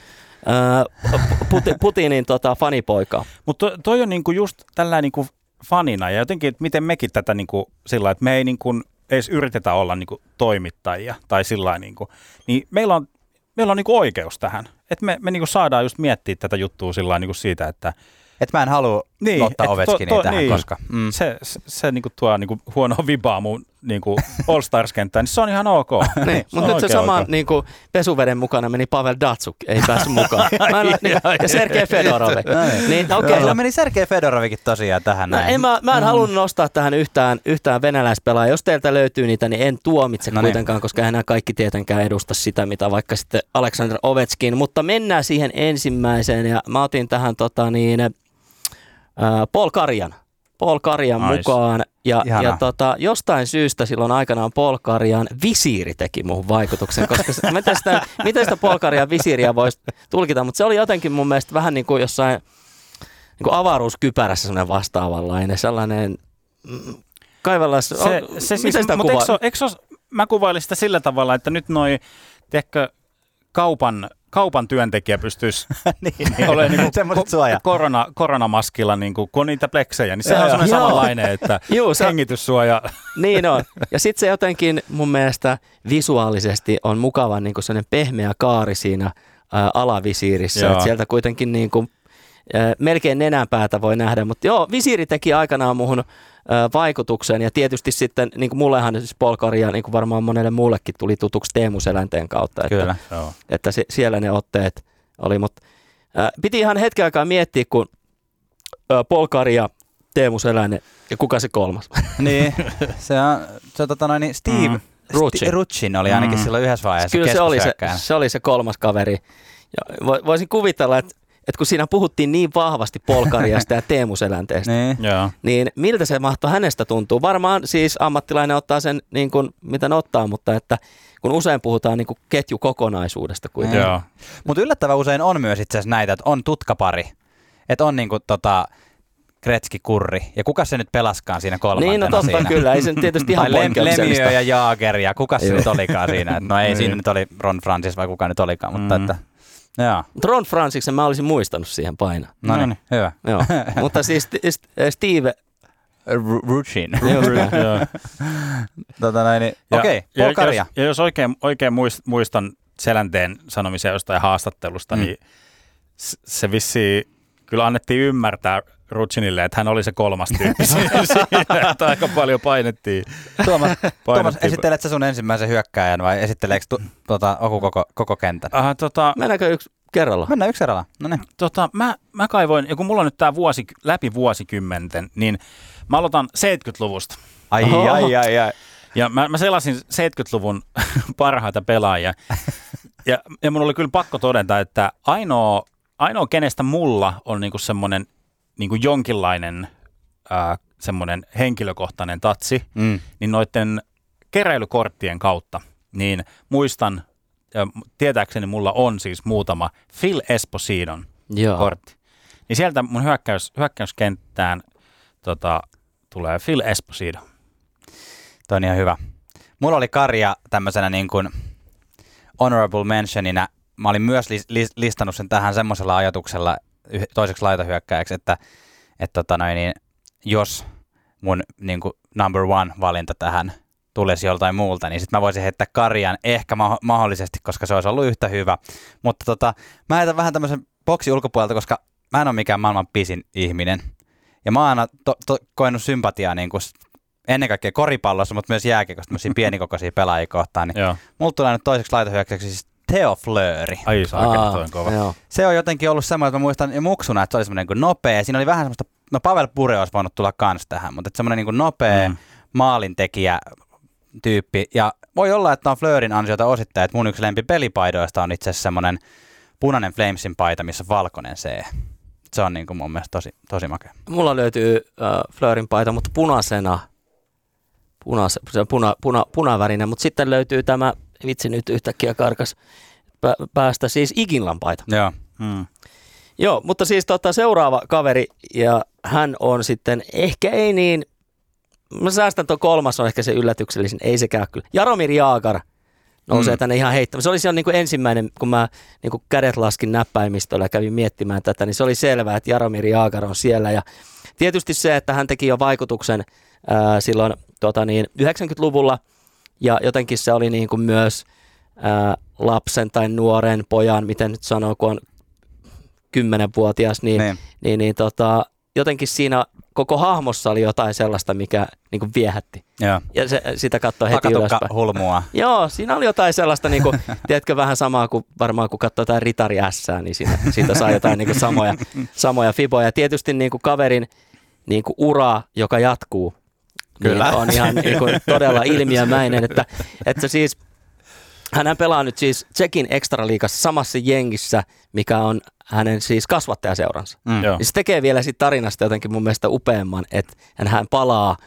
Puti- Putinin tota, fanipoikaa. Mutta toi, toi on niinku just tällainen niinku fanina ja jotenkin, että miten mekin tätä niin kuin, sillä että me ei niin kuin, edes yritetä olla niin kuin, toimittajia tai sillä niin kuin, niin meillä on, meillä on niin kuin, oikeus tähän. Että me, me niin kuin, saadaan just miettiä tätä juttua sillä niin kuin siitä, että Että mä en halua Niin, ottaa to- Ovechkinia to- tähän, niin. koska... Mm. se, se, se niin kuin, tuo niin kuin, huonoa vibaa mun niin kuin, All Stars-kenttään, niin se on ihan ok. Niin, mutta nyt se sama ok. niin kuin pesuveden mukana meni Pavel Datsuk, ei päässyt mukaan. Mä en, niin, ja Sergei Fedorov. niin, okei. Okay. No meni Sergei Fedorovikin tosiaan tähän No, näin. en mä, mä en halunnut nostaa tähän yhtään, yhtään venäläispelaajaa. Jos teiltä löytyy niitä, niin en tuomitse No no niin. kuitenkaan, koska enää kaikki tietenkään edusta sitä, mitä vaikka sitten Alexander Ovechkin. Mutta mennään siihen ensimmäiseen ja mä otin tähän tota niin, äh, Paul Karjan. Paul Karjan Nice. mukaan. Ja, Ihana. ja tota, jostain syystä silloin aikanaan Paul Karjan visiiri teki muuhun vaikutuksen, koska se, miten, sitä, miten sitä Paul Karjan visiiriä voisi tulkita, mutta se oli jotenkin mun mielestä vähän niin kuin jossain niin kuin avaruuskypärässä sellainen vastaavanlainen, sellainen mm, kaivallas... Se, se miten siis, sitä mutta eikö, ole- eikö ole- mä kuvailin sitä sillä tavalla, että nyt noi, tiedätkö, kaupan, kaupan työntekijä pystyisi niin, olemaan niin Semmoiset suoja. korona, koronamaskilla, niin kuin, kun on niitä pleksejä, niin sehän on semmoinen samanlainen, että Juu, se- hengityssuoja. Niin on. Ja sitten se jotenkin mun mielestä visuaalisesti on mukava niin kuin sellainen pehmeä kaari siinä ää, alavisiirissä. Joo. Et sieltä kuitenkin niin kuin, ää, melkein nenänpäätä voi nähdä. Mutta joo, visiiri teki aikanaan muuhun ää, vaikutuksen. Ja tietysti sitten, niin kuin mullehan siis Polkaria, niin kuin varmaan monelle muullekin tuli tutuksi Teemu Selänteen kautta. Että, Kyllä. Joo. että se, siellä ne otteet oli. Mutta ää, piti ihan hetken aikaa miettiä, kun Polkaria, Teemu Selänne ja kuka se kolmas? niin, se on, se on tota noin, niin Steve Mm. Rutschin. Sti- Rutschin oli ainakin Mm. silloin yhdessä vaiheessa Kyllä se oli se, se oli se kolmas kaveri. Ja vo- voisin kuvitella, että, että kun siinä puhuttiin niin vahvasti Polkariasta ja Teemu Selänteestä, Niin. Joo. niin miltä se mahtoi hänestä tuntuu? Varmaan siis ammattilainen ottaa sen niin kuin, mitä ne ottaa, mutta että kun usein puhutaan niin kuin ketjukokonaisuudesta kuitenkin. Joo. Mutta yllättävän usein on myös itse asiassa näitä, että on tutkapari. Että on niinku tota Kretski Kurri. Ja kuka se nyt pelaskaan siinä kolmantena Niin, no totta siinä? kyllä, ei se nyt tietysti ihan Lem. Lemieux ja Jaager ja kuka se nyt olikaan siinä? Et No ei, Niin. siinä nyt oli Ron Francis vai kuka nyt olikaan, mutta Mm. että... Joo, Mutta Ron Fransiksen mä olisin muistanut siihen painaa. no niin, hyvä. Joo. mutta siis St- St- Steve, Ruchin. näin. Tota noin, niin, Ja- okei, ja Paul Karja. Jos, ja jos oikein, oikein muist- muistan Selänteen sanomisia jostain haastattelusta, Mm. niin se vissi kyllä annettiin ymmärtää Rutsinille, että hän oli se kolmas tyyppi siinä, että aika paljon painettiin. Tuomas, Tuomas painettiin. esittelet sä sun ensimmäisen hyökkääjän vai esitteleekö tu, tota, Oku koko, koko kentän? Uh, tota, Mennäänkö yksi kerralla? Mennään yksi eralla. No niin. tota, mä, mä kaivoin, ja kun mulla on nyt tämä vuosi, läpi vuosikymmenten, niin mä aloitan 70-luvusta. Ai, Oho. ai, ai, ai. Ja mä, mä selasin 70-luvun parhaita pelaajia. Ja, ja mun oli kyllä pakko todeta, että ainoa, ainoa kenestä mulla on niinku semmoinen niinku jonkinlainen ää, semmoinen henkilökohtainen tatsi, Mm. niin noiden keräilykorttien kautta, niin muistan, ja tietääkseni mulla on siis muutama Phil Esposidon Joo. kortti. Niin sieltä mun hyökkäys, hyökkäyskenttään tota, tulee Phil Esposito. Toi on ihan hyvä. Mulla oli Karja tämmöisenä niin kuin honorable mentionina. Mä olin myös lis- lis- listannut sen tähän semmoisella ajatuksella toiseksi laitahyökkääjäksi, että, että tota noin, niin, jos mun niin kuin number one valinta tähän tulisi joltain muulta, niin sitten mä voisin heittää Karjan ehkä ma- mahdollisesti, koska se olisi ollut yhtä hyvä. Mutta tota, mä heitän vähän tämmöisen boksi ulkopuolelta, koska mä en ole mikään maailman pisin ihminen. Ja mä oon aina to- to- koenut sympatiaa niin kuin ennen kaikkea koripallossa, mutta myös jääkiekossa tämmöisiä pienikokoisia pelaajia kohtaan. Niin mulla tulee nyt toiseksi laitohyökkäyksi siis Theo Fleury. Ai saakeli, toi on kova. joo. Se on jotenkin ollut semmoinen, että mä muistan jo muksuna, että se oli semmoinen niin nopea. Siinä oli vähän semmoista, no Pavel Pure olisi voinut tulla kans tähän, mutta että semmoinen niin kuin nopea Mm. maalintekijä tyyppi. Ja voi olla, että on Fleurin ansiota osittain, että mun yksi lempi pelipaidoista on itse asiassa semmoinen punainen Flamesin paita, missä on valkoinen C. Se on niin kuin mun mielestä tosi, tosi makea. Mulla löytyy äh, Fleurin paita, mutta punaisena, punas, se puna, puna, punavärinen, mutta sitten löytyy tämä, vitsi nyt yhtäkkiä karkas pä- päästä, siis Iginlan paita. Joo. Mm. Joo, mutta siis tota, seuraava kaveri, ja hän on sitten ehkä ei niin, mä säästän tuon kolmas on ehkä se yllätyksellisin, ei sekään kyllä. Jaromir Jaakar, nousee Mm. tänne ihan heittämään. Se oli siellä niin kuin ensimmäinen, kun mä niin kuin kädet laskin näppäimistöllä ja kävin miettimään tätä, niin se oli selvää, että Jaromir Jaagar on siellä. Ja tietysti se, että hän teki jo vaikutuksen ää, silloin tota niin, 90-luvulla ja jotenkin se oli niin kuin myös ää, lapsen tai nuoren pojan, miten nyt sanoo, kun on kymmenenvuotias, niin, Niin. niin, niin tota, jotenkin siinä koko hahmossa oli jotain sellaista, mikä niin kuin viehätti. Joo. Ja se, sitä katsoi heti ylöspäin. hulmua. Joo, siinä oli jotain sellaista, niin kuin, tiedätkö, vähän samaa kuin varmaan kun katsoo jotain Ritari Sää, niin siinä, siitä saa jotain niin kuin samoja, samoja fiboja. Ja tietysti niin kuin kaverin niin kuin ura, joka jatkuu, Kyllä. Niin on ihan niin kuin todella ilmiömäinen, että, että siis hän pelaa nyt siis Tsekin ekstraliigassa samassa jengissä, mikä on hänen siis kasvattajaseuransa. Mm. Joo. Se tekee vielä siitä tarinasta jotenkin mun mielestä upeamman, että hän palaa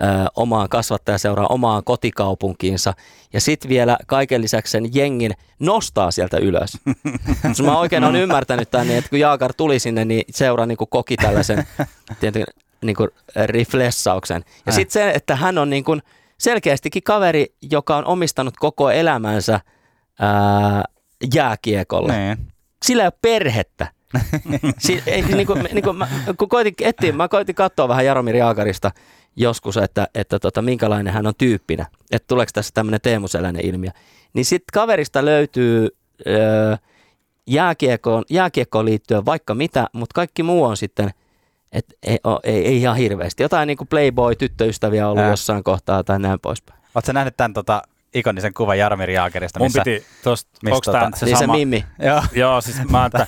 ö, omaan kasvattajaseuraan, omaan kotikaupunkiinsa ja sitten vielä kaiken lisäksi sen jengin nostaa sieltä ylös. Jos mä oikein olen ymmärtänyt tämän, niin että kun Jaakar tuli sinne, niin seura niin kuin koki tällaisen tietenkin niin kuin riflessauksen. Ja Äh. sitten se, että hän on niin kuin selkeästikin kaveri, joka on omistanut koko elämänsä ää, jääkiekolle Niin. sillä ei ole perhettä. si- ei, niin kuin, niin kuin mä, kun koitin etsiä, mä koitin katsoa vähän Jaromir Jaakarista joskus, että, että tota, minkälainen hän on tyyppinä, että tuleeko tässä tämmöinen Teemu Selänen ilmiö. Niin sitten kaverista löytyy öö, jääkiekkoon, jääkiekkoon liittyen vaikka mitä, mutta kaikki muu on sitten, että ei, oo- ei, ei ihan hirveästi. Jotain niin kuin Playboy-tyttöystäviä on ollut Ää. jossain kohtaa tai näin poispäin. Oletko nähnyt tämän tota, ikonisen kuvan Jaromir Jaagerista? Mun missä, piti tosta, missä onks tota- se niin sama? se Mimmi. Joo. Joo, siis mä että,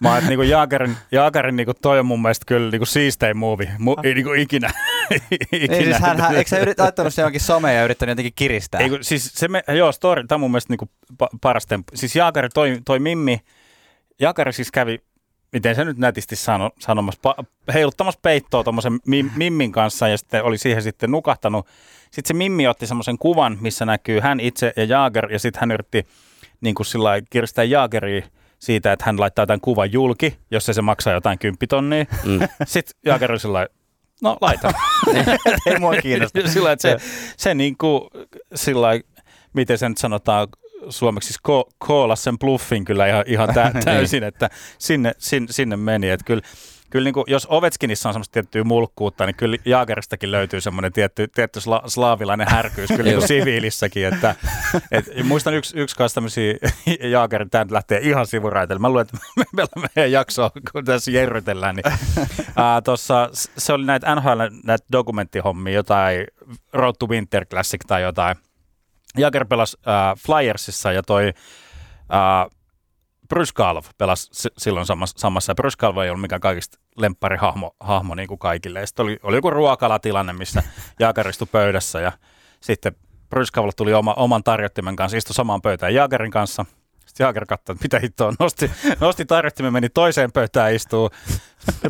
mä että niinku Jaagarin, Jaagarin niinku toi on mun mielestä kyllä niinku siistein movie, Mu, ei niinku ikinä. ikinä. Niin siis hän, hän, eikö sä yrit, laittanut se johonkin someen ja yrittänyt jotenkin kiristää? Ei, kun, siis se, me, joo, story, tämä on mun mielestä niinku pa, paras temppu. Siis Jaakari, toi, toi Mimmi, Jaakari siis kävi, miten se nyt nätisti sano, sanomassa, pa, heiluttamassa peittoa tuommoisen mim, Mimmin kanssa ja sitten oli siihen sitten nukahtanut. Sitten se Mimmi otti semmoisen kuvan, missä näkyy hän itse ja Jaager ja sitten hän yritti niin kuin sillä kiristää Jaageria siitä, että hän laittaa tämän kuvan julki, jos se, maksaa jotain kymppitonnia. Mm. Sitten Jaager oli sillä no laita. ei mua kiinnosta. sillä että se, se niin kuin, sillä miten se nyt sanotaan suomeksi, siis ko- koolas sen bluffin kyllä ihan, ihan tä- täysin, että sinne, sinne, sinne meni. Että kyllä, kyllä niin kuin, jos Ovetskinissa on semmoista tiettyä mulkkuutta, niin kyllä Jaageristakin löytyy semmoinen tietty, tietty sla, slaavilainen härkyys kyllä niin siviilissäkin. Että, et, muistan yksi, yksi kanssa tämmöisiä Jaagerin, tämä lähtee ihan sivuraiteille. Mä luulen, että me meillä on meidän jaksoa, kun tässä jerrytellään, niin ää, tossa, se oli näitä NHL, näitä dokumenttihommia, jotain Road to Winter Classic tai jotain. Jagger pelasi äh, Flyersissa ja toi äh, Bryskalv pelasi silloin samassa, samassa. Bryskalv ei ollut mikään kaikista lempparihahmo hahmo niin kuin kaikille. Sitten oli, oli joku ruokalatilanne, missä Jagger istui pöydässä ja sitten Bryskalv tuli oma, oman tarjottimen kanssa, istui samaan pöytään Jaggerin kanssa. Sitten Jaager katsoi, että mitä hittoa, nosti, nosti tarjottimen, meni toiseen pöytään istuu.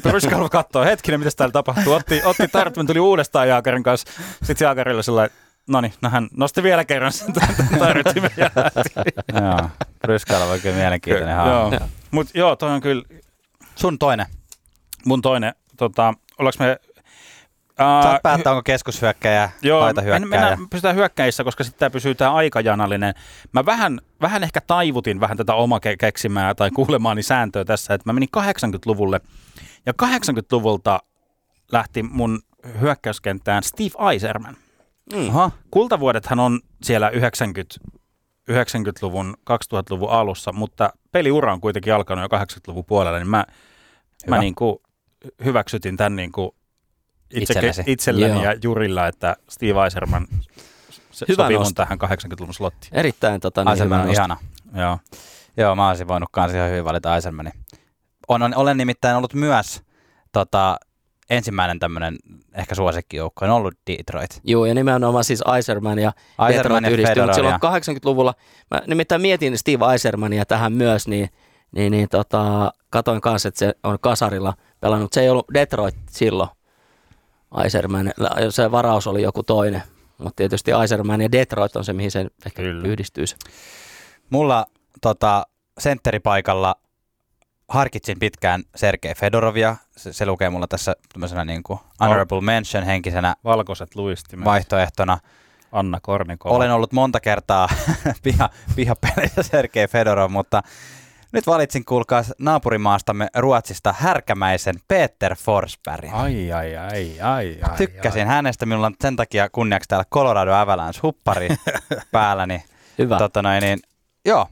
Bryskalv katsoi, hetkinen, mitä täällä tapahtuu. Otti, otti tarjottimen, tuli uudestaan Jaagerin kanssa. Sitten Jaagerilla sillä no niin, no hän nosti vielä kerran sen tarjottimen ja lähti. Joo. Ryskäällä on kyllä mielenkiintoinen hahmo. Joo. Mutta joo, toi on kyllä Sun toinen. mun toinen, tota, ollaanko me... Saat Ää, päättää, onko keskushyökkäjä, Joo, laita en, hyökkäjä. pysytään hyökkäissä, koska sitten tämä pysyy tämä aikajanallinen. Mä vähän, vähän ehkä taivutin vähän tätä oma ke- keksimää tai kuulemaani sääntöä tässä, että mä menin 80-luvulle. Ja 80-luvulta lähti mun hyökkäyskenttään Steve Eiserman. Aha. Kultavuodethan on siellä 90, 90-luvun, 2000-luvun alussa, mutta peliura on kuitenkin alkanut jo 80-luvun puolella, niin mä, mä Hyvä. niin kuin hyväksytin tämän niin kuin itse, Itsellesi. itselleni Joo. ja Jurilla, että Steve Eiserman se Hyvä sopii mun tähän 80-luvun slottiin. Erittäin tota, niin Aiserman hyvä on ihana. Joo. Joo, mä olisin voinut kans ihan hyvin valita Eisermanin. On, on, olen nimittäin ollut myös tota, ensimmäinen tämmöinen ehkä suosikkijoukko, on ollut Detroit. Joo, ja nimenomaan siis Eiserman ja Eiserman Detroit ja yhdistyy, Fedorov mutta silloin ja- 80-luvulla, mä nimittäin mietin Steve Eisermania tähän myös, niin, niin, niin tota, katoin kanssa, että se on kasarilla pelannut. Se ei ollut Detroit silloin, Eiserman, se varaus oli joku toinen, mutta tietysti Eiserman ja Detroit on se, mihin se ehkä Kyllä. yhdistyy. se. Mulla tota, sentteripaikalla harkitsin pitkään Sergei Fedorovia. Se, se lukee mulla tässä tämmöisenä niin kuin honorable mention henkisenä Valkoiset luistimet. vaihtoehtona. Anna Kornikova. Olen ollut monta kertaa piha, pihapeleissä Sergei Fedorov, mutta nyt valitsin, kuulkaa, naapurimaastamme Ruotsista härkämäisen Peter Forsbergin. Ai, ai, ai, ai, ai. Tykkäsin ai. hänestä, minulla on sen takia kunniaksi täällä Colorado Avalanche huppari päälläni. Hyvä. Tota noin, niin, joo.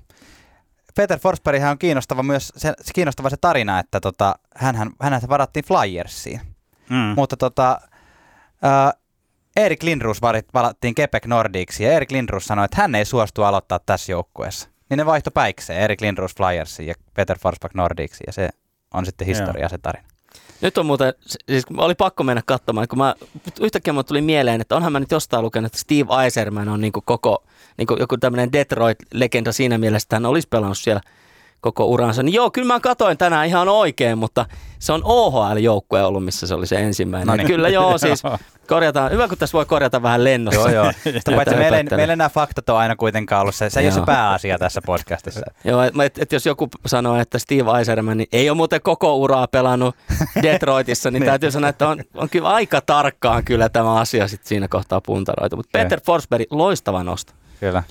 Peter Forsberghän on kiinnostava myös se, se kiinnostava se tarina, että tota, hänhän, hänhän varattiin Flyersiin. Mm. Mutta tota, äh, Erik Lindros varit, valattiin Quebec Nordicsiin ja Erik Lindros sanoi, että hän ei suostu aloittaa tässä joukkueessa. Niin ne vaihto päikseen, Erik Lindros Flyersiin ja Peter Forsberg Nordicsiin ja se on sitten historia se tarina. Nyt on muuten, siis oli pakko mennä katsomaan, kun mä yhtäkkiä mulle tuli mieleen, että onhan mä nyt jostain lukenut, että Steve Eiserman on niin koko, niin joku tämmöinen Detroit-legenda siinä mielessä, että hän olisi pelannut siellä koko uransa. Niin joo, kyllä mä katoin tänään ihan oikein, mutta se on OHL-joukkue ollut, missä se oli se ensimmäinen. No niin. Kyllä joo, siis korjataan, hyvä kun tässä voi korjata vähän lennossa. Joo, joo. Sitä paitsi meillä, ei- meillä nämä faktat on aina kuitenkaan ollut se. Se ei ole se pääasia tässä podcastissa. Joo, että et, et jos joku sanoo, että Steve Eiserman niin ei ole muuten koko uraa pelannut Detroitissa, niin, Niin. täytyy sanoa, että on, on kyllä aika tarkkaan kyllä tämä asia sit siinä kohtaa puntaroitu. Mutta. Peter Forsberg, loistava nosto. Kyllä.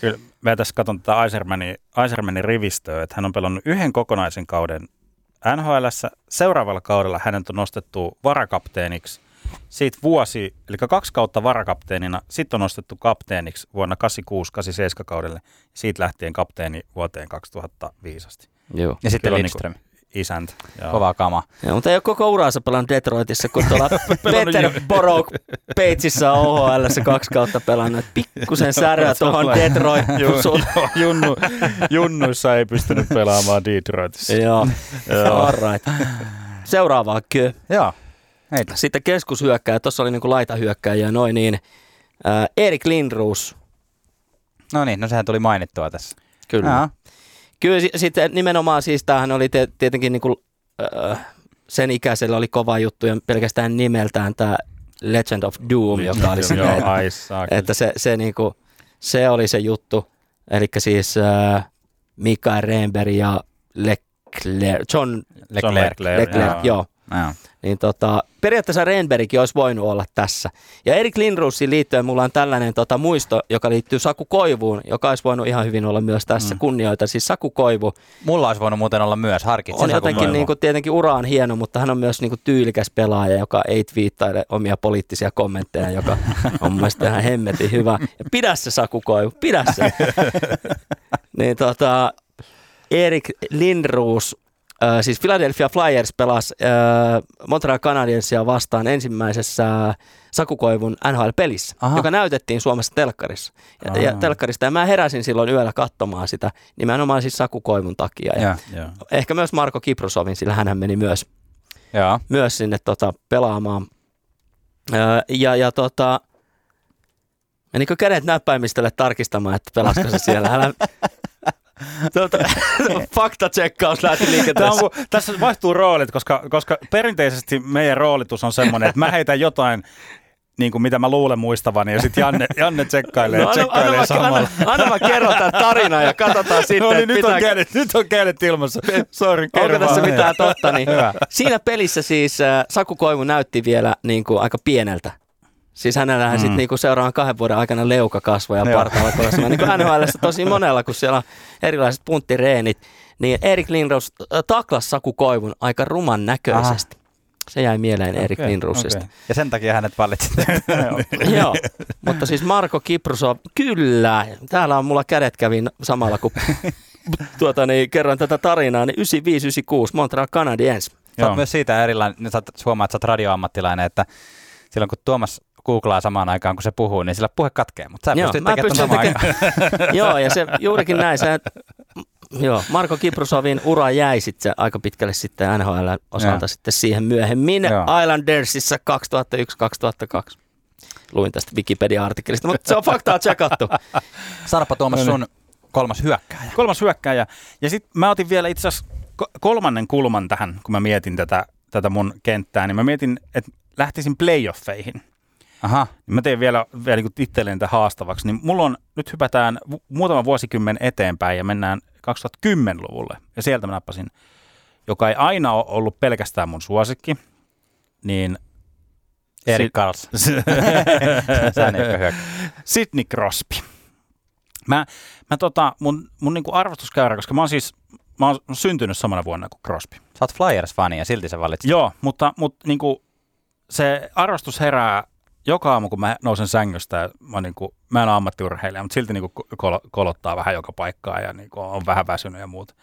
Kyllä mä tässä katson tätä Eisermanin, Eisermanin rivistöä, että hän on pelannut yhden kokonaisen kauden nhl Seuraavalla kaudella hänet on nostettu varakapteeniksi. Siitä vuosi, eli kaksi kautta varakapteenina, sitten on nostettu kapteeniksi vuonna 86-87 kaudelle. Siitä lähtien kapteeni vuoteen 2005 asti. Joo. Ja sitten Lindström. Isäntä. Joo. Kova kama. Joo, mutta ei ole koko uraansa pelannut Detroitissa, kun tuolla Peter Borok Peitsissä on OHL kaksi kautta pelannut. Pikkusen säröä tuohon Detroit. Joo, junnu, junnuissa ei pystynyt pelaamaan Detroitissa. Joo, Joo. all right. Seuraavaa kö. Joo. Heitä. Sitten keskushyökkäjä, tuossa oli niinku laitahyökkäjä ja noin niin. Ää, Erik Lindroos, No niin, no sehän tuli mainittua tässä. kyllä. Jaa. Kyllä si- sitten nimenomaan siis tämähän oli te- tietenkin niinku, äh, sen ikäisellä oli kova juttu ja pelkästään nimeltään tämä Legend of Doom, joka oli Niin, Joo, että, ai saakeli. että se, se, niinku, se oli se juttu. Eli siis äh, Mikael Renberg ja Leclerc, John John Leclerc. Leclerc, joo. joo. Joo. Niin tota, periaatteessa Renbergkin olisi voinut olla tässä. Ja Erik Lindroosiin liittyen mulla on tällainen tota, muisto, joka liittyy Saku Koivuun, joka olisi voinut ihan hyvin olla myös tässä. Mm. Kunnioita siis Saku Koivu. Mulla olisi voinut muuten olla myös harkitsin. on Saku jotenkin Koivu. niin kuin, tietenkin ura on hieno, mutta hän on myös niin kuin, tyylikäs pelaaja, joka ei twiittaile omia poliittisia kommentteja, joka on mun mielestä ihan hemmetin hyvä. Ja pidä se Saku Koivu, pidä se. niin tota, Erik Lindroos, äh, siis Philadelphia Flyers pelasi äh, Montreal Canadiensia vastaan ensimmäisessä Saku Koivun NHL-pelissä, Aha. joka näytettiin Suomessa telkkarissa. Ja, ja telkkarista. Ja mä heräsin silloin yöllä katsomaan sitä nimenomaan siis Saku Koivun takia. Ja Joo. Joo. ehkä myös Marko Kiprosovin, sillä hän meni myös, Joo. myös sinne tota, pelaamaan. Öö, ja, ja tota, menikö kädet näppäimistölle tarkistamaan, että pelasko se siellä? Älä, tota, faktatsekkaus lähti Tämä on, liikenteessä. tässä vaihtuu roolit, koska, koska perinteisesti meidän roolitus on semmoinen, että mä heitän jotain, niin kuin mitä mä luulen muistavani, ja sitten Janne, Janne tsekkailee, No, anna, anna, tsekkailee mä, samalla. anna, anna mä kerron tämän tarinan ja katsotaan sitten, No niin, nyt on, pitää- kädet, nyt on kädet ilmassa. Sorry, Onko tässä mitään totta? Niin siinä pelissä siis äh, Saku Koivu näytti vielä niin kuin, aika pieneltä. Siis hänellähän mm. sitten niin seuraavan kahden vuoden aikana leuka kasvoi ja Joo. partaalla kasvoi. Niin kuin tosi monella, kun siellä on erilaiset punttireenit, niin Erik Lindros taklas Saku Koivun aika ruman näköisesti. Se jäi mieleen Erik Okei, Lindrosista. okei. Ja sen takia hänet valitsit. Joo, mutta siis Marko Kiprusov, kyllä. Täällä on mulla kädet kävin samalla, kun tuota, niin, kerron tätä tarinaa, niin 9596 Montreal Canadiens. Sä oot myös siitä erilainen, nyt sä huomaat, että sä oot radioammattilainen, että silloin kun Tuomas googlaa samaan aikaan, kun se puhuu, niin sillä puhe katkee, mutta sä Joo, pystyt mä tekemään pystyn samaan aikaan. Joo, ja se juurikin näin. Se, joo, Marko Kiprusovin ura jäi sitten aika pitkälle sitten NHL osalta Joo. sitten siihen myöhemmin Joo. Islandersissa 2001-2002. Luin tästä Wikipedia-artikkelista, mutta se on faktaa tsekattu. Sanoppa Tuomas No sun kolmas hyökkääjä. Kolmas hyökkääjä. Ja sitten mä otin vielä itse asiassa ko- kolmannen kulman tähän, kun mä mietin tätä, tätä mun kenttää, niin mä mietin, että lähtisin playoffeihin. Aha, Mä tein vielä, vielä niin itselleen tätä haastavaksi, niin mulla on, nyt hypätään muutama vuosikymmen eteenpäin ja mennään 2010-luvulle. Ja sieltä mä nappasin, joka ei aina ole ollut pelkästään mun suosikki, niin Erik Karls. Hyökkää. Sidney Crosby. Mä, mä tota, mun, mun niinku arvostuskäyrä, koska mä oon siis, mä oon syntynyt samana vuonna kuin Crosby. Sä oot Flyers-fani ja silti sä valitsit. Joo, mutta, mutta niinku, se arvostus herää joka aamu, kun mä nousen sängystä. Ja mä, niinku, mä en ole ammattiurheilija, mutta silti niinku kol- kolottaa vähän joka paikkaa ja niinku on vähän väsynyt ja muuta.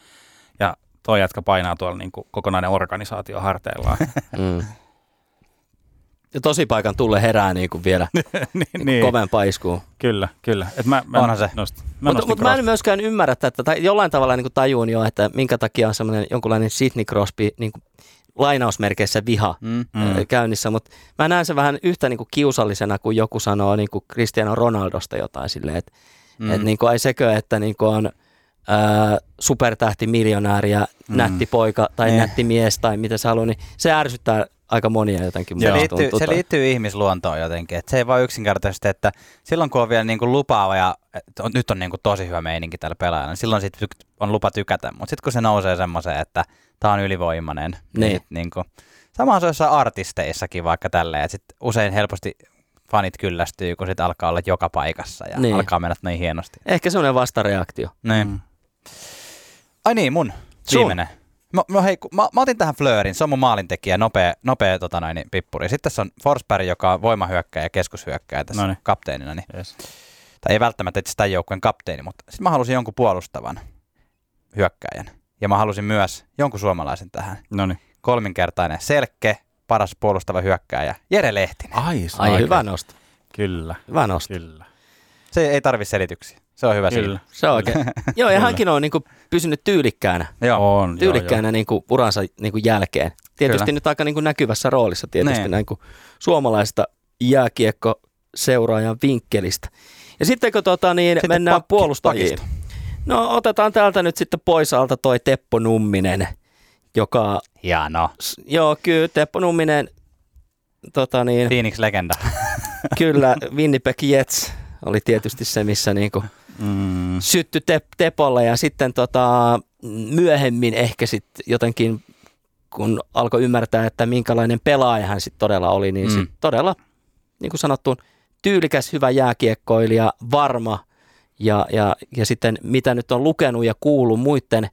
Ja toi jätkä painaa tuolla niinku kokonainen organisaatio harteillaan. Mm. Ja tosi paikan tulle herää niin kuin vielä niin, niin. kovempaa iskuun. Kyllä, kyllä. Et mä, mä Onhan se. Nost, mä Mutta mut mä en myöskään ymmärrä tätä, tai jollain tavalla niin kuin tajuun jo, että minkä takia on semmoinen jonkunlainen Sidney Crosby niin kuin lainausmerkeissä viha Mm. Mm. käynnissä, mutta mä näen sen vähän yhtä niin kuin kiusallisena, kun joku sanoo niin kuin Cristiano Ronaldosta jotain silleen, että Mm. et niin kuin, ei sekö, että niin kuin on ää, supertähti miljonääri ja Mm. mm. nätti poika tai Eh. nätti mies tai mitä se haluaa, niin se ärsyttää aika monia jotenkin. Se liittyy, se toi. liittyy ihmisluontoon jotenkin. Et se ei vaan yksinkertaisesti, että silloin kun on vielä niin kuin lupaava ja on, nyt on niin kuin tosi hyvä meininki tällä pelaajalla, niin silloin sit on lupa tykätä. Mutta sitten kun se nousee semmoiseen, että tämä on ylivoimainen, niin, Niin. sit niin kuin, sama on se artisteissakin vaikka tälleen, sit usein helposti fanit kyllästyy, kun sit alkaa olla joka paikassa ja Niin. alkaa mennä niin hienosti. Ehkä semmoinen vastareaktio. Niin. Mm. Ai niin, mun Sun. viimeinen. No, no hei, mä, mä, otin tähän Fleurin, se on mun maalintekijä, nopea, nopea tota noin, niin, pippuri. Sitten tässä on Forsberg, joka on voimahyökkäjä ja keskushyökkäjä tässä Noniin. kapteenina. Niin, Yes. tai ei välttämättä itse tämän joukkueen kapteeni, mutta sitten mä halusin jonkun puolustavan hyökkäjän. Ja mä halusin myös jonkun suomalaisen tähän. No niin. Kolminkertainen selkke, paras puolustava hyökkääjä, Jere Lehtinen. Ai, Ai hyvä nosto. Kyllä, Hyvä nosto. kyllä. Se ei tarvi selityksiä. Se on hyvä Kyllä. siinä. Se on oikein. joo, ja hänkin on niin kuin pysynyt tyylikkäänä, Joo. On, tyylikkäänä niin kuin uransa niin kuin jälkeen. Tietysti Kyllä. nyt aika niin kuin näkyvässä roolissa tietysti Niin. näin kuin suomalaista jääkiekko-seuraajan vinkkelistä. Ja sitten kun tota, niin Sitten mennään pakki- puolustajiin. pakisto. No otetaan täältä nyt sitten pois alta toi Teppo Numminen, joka, Hieno. s- joo kyllä Teppo Numminen, tota niin, Phoenix-legenda. kyllä Winnipeg Jets oli tietysti se, missä niinku Mm. sytty tep- Tepolle ja sitten tota, myöhemmin ehkä sitten jotenkin kun alkoi ymmärtää, että minkälainen pelaaja hän sitten todella oli, niin Mm. sit todella, niin kuin sanottu, tyylikäs, hyvä jääkiekkoilija, varma ja, ja, ja sitten mitä nyt on lukenut ja kuullut muiden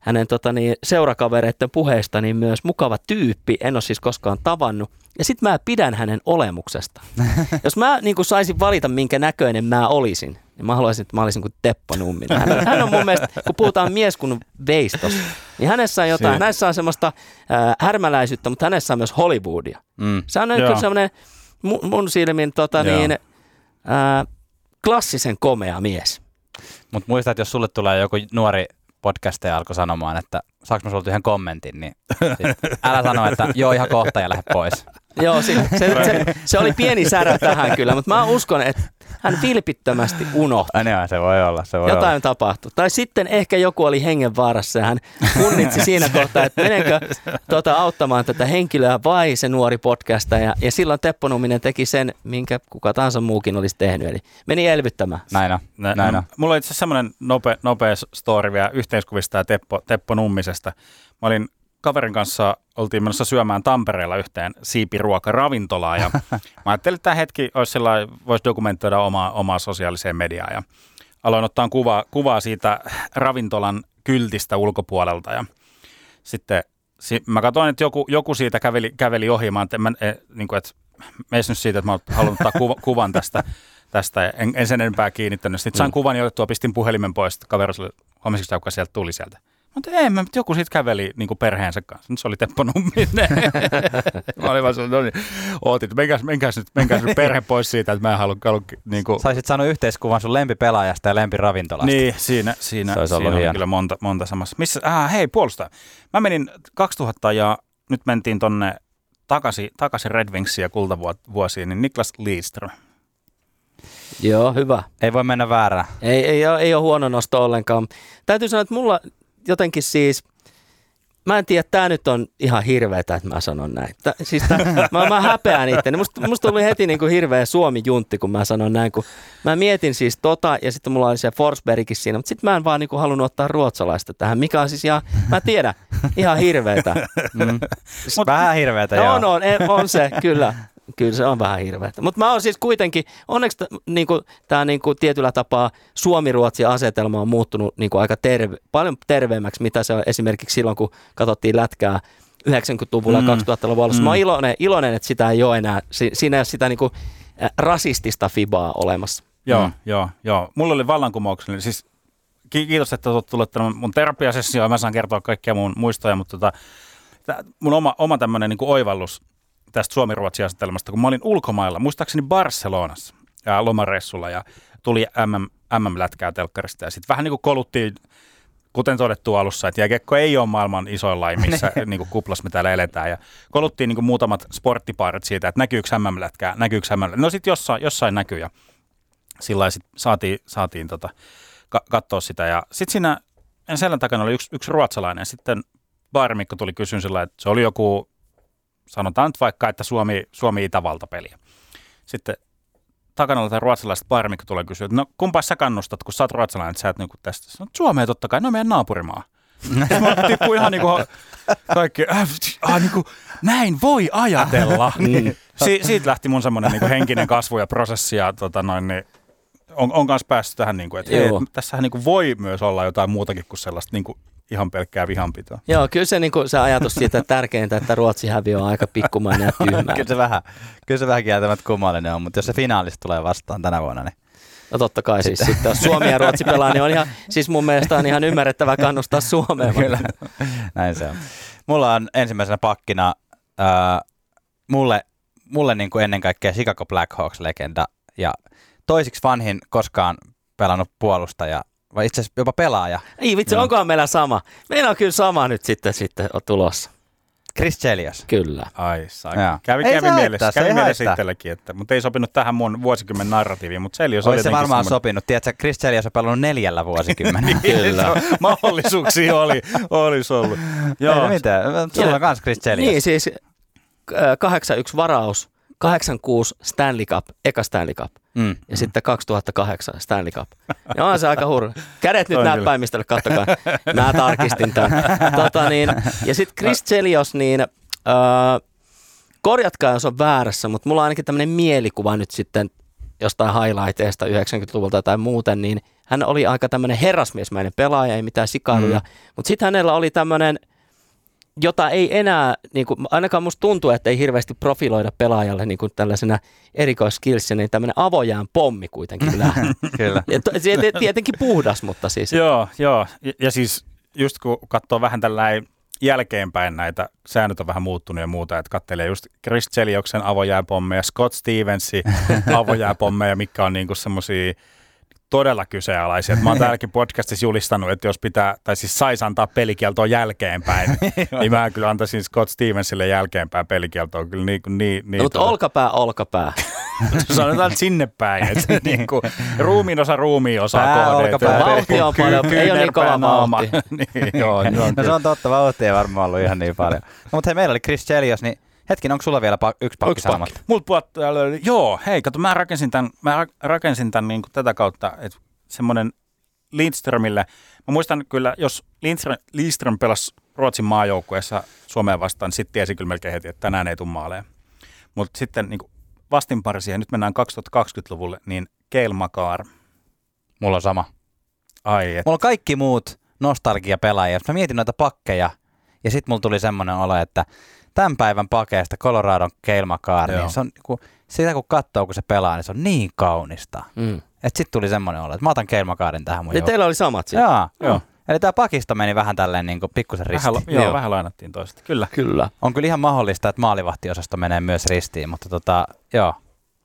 hänen tota niin, seurakavereiden puheista, niin myös mukava tyyppi, en ole siis koskaan tavannut. Ja sitten mä pidän hänen olemuksesta. Jos mä niin saisin valita, minkä näköinen mä olisin, niin mä haluaisin, että mä olisin kuin Teppo Numminen. Hän, hän on mun mielestä, kun puhutaan mies kuin veistos, niin hänessä on jotain, Se- näissä on semmoista äh, härmäläisyyttä, mutta hänessä on myös Hollywoodia. Mm. Se on Joo. kyllä semmoinen mun, mun silmin tota Joo. niin, äh, klassisen komea mies. Mutta muista, että jos sulle tulee joku nuori podcastaja alkoi sanomaan, että saanko mä sulta yhden kommentin, niin sit, älä sano, että joo ihan kohta ja lähde pois. Joo, se, se, se, se oli pieni särä tähän kyllä, mutta mä uskon, että hän vilpittömästi unohti. Ai niin, se voi olla, se voi Jotain olla. tapahtui. Tai sitten ehkä joku oli hengenvaarassa ja hän punnitsi siinä kohtaa, että menenkö tuota, auttamaan tätä henkilöä vai se nuori podcastaja. Ja, ja silloin Teppo Numminen teki sen, minkä kuka tahansa muukin olisi tehnyt. Eli meni elvyttämään. Näin on, Nä, näin no, on. mulla on itse asiassa semmoinen nope, nopea story vielä yhteiskuvista ja Teppo, Teppo Nummisesta. Mä olin kaverin kanssa, oltiin menossa syömään Tampereella yhteen siipiruokaravintolaa ja mä ajattelin, että tämä hetki olisi sellainen, voisi dokumentoida omaa, omaa sosiaaliseen mediaan ja aloin ottaa kuvaa, kuvaa siitä ravintolan kyltistä ulkopuolelta ja sitten si- mä katsoin, että joku, joku siitä käveli, käveli ohi, mä että, mä, eh, niin kuin, että meis nyt siitä, että mä haluan ottaa kuva, kuvan tästä, tästä en, en sen enempää kiinnittänyt. Sitten sain Mm. kuvan ja otettua, pistin puhelimen pois, kaveri sä, kuka sieltä tuli sieltä? Mä ajattelin, ei, mä, mutta joku siitä käveli niin kuin perheensä kanssa. Nyt se oli Teppo Numminen. mä olin vaan no niin, ootin, että menkäs, menkäs, nyt, menkäs nyt perhe pois siitä, että mä en halua, halua niin kuin, Saisit saanut yhteiskuvan sun lempipelaajasta ja lempiravintolasta. niin, siinä, siinä, Se siinä oli kyllä monta, monta samassa. Missä, ah, hei, puolustaja. Mä menin 2000 ja nyt mentiin tonne takaisin, takaisin Red Wingsiin ja kultavuosiin, niin Niklas Lidström. Joo, hyvä. Ei voi mennä väärään. Ei, ei, ole, ei ole huono nosto ollenkaan. Täytyy sanoa, että mulla jotenkin siis, mä en tiedä, tämä nyt on ihan hirveetä, että mä sanon näin. Tää, siis tää, mä, mä häpeän itse. Musta, musta tuli heti niin kuin hirveä suomi-juntti, kun mä sanon näin. Kun mä mietin siis tota, ja sitten mulla oli se Forsbergkin siinä, mutta sitten mä en vaan niin kuin halunnut ottaa ruotsalaista tähän, mikä on siis ihan, mä tiedän, ihan hirveetä. Mm. Vähän hirveätä, No, joo. on, on, on se, kyllä. Kyllä se on vähän hirveätä. Mutta mä oon siis kuitenkin, onneksi t- niinku, tämä niinku, tietyllä tapaa Suomi-Ruotsi-asetelma on muuttunut niinku, aika terve, paljon terveemmäksi, mitä se on esimerkiksi silloin, kun katsottiin lätkää 90-luvulla Mm. ja 2000-luvulla. Mm. Mä oon iloinen, iloinen, että sitä ei ole enää, si- siinä ei ole sitä niinku, rasistista fibaa olemassa. Joo, Mm. joo, joo. Mulla oli vallankumouksellinen, siis ki- kiitos, että olet tullut tänne mun terapiasessioon, mä saan kertoa kaikkia mun muistoja, mutta tota, tää, mun oma, oma tämmöinen niin oivallus tästä Suomi-Ruotsi-asetelmasta, kun mä olin ulkomailla, muistaakseni Barcelonassa ja lomareissulla ja tuli MM, MM-lätkää telkkarista ja sitten vähän niin kuin koluttiin, kuten todettu alussa, että jääkiekko ei ole maailman isoin laji, missä niin kuin kuplas me täällä eletään ja koluttiin niin kuin muutamat sporttipaarit siitä, että näkyykö MM-lätkää, näkyykö MM-lätkää. No sitten jossain, jossain näkyy ja sillä sit saatiin, saatiin tota, ka- katsoa sitä. Ja sitten siinä selän takana oli yksi, yksi ruotsalainen. Sitten baarimikko tuli kysyyn sillä, että se oli joku, sanotaan nyt vaikka, että Suomi, Suomi-Itävalta peliä. Sitten takana oli ruotsalaiset baarimikko tulee kysyä, että no kumpaa sä kannustat, kun sä oot ruotsalainen, että sä et niinku tästä. Sanoin, Suomeen totta kai, no meidän naapurimaa. Ja mä tippui ihan niinku kaikki, äh, ah, niinku, näin voi ajatella. Niin. si- siitä lähti mun semmoinen niinku henkinen kasvu ja prosessi ja tota noin, niin on, on kanssa päässyt tähän, niinku, että hei, et tässähän niinku voi myös olla jotain muutakin kuin sellaista niinku ihan pelkkää vihanpitoa. Joo, kyllä se, niinku, se ajatus siitä, että tärkeintä, että Ruotsi häviö on aika pikkumainen ja tyhmä. kyllä, se vähän, kyllä se vähän kieltämättä kummallinen on, mutta jos se finaalista tulee vastaan tänä vuonna, niin No totta kai siis sitten, jos Suomi ja Ruotsi pelaa, niin on ihan, siis mun mielestä on ihan ymmärrettävää kannustaa Suomeen. Kyllä, näin se on. Mulla on ensimmäisenä pakkina ää, mulle, mulle niin kuin ennen kaikkea Chicago Blackhawks-legenda ja toisiksi vanhin koskaan pelannut puolustaja, vai itse asiassa jopa pelaaja, Ei vitsi, Joo. onkohan meillä sama? Meillä on kyllä sama nyt sitten, sitten on tulossa. Chris Chelios. Kyllä. Ai saa. Kävi, Ei kävi mielessä, haittaa, se kävi mielessä itselläkin, että, mutta ei sopinut tähän mun vuosikymmen narratiiviin, mutta Selios oli Olisi se varmaan semmoinen- sopinut. Tiedätkö, Chris Chelios on pelannut neljällä vuosikymmenellä. Kyllä. Mahdollisuuksia oli, olisi ollut. Joo. Ei mitään. Sulla on kans Chris Chelios. Niin siis äh, 8-1 varaus, 86 Stanley Cup, eka Stanley Cup Mm. ja sitten 2008 Stanley Cup. Ja on se aika hurra. Kädet nyt On näin kyllä. päimistölle, kattokaa. Mä tarkistin tämän. Tota niin, ja sitten Chris Chelios, niin äh, korjatkaa jos on väärässä, mutta mulla on ainakin tämmöinen mielikuva nyt sitten jostain highlighteista 90-luvulta tai muuten, niin hän oli aika tämmöinen herrasmiesmäinen pelaaja, ei mitään sikailuja, mm. mutta sitten hänellä oli tämmöinen, jota ei enää, niin kuin, ainakaan musta tuntuu, että ei hirveästi profiloida pelaajalle niin kuin tällaisena erikoiskillsinä, niin tämmöinen avojään pommi kuitenkin. Kyllä. Ja to, se tietenkin puhdas, mutta siis Joo, joo. Ja, ja siis just kun katsoo vähän tällainen jälkeenpäin näitä, säännöt on vähän muuttunut ja muuta, että katselee just Chris Chelioksen avojääpommeja, Scott Stevensin avojääpommeja, mikä on niinku semmoisia todella kyseenalaisia. Mä oon täälläkin podcastissa julistanut, että jos pitää, tai siis saisi antaa pelikieltoa jälkeenpäin, niin mä kyllä antaisin Scott Stevensille jälkeenpäin pelikieltoa. Kyllä niin, niin, niin no, mutta tota- olkapää, olkapää. Sanotaan että sinne päin. Että niinku, ruumiin osa ruumiin osa Pää, olkapää. Vauhti on paljon, ei ole niin kova vauhti. niin, joo, joo, No se on totta, vauhtia ei varmaan ollut ihan niin paljon. No, mutta hei, meillä oli Chris Chelios, niin hetkin, onko sulla vielä pa- yksi pakki Yksi pakki. sanomatta? Täällä oli- joo, hei, kato, mä rakensin tämän, mä ra- rakensin tämän niin tätä kautta, että semmoinen Lindströmille, mä muistan kyllä, jos Lindström, Lindström pelasi Ruotsin maajoukkueessa Suomeen vastaan, niin sitten tiesi kyllä melkein heti, että tänään ei tule maaleja. Mutta sitten niin vastinpari siihen, nyt mennään 2020-luvulle, niin Keil Makar. Mulla on sama. Ai, et, Mulla on kaikki muut nostalgiapelaajia. Mä mietin noita pakkeja ja sitten mulla tuli semmoinen olo, että tämän päivän pakeista Coloradon Keilmakaar, Joo. niin se on, kun, sitä kun katsoo, kun se pelaa, niin se on niin kaunista. Mm. Että sitten tuli semmoinen olo, että mä otan Keilmakaarin tähän mun Ja teillä oli samat siinä. Joo, Joo. joo. Eli tämä pakista meni vähän tälleen niin pikkusen ristiin. vähän, joo, vähän lainattiin toista. Kyllä. Kyllä. On kyllä ihan mahdollista, että maalivahtiosasto menee myös ristiin, mutta tota, joo.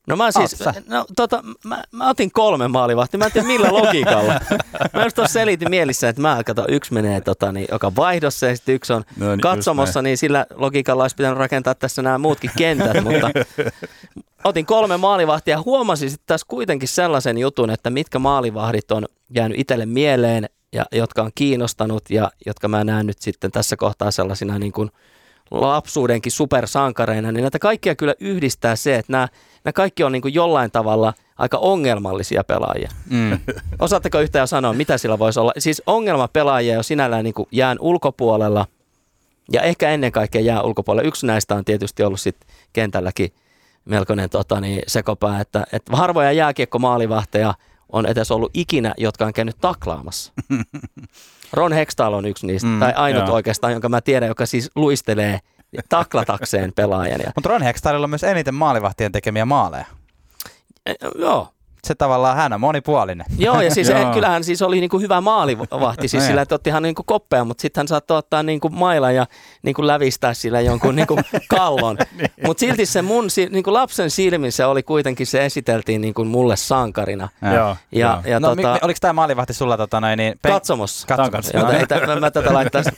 No mä siis, Oot sä? no, tota, mä, mä, otin kolme maalivahtia. Mä en tiedä millä logiikalla. mä just tuossa selitin mielissä, että mä kato, yksi menee tota, niin, joka vaihdossa ja sitten yksi on No niin, katsomossa, niin sillä logiikalla olisi pitänyt rakentaa tässä nämä muutkin kentät, mutta otin kolme maalivahtia ja huomasin sitten tässä kuitenkin sellaisen jutun, että mitkä maalivahdit on jäänyt itselle mieleen ja jotka on kiinnostanut ja jotka mä näen nyt sitten tässä kohtaa sellaisina niin kuin lapsuudenkin supersankareina, niin näitä kaikkia kyllä yhdistää se, että nämä, nämä kaikki on niin kuin jollain tavalla aika ongelmallisia pelaajia. Mm. Osaatteko yhtään sanoa, mitä sillä voisi olla? Siis ongelmapelaajia jo sinällään niin kuin jään ulkopuolella ja ehkä ennen kaikkea jää ulkopuolella. Yksi näistä on tietysti ollut sit kentälläkin melkoinen tota, niin, sekopää, että, että harvoja jääkiekko-maalivahteja on edes ollut ikinä, jotka on käynyt taklaamassa. Ron Hextall on yksi niistä, Mm, tai ainut joo. oikeastaan, jonka mä tiedän, joka siis luistelee taklatakseen pelaajan. Ja, Mutta Ron Hextallilla on myös eniten maalivahtien tekemiä maaleja. e, joo, Se tavallaan hän on monipuolinen. Joo, ja siis Joo. Joo. kyllähän siis oli niinku hyvä maalivahti, siis Niin. sillä, että otti ihan niinku koppea, mutta sitten hän saattoi ottaa niinku mailan ja niinku lävistää sillä jonkun niinku kallon. Mutta silti se mun si- niinku lapsen silmissä oli kuitenkin, se esiteltiin niinku mulle sankarina. Joo. Joo, Ja, joo. ja no, tota, mi- mi- oliko tämä maalivahti sulla tota, noin, niin, pen- katsomossa. katsomossa? Ei, tä- mä, mä tätä laittaisin.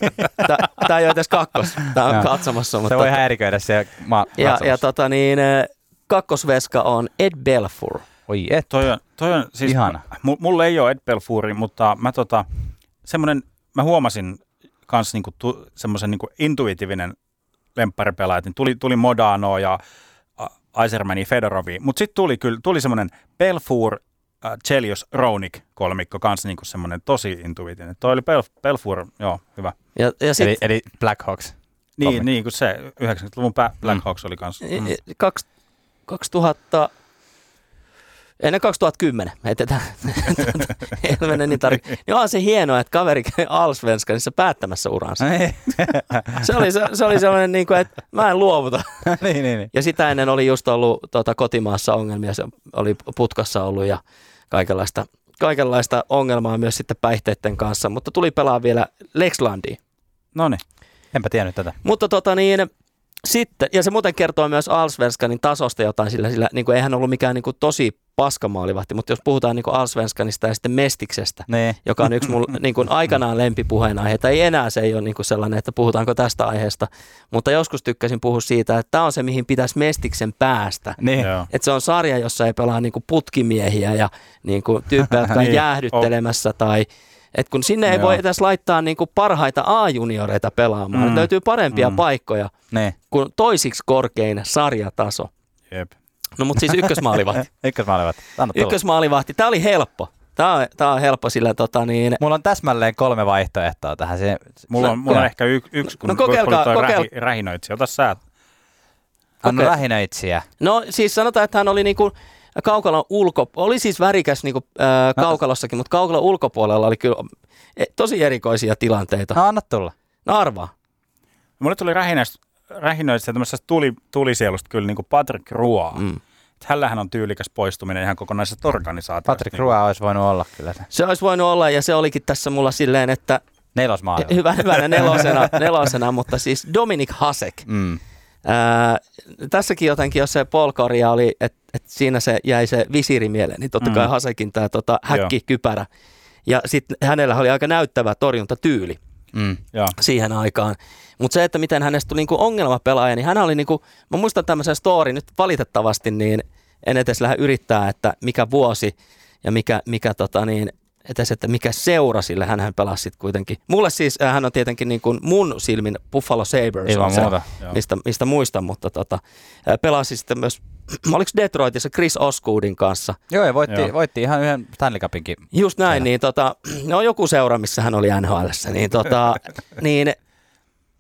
Tämä ei ole edes kakkos, tämä on katsomossa. se Mutta voi häiriköidä se ma- ja, ja tota niin, eh, kakkosveska on Ed Belfour. Oi et. Toi on, toi on siis, Ihana. mu- mulla ei ole Ed Belfouri, mutta mä tota, semmonen, mä huomasin kans niinku tu, semmoisen niinku intuitiivinen lempparipelaaja, niin tuli, tuli Modano ja Aisermani Fedorovi, mutta sitten tuli kyllä, tuli semmoinen Belfour, äh, Chelios, Ronick kolmikko kanssa niinku semmoinen tosi intuitiivinen. Toi oli Bel, Belfour, joo, hyvä. Ja, ja Eli, sitten eli Black Hawks. Niin, Kolmikko. niin kuin se 90-luvun pä- Black Mm. Hawks oli kanssa. Mm. 2000, ennen 2010, heitetään, ei mene niin tarkkaan. Niin onhan se hienoa, että kaveri käy Allsvenskanissa päättämässä uransa. niin, Se oli, se, se oli sellainen, niin kuin, että mä en luovuta. niin, niin. Ja sitä ennen oli just ollut tota, kotimaassa ongelmia, se oli putkassa ollut ja kaikenlaista, kaikenlaista ongelmaa myös sitten päihteiden kanssa, mutta tuli pelaa vielä Lexlandiin. No niin. Enpä tiennyt tätä. Mutta tota niin, sitten, ja se muuten kertoo myös Allsvenskanin tasosta jotain, sillä, sillä niin kuin, eihän ollut mikään niin kuin, tosi paskamaalivahti, mutta jos puhutaan niin kuin Allsvenskanista ja sitten Mestiksestä, Niin. joka on yksi mun niin kuin, aikanaan lempipuheenaihe, tai ei enää se ei ole niin kuin sellainen, että puhutaanko tästä aiheesta, mutta joskus tykkäsin puhua siitä, että tämä on se, mihin pitäisi Mestiksen päästä. Niin. Että se on sarja, jossa ei pelaa niinku putkimiehiä ja niinku tyyppejä, jotka on Niin. jäähdyttelemässä tai et kun sinne ei Joo. voi edes laittaa niinku parhaita A-junioreita pelaamaan. Mm. Löytyy parempia Mm. paikkoja Niin. kuin toisiksi korkein sarjataso. Jep. No mutta siis ykkösmaalivahti. Ykkösmaalivahti. Anna tulla. ykkösmaalivahti. Tämä oli helppo. Tämä on, tää on helppo sillä tota niin, Mulla on täsmälleen kolme vaihtoehtoa tähän. Se, Mulla on, mulla on ehkä y- yksi, kun No kokeilkaa- toi kokeil- rähi, rähinöitsijä. Ota sä. anna Okei. lähinöitsijä. No siis sanotaan, että hän oli niinku kaukalon ulko, oli siis värikäs niinku, ää, kaukalossakin, mutta kaukalon ulkopuolella oli kyllä e, tosi erikoisia tilanteita. No anna tulla. No arvaa. Mulle tuli rähinöistä, tämmöisestä tuli, tulisielusta kyllä niin kuin Patrick Roa. Mm. Mm. Hänellähän on tyylikäs poistuminen ihan kokonaisesta organisaatiosta. Patrick niin Rua olisi voinut olla kyllä se. Se olisi voinut olla ja se olikin tässä mulla silleen, että Nelosmaali. hyvä, hyvänä nelosena, nelosena, mutta siis Dominik Hasek. Mm. Ää, tässäkin jotenkin, jos se polkoria oli, että et siinä se jäi se visiiri mieleen, niin totta kai Mm. Hasekin tämä tota, häkkikypärä. Ja sitten hänellä oli aika näyttävä torjuntatyyli Mm. Siihen aikaan. Mutta se, että miten hänestä tuli niinku ongelmapelaaja, niin hän oli niinku, mä muistan tämmöisen story nyt valitettavasti, niin en edes lähde yrittää, että mikä vuosi ja mikä, mikä tota niin, etes, että mikä seura sille, hän pelasi sitten kuitenkin. Mulle siis, äh, hän on tietenkin niin kuin mun silmin Buffalo Sabres, Ilman se, muuta. Joo. mistä, mistä muistan, mutta tota, äh, pelasi sitten myös, oliko Detroitissa Chris Osgoodin kanssa. Joo, ja voitti, Joo. voitti ihan yhden Stanley Cupinkin. Just näin, Siellä. niin tota, no joku seura, missä hän oli NHLssä, niin, tota, niin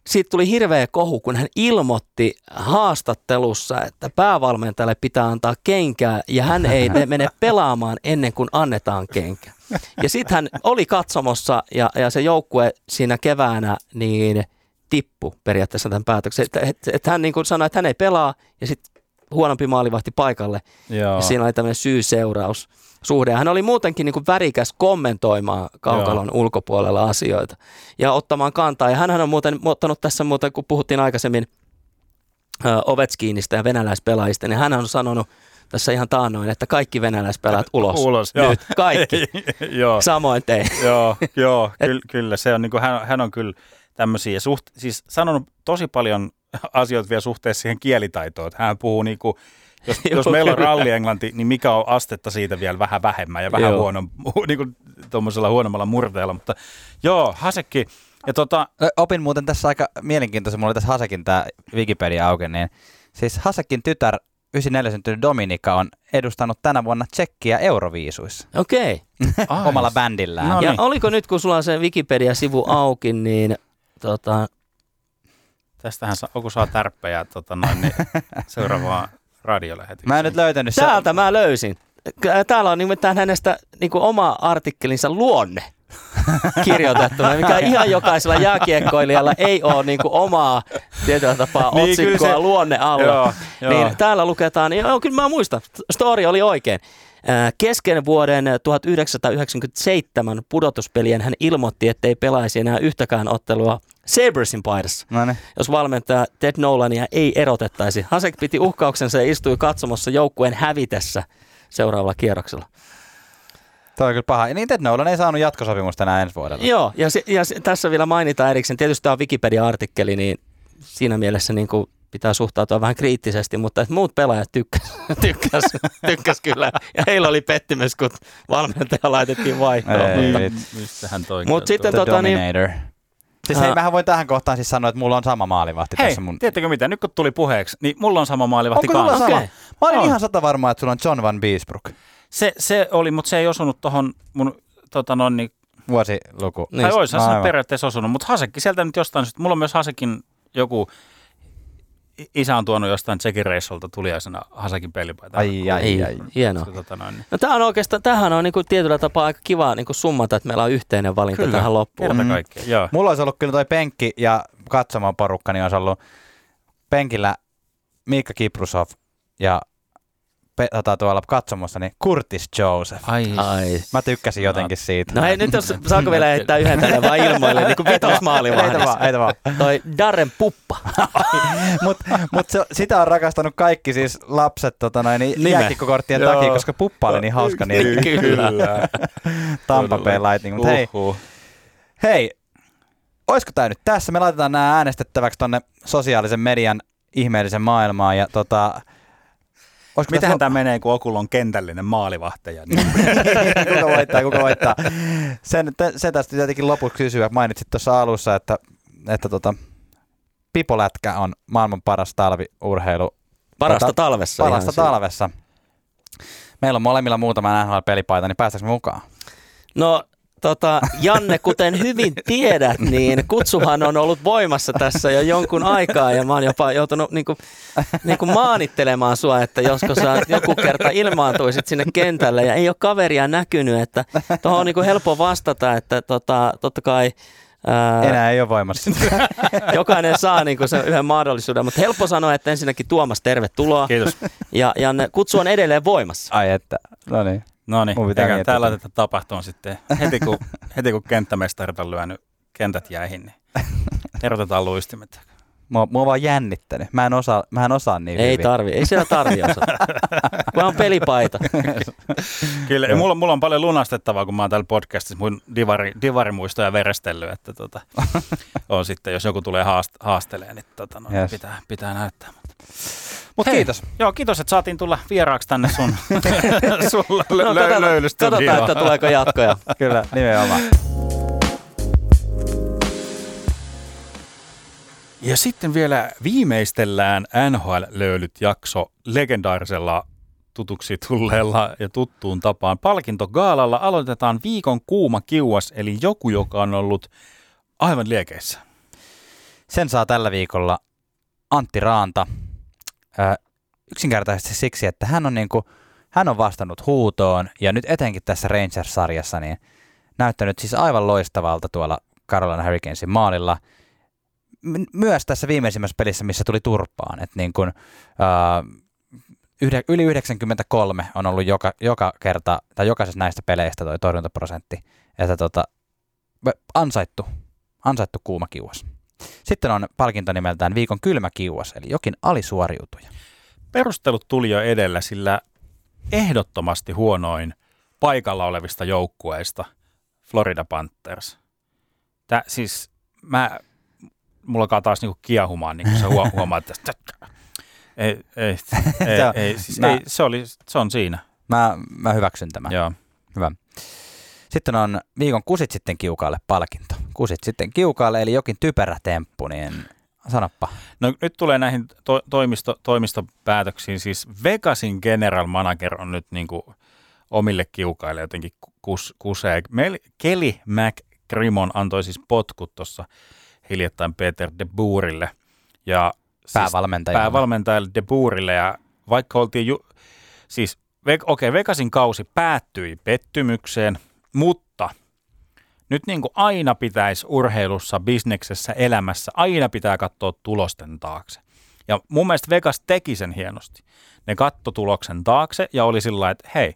siitä tuli hirveä kohu, kun hän ilmoitti haastattelussa, että päävalmentajalle pitää antaa kenkää ja hän ei ne- mene pelaamaan ennen kuin annetaan kenkä. Ja sitten hän oli katsomossa ja, ja se joukkue siinä keväänä niin tippu periaatteessa tämän päätöksen. Että et, et hän niin kuin sanoi, että hän ei pelaa ja sitten huonompi maalivahti paikalle. Joo. Ja siinä oli tämmöinen syy-seuraus suhde. Hän oli muutenkin niin kuin värikäs kommentoimaan kaukalon Joo. ulkopuolella asioita ja ottamaan kantaa. Ja hän on muuten ottanut tässä muuten, kun puhuttiin aikaisemmin ö, Ovechkinista ja venäläispelaajista, niin hän on sanonut tässä ihan taannoin, että kaikki venäläispelaajat ulos. Ulos, Nyt, joo. kaikki. joo. Samoin tein. joo, joo kyllä, kyllä. Se on, niin kuin, hän, hän on kyllä tämmöisiä, suht, siis sanonut tosi paljon asioita vielä suhteessa siihen kielitaitoon. Että hän puhuu niin kuin, jos, Joo, jos meillä on rallienglanti, niin mikä on astetta siitä vielä vähän vähemmän ja vähän huono, niin kuin, huonommalla murteella. Mutta joo, Hasekki. Ja tota, Opin muuten tässä aika mielenkiintoisen, mulla oli tässä Hasekin tämä Wikipedia auki, niin siis Hasekin tytär 94 syntynyt Dominika on edustanut tänä vuonna Tsekkiä Euroviisuissa Okei. ai, omalla bändillään. No Ja niin. oliko nyt, kun sulla on se Wikipedia-sivu auki, niin tota, tästähän saa, kun saa tärppejä tota noin, niin seuraavaan radiolähetyksen. Mä en nyt löytänyt se. Täältä mä löysin. Täällä on nimittäin hänestä niin kuin oma artikkelinsa luonne kirjoitettuna, mikä ihan jokaisella jääkiekkoilijalla ei ole niin kuin omaa tietyllä tapaa Niin, otsikkoa se- luonne alla. Joo, joo. Niin täällä luketaan, joo kyllä mä muistan, story oli oikein. Ää, Kesken vuoden 1997 pudotuspelien hän ilmoitti, ettei pelaisi enää yhtäkään ottelua Sabersin paidassa, No niin. jos valmentaja Ted Nolania ei erotettaisi. Hasek piti uhkauksensa ja istui katsomassa joukkueen hävitessä seuraavalla kierroksella. Toi on kyllä paha. Ja niin Ted Nolan ei saanut jatkosopimusta enää ensi vuodella. Joo, ja, se, ja se, tässä vielä mainitaan erikseen, tietysti tämä on Wikipedia-artikkeli, niin siinä mielessä niin kuin pitää suhtautua vähän kriittisesti, mutta että muut pelaajat tykkäs, tykkäs, tykkäs kyllä. Ja heillä oli pettymys, kun valmentaja laitettiin vaihtoon. Ei, mutta? Mut sitten tota niin-. Siis Ah. hei, mähän voin tähän kohtaan siis sanoa, että mulla on sama maalivahti Hei, tässä mun... tiedättekö mitä? Nyt kun tuli puheeksi, niin mulla on sama maalivahti Onko kanssa. sama? Okei. Mä olin On. ihan sata varma, että sulla on John Van Beesbrook. Se, se oli, mutta se ei osunut tuohon mun tota noin, niin, Vuosiluku. Niin, tai olisihan se aivan. nyt periaatteessa osunut, mutta Hasekki sieltä nyt jostain, syystä- mulla on myös Hasekin joku, isä on tuonut jostain Tsekin reissolta tuliaisena Hasekin pelipaita. Ai, ai, ei, ai. hienoa. Tota noin, niin. No tämä on oikeastaan, tämähän on niin kuin tietyllä tapaa aika kiva niin kuin summata, että meillä on yhteinen valinta Kyllä, tähän loppuun. kerta Mm. Joo. Mulla olisi ollut kyllä toi penkki ja katsomaan porukka, niin olisi ollut penkillä Miikka Kiprusov ja pe- tota, tuolla katsomossa niin Curtis Joseph. Ai, Ai. Mä tykkäsin jotenkin siitä. No hei, nyt jos saako vielä heittää yhden tälle vaan ilmoille, niin kuin Heitä vitosmaalivahdissa. vaan, heitä vaan. Toi Darren Puppa. Mutta mut se, sitä on rakastanut kaikki siis lapset tota noin, niin jääkikkokorttien Joo. takia, koska puppa oli niin hauska niin Kyllä. Tampa Bay Lightning. Mut hei, Uhuh. hei, olisiko tämä nyt tässä? Me laitetaan nämä äänestettäväksi tonne sosiaalisen median ihmeellisen maailmaan ja tota... Olisiko Mitähän tämä menee, kun Okul on kentällinen maalivahteja? Niin kuka voittaa, kuka voittaa. Sen, te, se tästä tietenkin lopuksi kysyä. Mainitsit tuossa alussa, että, että tota, pipolätkä on maailman paras talviurheilu. Parasta Tota, talvessa. Parasta siinä. talvessa. Meillä on molemmilla muutama NHL-pelipaita, niin päästätkö me mukaan? No tota, Janne, kuten hyvin tiedät, niin kutsuhan on ollut voimassa tässä jo jonkun aikaa ja mä oon jopa joutunut niinku, niinku maanittelemaan sua, että josko sä joku kerta ilmaantuisit sinne kentälle ja ei ole kaveria näkynyt, että tuohon on niinku helppo vastata, että tota, totta kai ää, Enää ei ole voimassa. jokainen saa niinku sen yhden mahdollisuuden, mutta helppo sanoa, että ensinnäkin Tuomas, tervetuloa Kiitos. ja Janne, kutsu on edelleen voimassa. Ai että, no niin. No niin, eikä tää tätä. laitetaan tapahtumaan sitten. Heti kun, heti kun kenttämestarit on lyönyt kentät jäihin, niin erotetaan luistimet. Mua, mua on vaan jännittänyt. Mä en osaa, mä en osaa niin Ei hyvin. tarvi, ei siellä tarvi osata. Kun on pelipaita. Kyllä, ja mulla, mulla on paljon lunastettavaa, kun mä oon täällä podcastissa mun divari, divarimuistoja verestellyt, että tota, on sitten, jos joku tulee haast, haastelee, niin tota, no, Yes. pitää, pitää näyttää. Mut Hei, kiitos. Joo, kiitos, että saatiin tulla vieraaksi tänne sun, sun lö, No, lö, katsotaan, löylystudioon. katsotaan, että tuleeko jatkoja. Kyllä, nimenomaan. Ja sitten vielä viimeistellään NHL-löylyt jakso legendaarisella tutuksi tulleella ja tuttuun tapaan palkintogaalalla. Aloitetaan viikon kuuma kiuas, eli joku, joka on ollut aivan liekeissä. Sen saa tällä viikolla Antti Raanta. Yksinkertaisesti siksi, että hän on, niinku, hän on vastannut huutoon ja nyt etenkin tässä Rangers-sarjassa niin näyttänyt siis aivan loistavalta tuolla Carolina Hurricanesin maalilla. Myös tässä viimeisimmässä pelissä, missä tuli turpaan. Et niin kun, ö, yli 93 on ollut joka, joka kerta, tai jokaisessa näistä peleistä toi torjuntaprosentti. Että tota, ansaittu, ansaittu kuuma kiuas. Sitten on palkinto nimeltään viikon kylmä kiuas, eli jokin alisuoriutuja. Perustelut tuli jo edellä, sillä ehdottomasti huonoin paikalla olevista joukkueista Florida Panthers. Tää, siis mä, mulla alkaa taas niinku kiehumaan, niin kuin sä huo- huomaat tästä. Ei, ei, ei, Se on- ei, siis mä- ei, se, oli, se on siinä. Mä, mä hyväksyn tämän. Joo. Hyvä. Sitten on viikon kusit sitten kiukaalle palkinto. Kusit sitten kiukaalle, eli jokin typerä temppu, niin sanoppa. No nyt tulee näihin to- toimisto, toimistopäätöksiin. Siis Vegasin general manager on nyt niin kuin omille kiukaille jotenkin kus, kusee. Mel, Kelly McCrimmon antoi siis potkut tuossa hiljattain Peter de Boerille ja siis Päävalmentaja. päävalmentajalle de Boerille ja vaikka oltiin, ju- siis okei, okay, Vegasin kausi päättyi pettymykseen, mutta nyt niin kuin aina pitäisi urheilussa, bisneksessä, elämässä, aina pitää katsoa tulosten taakse. Ja mun mielestä Vegas teki sen hienosti. Ne katto tuloksen taakse ja oli sillä että hei,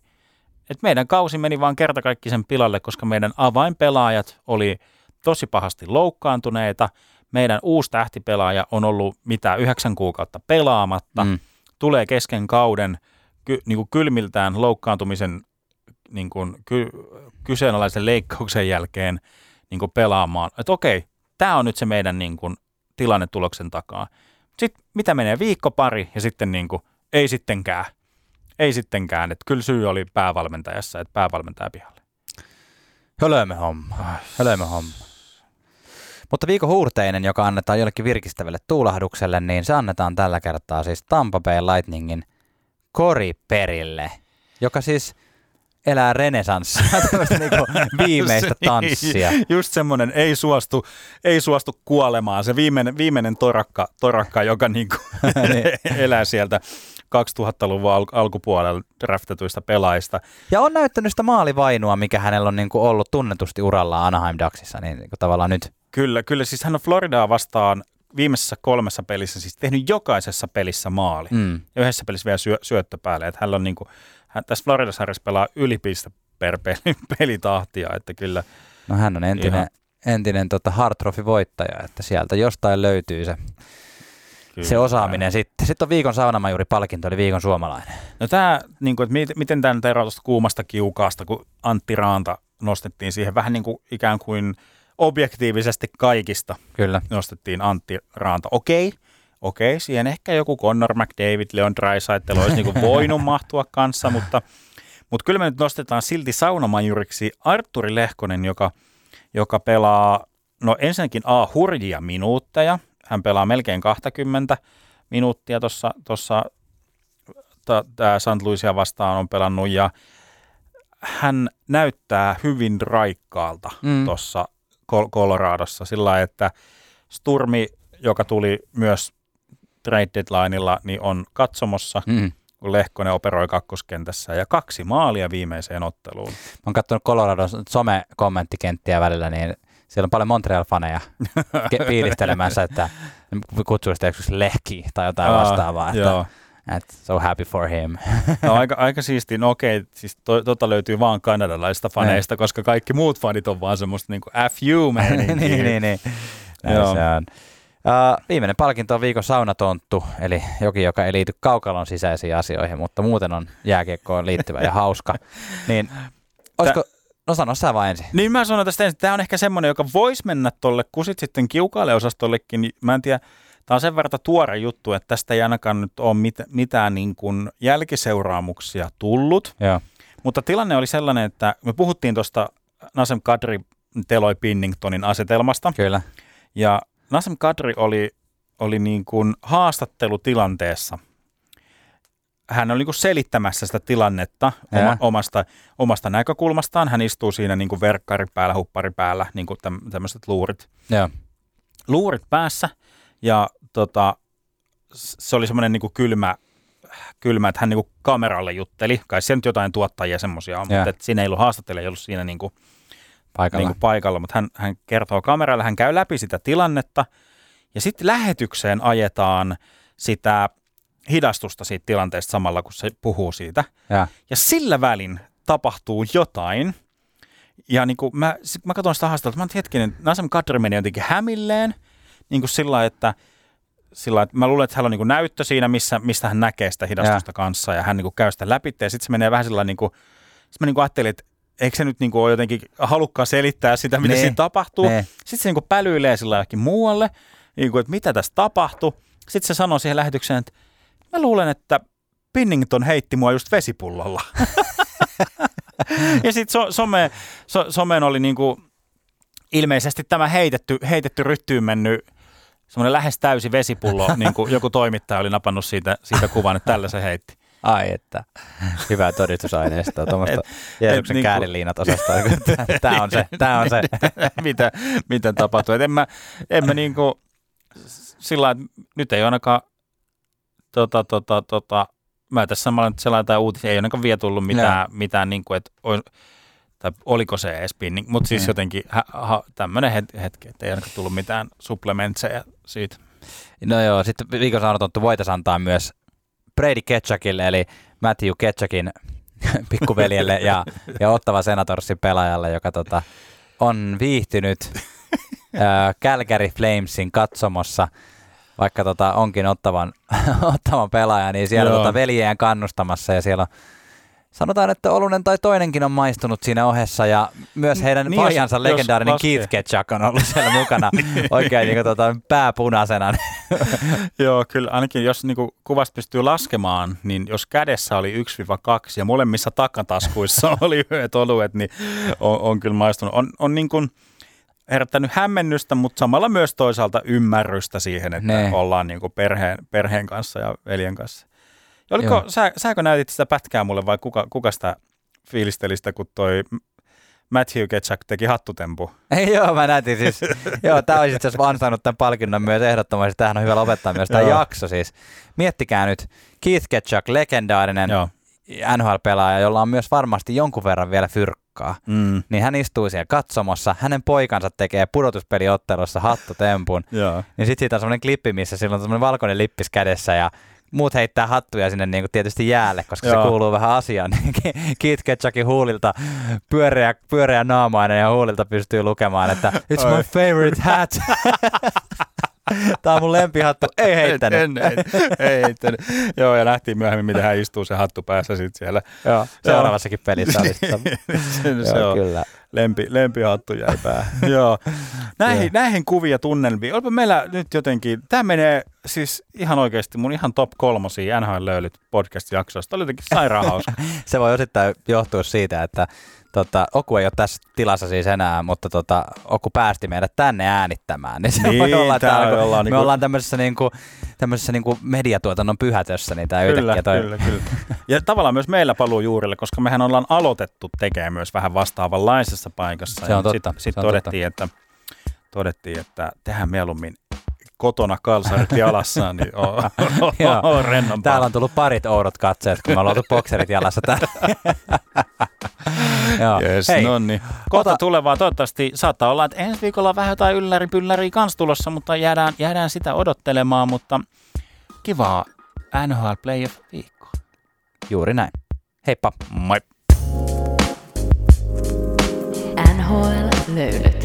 että meidän kausi meni vaan kertakaikkisen pilalle, koska meidän avainpelaajat oli tosi pahasti loukkaantuneita. Meidän uusi tähtipelaaja on ollut mitä yhdeksän kuukautta pelaamatta. Mm. Tulee kesken kauden ky, niin kuin kylmiltään loukkaantumisen niin kuin ky, kyseenalaisen leikkauksen jälkeen niin kuin pelaamaan. Että okei, tämä on nyt se meidän niin kuin, tilanne tuloksen takaa. Sitten mitä menee viikko pari ja sitten niin kuin, ei sittenkään. Ei sittenkään. Että kyllä syy oli päävalmentajassa, että päävalmentaja pihalle. Hölömme homma. Hölömme homma. Mutta viikon huurteinen, joka annetaan jollekin virkistävälle tuulahdukselle, niin se annetaan tällä kertaa siis Tampa Bay Lightningin koriperille, joka siis elää renesanssia, tämmöistä niinku viimeistä tanssia. Just semmoinen, ei suostu, ei suostu kuolemaan, se viimeinen, viimeinen torakka, torakka joka niinku elää sieltä 2000-luvun al- alkupuolella draftatuista pelaajista. Ja on näyttänyt sitä maalivainua, mikä hänellä on niinku ollut tunnetusti uralla Anaheim Ducksissa, niin niinku tavallaan nyt. Kyllä, kyllä. Siis hän on Floridaa vastaan viimeisessä kolmessa pelissä siis tehnyt jokaisessa pelissä maali. Mm. Ja yhdessä pelissä vielä syö, syöttö päälle. Että hän on niinku, hän tässä Florida-sarjassa pelaa ylipistä per peli, pelitahtia, että kyllä. No hän on entinen, ihan... entinen tota Hard Trophy-voittaja, että sieltä jostain löytyy se, kyllä. se osaaminen sitten. Sitten on viikon saunamajuri palkinto, eli viikon suomalainen. No tämä, niin kuin, että miten tämä nyt eroaa kuumasta kiukaasta, kun Antti Raanta nostettiin siihen vähän niin kuin ikään kuin objektiivisesti kaikista Kyllä. nostettiin Antti Raanta. Okei, okei, siihen ehkä joku Connor McDavid, Leon Draisaitl olisi niin voinut mahtua kanssa, mutta, mutta kyllä me nyt nostetaan silti saunamajuriksi Arturi Lehkonen, joka, joka pelaa, no ensinnäkin A, hurjia minuutteja, hän pelaa melkein 20 minuuttia tuossa, tuossa tämä St. Louisia vastaan on pelannut ja hän näyttää hyvin raikkaalta mm. tuossa Coloradossa sillä että Sturmi, joka tuli myös trade deadlineilla, niin on katsomossa, mm. kun Lehkonen operoi kakkoskentässä ja kaksi maalia viimeiseen otteluun. Mä oon katsonut Coloradon some-kommenttikenttiä välillä, niin siellä on paljon Montreal-faneja fiilistelemässä, että kutsuu sitä lehki tai jotain vastaavaa. Että, joo. At so happy for him. No aika, aika siisti. No okei, siis to, tota löytyy vaan kanadalaisista faneista, ne. koska kaikki muut fanit on vaan semmoista niinku FU niin, niin, niin. Näin se on. Uh, viimeinen palkinto on viikon saunatonttu, eli jokin, joka ei liity kaukalon sisäisiin asioihin, mutta muuten on jääkiekkoon liittyvä ja hauska. Niin, olisiko, Tä, no sano sä vaan ensin. Niin mä sanon tästä ensin, tämä on ehkä semmoinen, joka voisi mennä tolle kusit sitten kiukaalle osastollekin. Mä en tiedä, Tämä on sen verran tuore juttu, että tästä ei ainakaan nyt ole mit, mitään niin kuin jälkiseuraamuksia tullut. Ja. Mutta tilanne oli sellainen, että me puhuttiin tuosta Nasem Kadri Teloi Pinningtonin asetelmasta. Kyllä. Ja Nasem Kadri oli, oli niin kuin haastattelutilanteessa. Hän oli niin kuin selittämässä sitä tilannetta oma, omasta, omasta näkökulmastaan. Hän istuu siinä niin kuin verkkari päällä, huppari päällä, niin kuin tämmöiset luurit. Ja. Luurit päässä – ja tota, se oli semmoinen niin kylmä, kylmä, että hän niin kuin kameralle jutteli. Kai se nyt jotain tuottajia semmoisia on, mutta että siinä ei ollut haastattelija, ei ollut siinä niin kuin, paikalla. Niin kuin paikalla. Mutta hän, hän kertoo kameralle, hän käy läpi sitä tilannetta ja sitten lähetykseen ajetaan sitä hidastusta siitä tilanteesta samalla, kun se puhuu siitä. Ja, ja sillä välin tapahtuu jotain. Ja niin kuin mä, mä katson sitä haastattelua, mä hetkinen, Nasem Kadri meni jotenkin hämilleen – niin kuin sillä että sillä että mä luulen, että hänellä on niin näyttö siinä, missä, mistä hän näkee sitä hidastusta ja. kanssa ja hän niin kuin käy sitä läpi ja sitten se menee vähän sillä niin kuin, mä niin kuin ajattelin, että eikö se nyt niin kuin ole jotenkin halukkaa selittää sitä, mitä ne. siinä tapahtuu. Ne. Sitten se niin kuin pälyilee sillä jokin muualle, niin kuin, että mitä tässä tapahtuu. Sitten se sanoo siihen lähetykseen, että mä luulen, että Pinnington heitti mua just vesipullolla. ja sitten so, some, so, someen oli niin kuin, ilmeisesti tämä heitetty, heitetty ryttyyn mennyt semmoinen lähes täysi vesipullo, niin kuin joku toimittaja oli napannut siitä, siitä kuvan, että tällä se heitti. Ai että, hyvää todistusaineistoa, tuommoista Jeesuksen niin kääriliinat osasta. Tämä on se, tämä on se. mitä, miten tapahtuu. Et en mä, en mä niin kuin, sillä että nyt ei ainakaan tota, tota, tota, mä tässä samalla nyt jotain uutisia, ei ainakaan vielä tullut mitään, mitään niin kuin, että tai oliko se edes spinning, mutta siis Mm. jotenkin tämmöinen het, hetki, että ei ainakaan tullut mitään supplementseja siitä. No joo, sitten viikon sanottu voitaisiin antaa myös Brady Ketchakille, eli Matthew Ketchakin pikkuveljelle ja, ja Ottava Senatorsin pelaajalle, joka tota, on viihtynyt ää, Calgary Flamesin katsomossa, vaikka tota, onkin Ottavan, Ottavan pelaaja, niin siellä Joo. tota, veljeään kannustamassa ja siellä on Sanotaan, että Olunen tai toinenkin on maistunut siinä ohessa ja myös heidän Niin, niin, jos- pojansa jos legendaarinen laskee. Keith Ketchuk on ollut siellä mukana oikein niin kuin, tota, pääpunaisena. Joo, kyllä ainakin jos niinku kuvasta pystyy laskemaan, niin jos kädessä oli 1-2 ja molemmissa takataskuissa oli yhdet oluet, niin on, on kyllä maistunut. On, on niin kuin herättänyt hämmennystä, mutta samalla myös toisaalta ymmärrystä siihen, että Ne. ollaan niin kuin perheen, perheen kanssa ja veljen kanssa. Ja oliko, Joo. sä, säkö näytit sitä pätkää mulle vai kuka, kuka sitä fiilisteli sitä, kun toi Matthew Ketchuk teki hattutempu? Ei, joo, mä näytin siis. joo, tää olisi itse asiassa ansainnut tämän palkinnon myös ehdottomasti. Tähän on hyvä lopettaa myös tämä jakso siis. Miettikää nyt, Keith Ketchuk, legendaarinen Joo. NHL-pelaaja, jolla on myös varmasti jonkun verran vielä fyrkkaa. Mm. Niin hän istuu siellä katsomossa, hänen poikansa tekee pudotuspeliottelussa hattutempun. Joo. Niin sit siitä on semmoinen klippi, missä sillä on semmoinen valkoinen lippis kädessä ja muut heittää hattuja sinne niin kuin tietysti jäälle, koska Joo. se kuuluu vähän asiaan. Niin Keith Ketchukin huulilta pyöreä, pyöreä naamainen ja huulilta pystyy lukemaan, että it's my Oi. favorite hat. Tämä on mun lempihattu. Ei heittänyt. En, en, ei heittänyt. Joo, ja nähtiin myöhemmin, miten hän istuu se hattu päässä sitten siellä. Joo, seuraavassakin pelissä oli sitä. se, se Joo, on kyllä. lempi, lempihattu jäi päähän. Joo. Näihin, Joo. näihin kuvia tunnelmiin. Olipa meillä nyt jotenkin, tämä menee siis ihan oikeasti mun ihan top kolmosia NHL löylyt podcast-jaksoista. Oli jotenkin sairaan hauska. Se voi osittain johtua siitä, että tota, Oku ei ole tässä tilassa siis enää, mutta tota, Oku päästi meidät tänne äänittämään. Niin se Niin, voi olla, että tää tää, kun ollaan me niinku- ollaan tämmöisessä, niinku, tämmöisessä niinku mediatuotannon pyhätössä, niin tämä kyllä, yhtäkkiä toi... kyllä, kyllä. Ja tavallaan myös meillä paluu juurille, koska mehän ollaan aloitettu tekemään myös vähän vastaavanlaisessa paikassa. Se on totta, Sitten sit todettiin, että, todettiin, että tehdään mieluummin kotona kalsarit jalassa, niin on, Joo. on, on rennompaa. Täällä on tullut parit oudot katseet, kun me ollaan oltu bokserit jalassa täällä. Joo. Yes, Hei, no niin. Kohta ota- tulevaa. Toivottavasti saattaa olla, että ensi viikolla on vähän jotain ylläri-pylläriä kans tulossa, mutta jäädään, jäädään sitä odottelemaan, mutta kivaa NHL Playoff-viikkoa. juuri näin. Heippa. Moi! NHL löylyt.